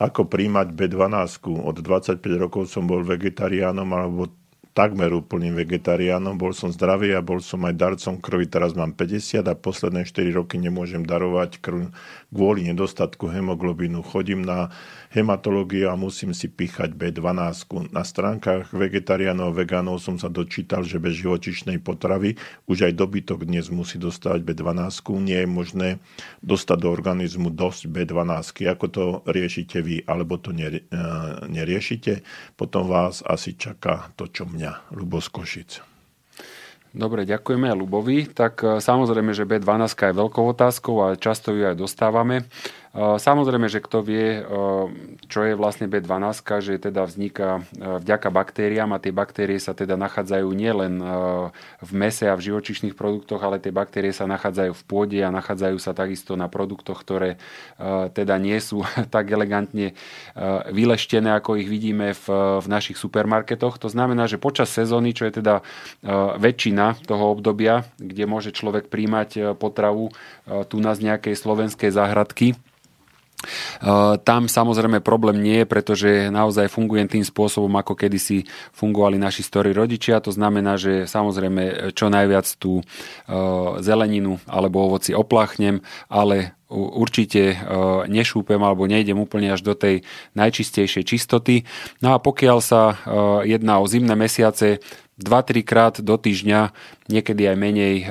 Ako príjmať B12? Od 25 rokov som bol vegetariánom alebo takmer úplným vegetariánom. Bol som zdravý a bol som aj darcom krvi. Teraz mám 50 a posledné 4 roky nemôžem darovať krv kvôli nedostatku hemoglobínu. Chodím na hematológiu a musím si píchať B12. Na stránkach vegetariánov a vegánov som sa dočítal, že bez živočišnej potravy už aj dobytok dnes musí dostávať B12. Nie je možné dostať do organizmu dosť B12. Ako to riešite vy, alebo to e, neriešite? Potom vás asi čaká to, čo mňa, Lubo z Košic. Dobre, ďakujeme Lubovi. Tak e, samozrejme, že B12 je veľkou otázkou a často ju aj dostávame. E, Samozrejme, že kto vie, e, čo je vlastne B12, že teda vzniká e, vďaka baktériám a tie baktérie sa teda nachádzajú nielen v mese a v živočišných produktoch, ale tie baktérie sa nachádzajú v pôde a nachádzajú sa takisto na produktoch, ktoré teda nie sú tak elegantne vyleštené, ako ich vidíme v, v našich supermarketoch. To znamená, že počas sezóny, čo je teda väčšina toho obdobia, kde môže človek príjmať potravu tu na z nejakej slovenskej záhradky, Tam samozrejme problém nie je, pretože naozaj fungujem tým spôsobom, ako kedysi fungovali naši storí rodičia. To znamená, že samozrejme čo najviac tú uh, zeleninu alebo ovoci opláchnem, ale určite nešúpem alebo nejdem úplne až do tej najčistejšej čistoty. No a pokiaľ sa jedná o zimné mesiace, 2-3 krát do týždňa, niekedy aj menej e,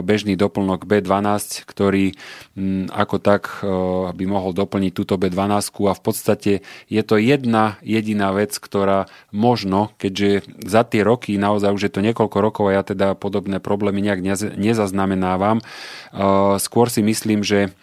bežný doplnok B12, ktorý m, ako tak e, by mohol doplniť túto B12 a v podstate je to jedna jediná vec, ktorá možno, keďže za tie roky, naozaj už je to niekoľko rokov a ja teda podobné problémy nejak nez- nezaznamenávam, e, skôr si myslím, že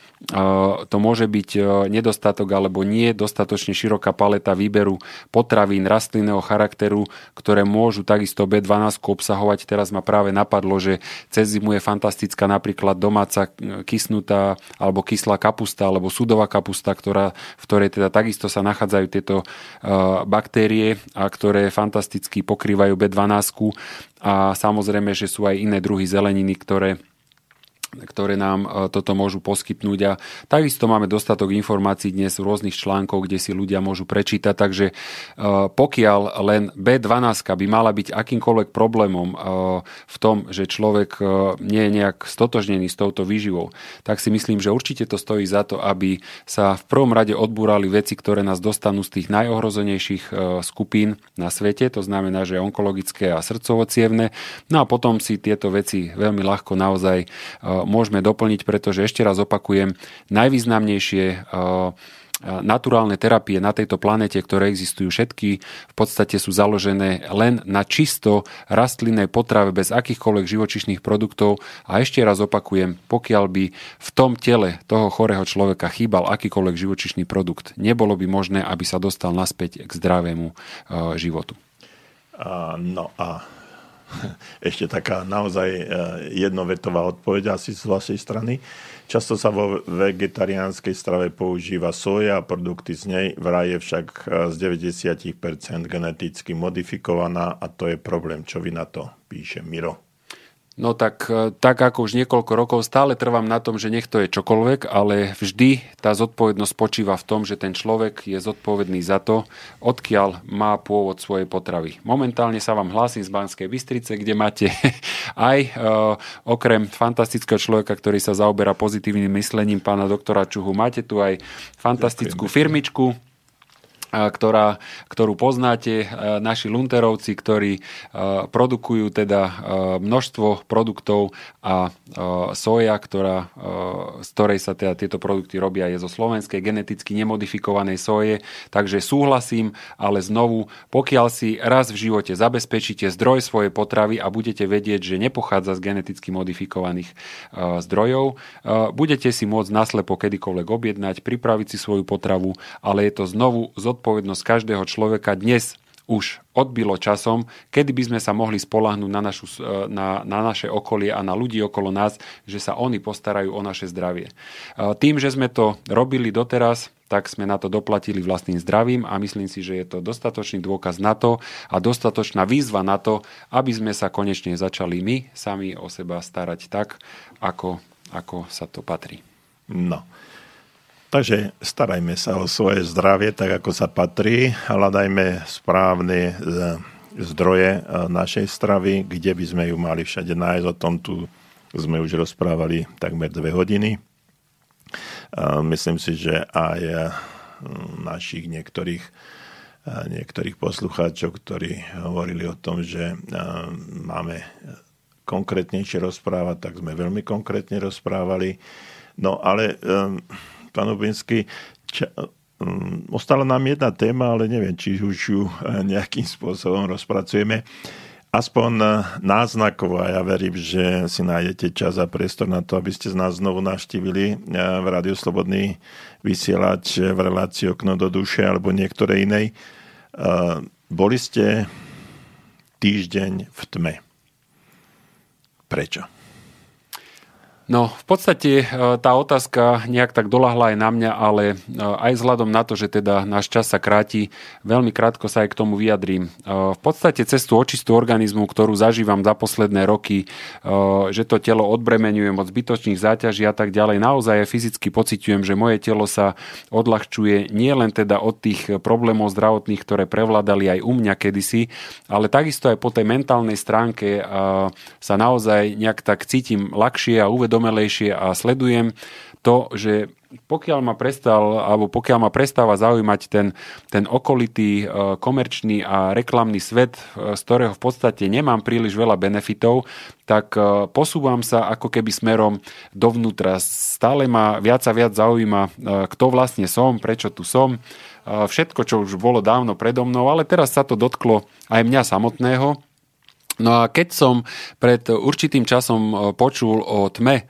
to môže byť nedostatok alebo nie dostatočne široká paleta výberu potravín rastlinného charakteru, ktoré môžu takisto B12 obsahovať. Teraz ma práve napadlo, že cez zimu je fantastická napríklad domáca kysnutá alebo kyslá kapusta alebo sudová kapusta, ktorá, v ktorej teda takisto sa nachádzajú tieto baktérie a ktoré fantasticky pokrývajú B12 a samozrejme, že sú aj iné druhy zeleniny, ktoré ktoré nám e, toto môžu poskytnúť. A takisto máme dostatok informácií dnes v rôznych článkov, kde si ľudia môžu prečítať, takže e, pokiaľ len B12 by mala byť akýmkoľvek problémom e, v tom, že človek nie je nejak stotožnený s touto výživou, tak si myslím, že určite to stojí za to, aby sa v prvom rade odbúrali veci, ktoré nás dostanú z tých najohrozenejších skupín na svete, to znamená, že onkologické a srdcovo no a potom si tieto veci veľmi ľahko naozaj môžeme doplniť, pretože ešte raz opakujem, najvýznamnejšie eh, naturálne terapie na tejto planete, ktoré existujú všetky, v podstate sú založené len na čisto rastlinnej potrave bez akýchkoľvek živočišných produktov a ešte raz opakujem, pokiaľ by v tom tele toho chorého človeka chýbal akýkoľvek živočišný produkt, nebolo by možné, aby sa dostal naspäť k zdravému eh, životu. No a ešte taká naozaj e, jednovetová odpoveď asi z vašej strany. Často sa vo vegetariánskej strave používa soja a produkty z nej, vraj je však e, z 90% geneticky modifikovaná a to je problém. Čo vy na to píše Miro? No tak, e, tak ako už niekoľko rokov stále trvám na tom, že nech to je čokoľvek, ale vždy tá zodpovednosť spočíva v tom, že ten človek je zodpovedný za to, odkiaľ má pôvod svojej potravy. Momentálne sa vám hlásim z Banskej Bystrice, kde máte aj e, okrem fantastického človeka, ktorý sa zaoberá pozitívnym myslením pána doktora Čuhu, máte tu aj fantastickú firmičku, ktorá, ktorú poznáte, naši lunterovci, ktorí produkujú teda množstvo produktov a soja, ktorá, z ktorej sa teda tieto produkty robia, je zo slovenskej geneticky nemodifikovanej soje. Takže súhlasím, ale znovu, pokiaľ si raz v živote zabezpečíte zdroj svojej potravy a budete vedieť, že nepochádza z geneticky modifikovaných zdrojov, budete si môcť naslepo kedykoľvek objednať, pripraviť si svoju potravu, ale je to znovu zodpovedné zodpovednosť každého človeka dnes už odbilo časom, kedy by sme sa mohli spolahnúť na, našu, e, na, na naše okolie a na ľudí okolo nás, že sa oni postarajú o naše zdravie. E, tým, že sme to robili doteraz, tak sme na to doplatili vlastným zdravím a myslím si, že je to dostatočný dôkaz na to a dostatočná výzva na to, aby sme sa konečne začali my sami o seba starať tak, ako, ako sa to patrí. No. Takže starajme sa o svoje zdravie tak, ako sa patrí. Hľadajme správne e, zdroje e, našej stravy, kde by sme ju mali všade nájsť. O tom tu sme už rozprávali takmer dve hodiny. Myslím si, že aj e, našich niektorých, niektorých poslucháčov, ktorí hovorili o tom, že máme konkrétnejšie rozprávať, tak sme veľmi konkrétne rozprávali. No ale pán Obinsky, ča, um, ostala nám jedna téma, ale neviem, či už ju eh, nejakým spôsobom rozpracujeme. Aspoň eh, náznakovo a ja verím, že si nájdete čas a priestor na to, aby ste z nás znovu navštívili eh, v Rádiu Slobodný vysielač v relácii Okno do duše alebo niektorej inej. Boli ste týždeň v tme. Prečo? No, v podstate e, tá otázka nejak tak dolahla aj na mňa, ale e, aj vzhľadom na to, že teda náš čas sa kráti, veľmi krátko sa aj k tomu vyjadrím. E, v podstate cestu očistú organizmu, ktorú zažívam za posledné roky, že to telo odbremeňujem od zbytočných záťaží a tak ďalej, naozaj fyzicky pociťujem, že moje telo sa odľahčuje nie len teda od tých problémov zdravotných, ktoré prevládali aj u mňa kedysi, ale takisto aj po tej mentálnej stránke sa naozaj nejak tak cítim ľahšie a uvedomím uvedomelejšie a sledujem to, že pokiaľ ma prestal, alebo pokiaľ ma prestáva zaujímať ten, ten okolitý e, komerčný a reklamný svet, e, z ktorého v podstate nemám príliš veľa benefitov, tak e, posúvam sa ako keby smerom dovnútra. Stále ma viac a viac zaujíma, kto vlastne som, prečo tu som, všetko, čo už bolo dávno predo mnou, ale teraz sa to dotklo aj mňa samotného. No a keď som pred určitým časom počul o tme,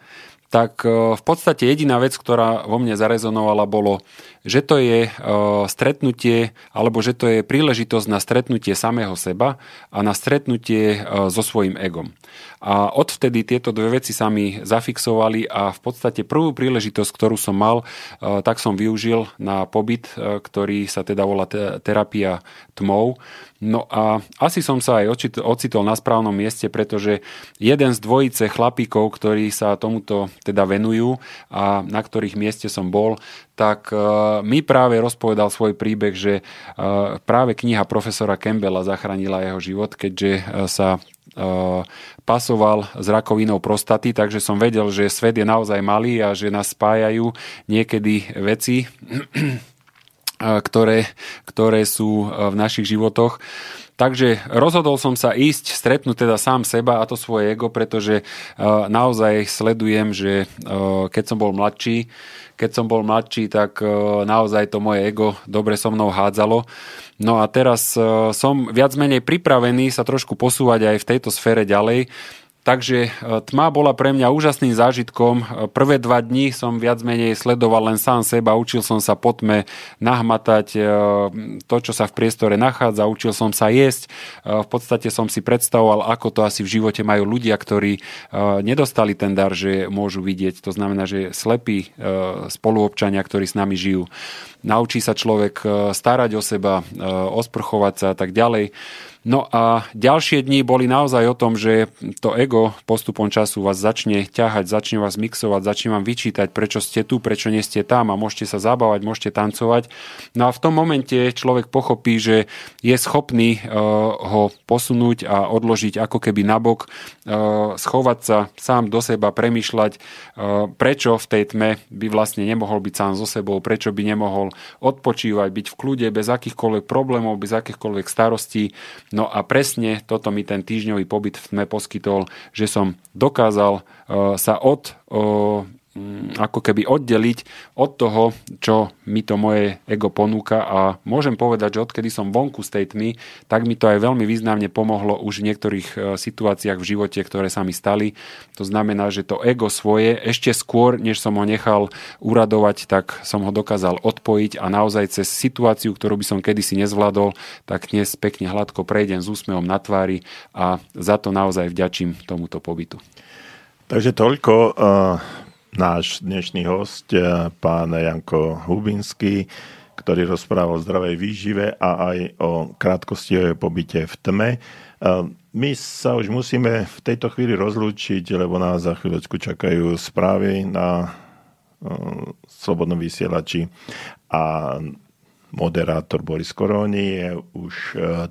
tak v podstate jediná vec, ktorá vo mne zarezonovala, bolo, že to je stretnutie, alebo že to je príležitosť na stretnutie samého seba a na stretnutie so svojím egom. A odvtedy tieto dve veci sa mi zafixovali a v podstate prvú príležitosť, ktorú som mal, e, tak som využil na pobyt, e, ktorý sa teda volá terapia tmou. No a asi som sa aj ocitol na správnom mieste, pretože jeden z dvojice chlapíkov, ktorí sa tomuto teda venujú a na ktorých mieste som bol, tak e, mi práve rozpovedal svoj príbeh, že práve kniha profesora Campbella zachránila jeho život, keďže sa pasoval s rakovinou prostaty, takže som vedel, že svet je naozaj malý a že nás spájajú niekedy veci, ktoré, ktoré sú v našich životoch. Takže rozhodol som sa ísť, stretnúť teda sám seba a to svoje ego, pretože naozaj sledujem, že keď som bol mladší, keď som bol mladší, tak naozaj to moje ego dobre so mnou hádzalo No a teraz e, som viac menej pripravený sa trošku posúvať aj v tejto sfére ďalej. Takže e, tma bola pre mňa úžasným zážitkom. E, prvé dva dní som viac menej sledoval len sám seba, učil som sa po tme nahmatať e, to, čo sa v priestore nachádza, učil som sa jesť. V podstate som si predstavoval, ako to asi v živote majú ľudia, ktorí nedostali ten dar, že môžu vidieť. To znamená, že slepí spoluobčania, ktorí s nami žijú. Naučí sa človek starať o seba, osprchovať sa a tak ďalej. No a ďalšie dni boli naozaj o tom, že to ego postupom času vás začne ťahať, začne vás mixovať, začne vám vyčítať, prečo ste tu, prečo nie ste tam a môžete sa zabávať, môžete tancovať. No a v tom momente človek pochopí, že je schopný uh, ho posunúť a odložiť ako keby nabok, uh, schovať sa sám do seba, premyšľať, prečo v tej tme by vlastne nemohol byť sám so sebou, prečo by nemohol odpočívať, byť v kľude bez akýchkoľvek problémov, bez akýchkoľvek starostí. No a presne toto mi ten týždňový pobyt v tme poskytol, že som dokázal uh, sa od uh, ako keby oddeliť od toho, čo mi to moje ego ponúka a môžem povedať, že odkedy som vonku z tej tmy, tak mi to aj veľmi významne pomohlo už v niektorých e, situáciách v živote, ktoré sa mi stali. To znamená, že to ego svoje ešte skôr, než som ho nechal uradovať, tak som ho dokázal odpojiť a naozaj cez situáciu, ktorú by som kedysi nezvládol, tak dnes pekne hladko prejdem s úsmevom na tvári a za to naozaj vďačím tomuto pobytu. Takže toľko uh náš dnešný host, eh, pán Janko Hubinský, ktorý rozprával o zdravej výžive a aj o krátkosti o pobyte v tme. Eh, my sa už musíme v tejto chvíli rozlúčiť, lebo nás za chvíľočku čakajú správy na eh, Slobodnom vysielači a moderátor Boris Koroni je už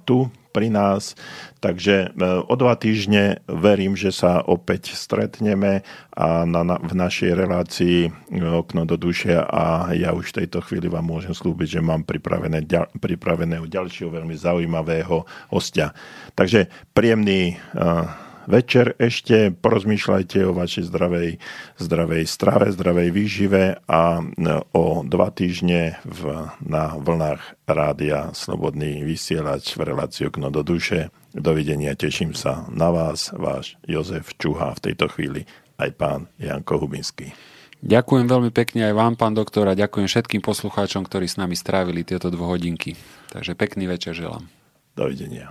tu pri nás. Takže e, o dva týždne verím, že sa opäť stretneme a na, na, v našej relácii e, Okno do duše a ja už v tejto chvíli vám môžem slúbiť, že mám pripravené, ďal, pripraveného ďalšieho veľmi zaujímavého hostia. Takže príjemný uh, večer ešte porozmýšľajte o vašej zdravej, zdravej strave, zdravej výžive a e, o dva týždne v, na vlnách rádia Slobodný vysielač v reláciu Okno do duše. Dovidenia, teším sa na vás, váš Jozef Čuha v tejto chvíli aj pán Janko Hubinský. Ďakujem veľmi pekne aj vám, pán doktor, a ďakujem všetkým poslucháčom, ktorí s nami strávili tieto dvohodinky. Takže pekný večer želám. Dovidenia.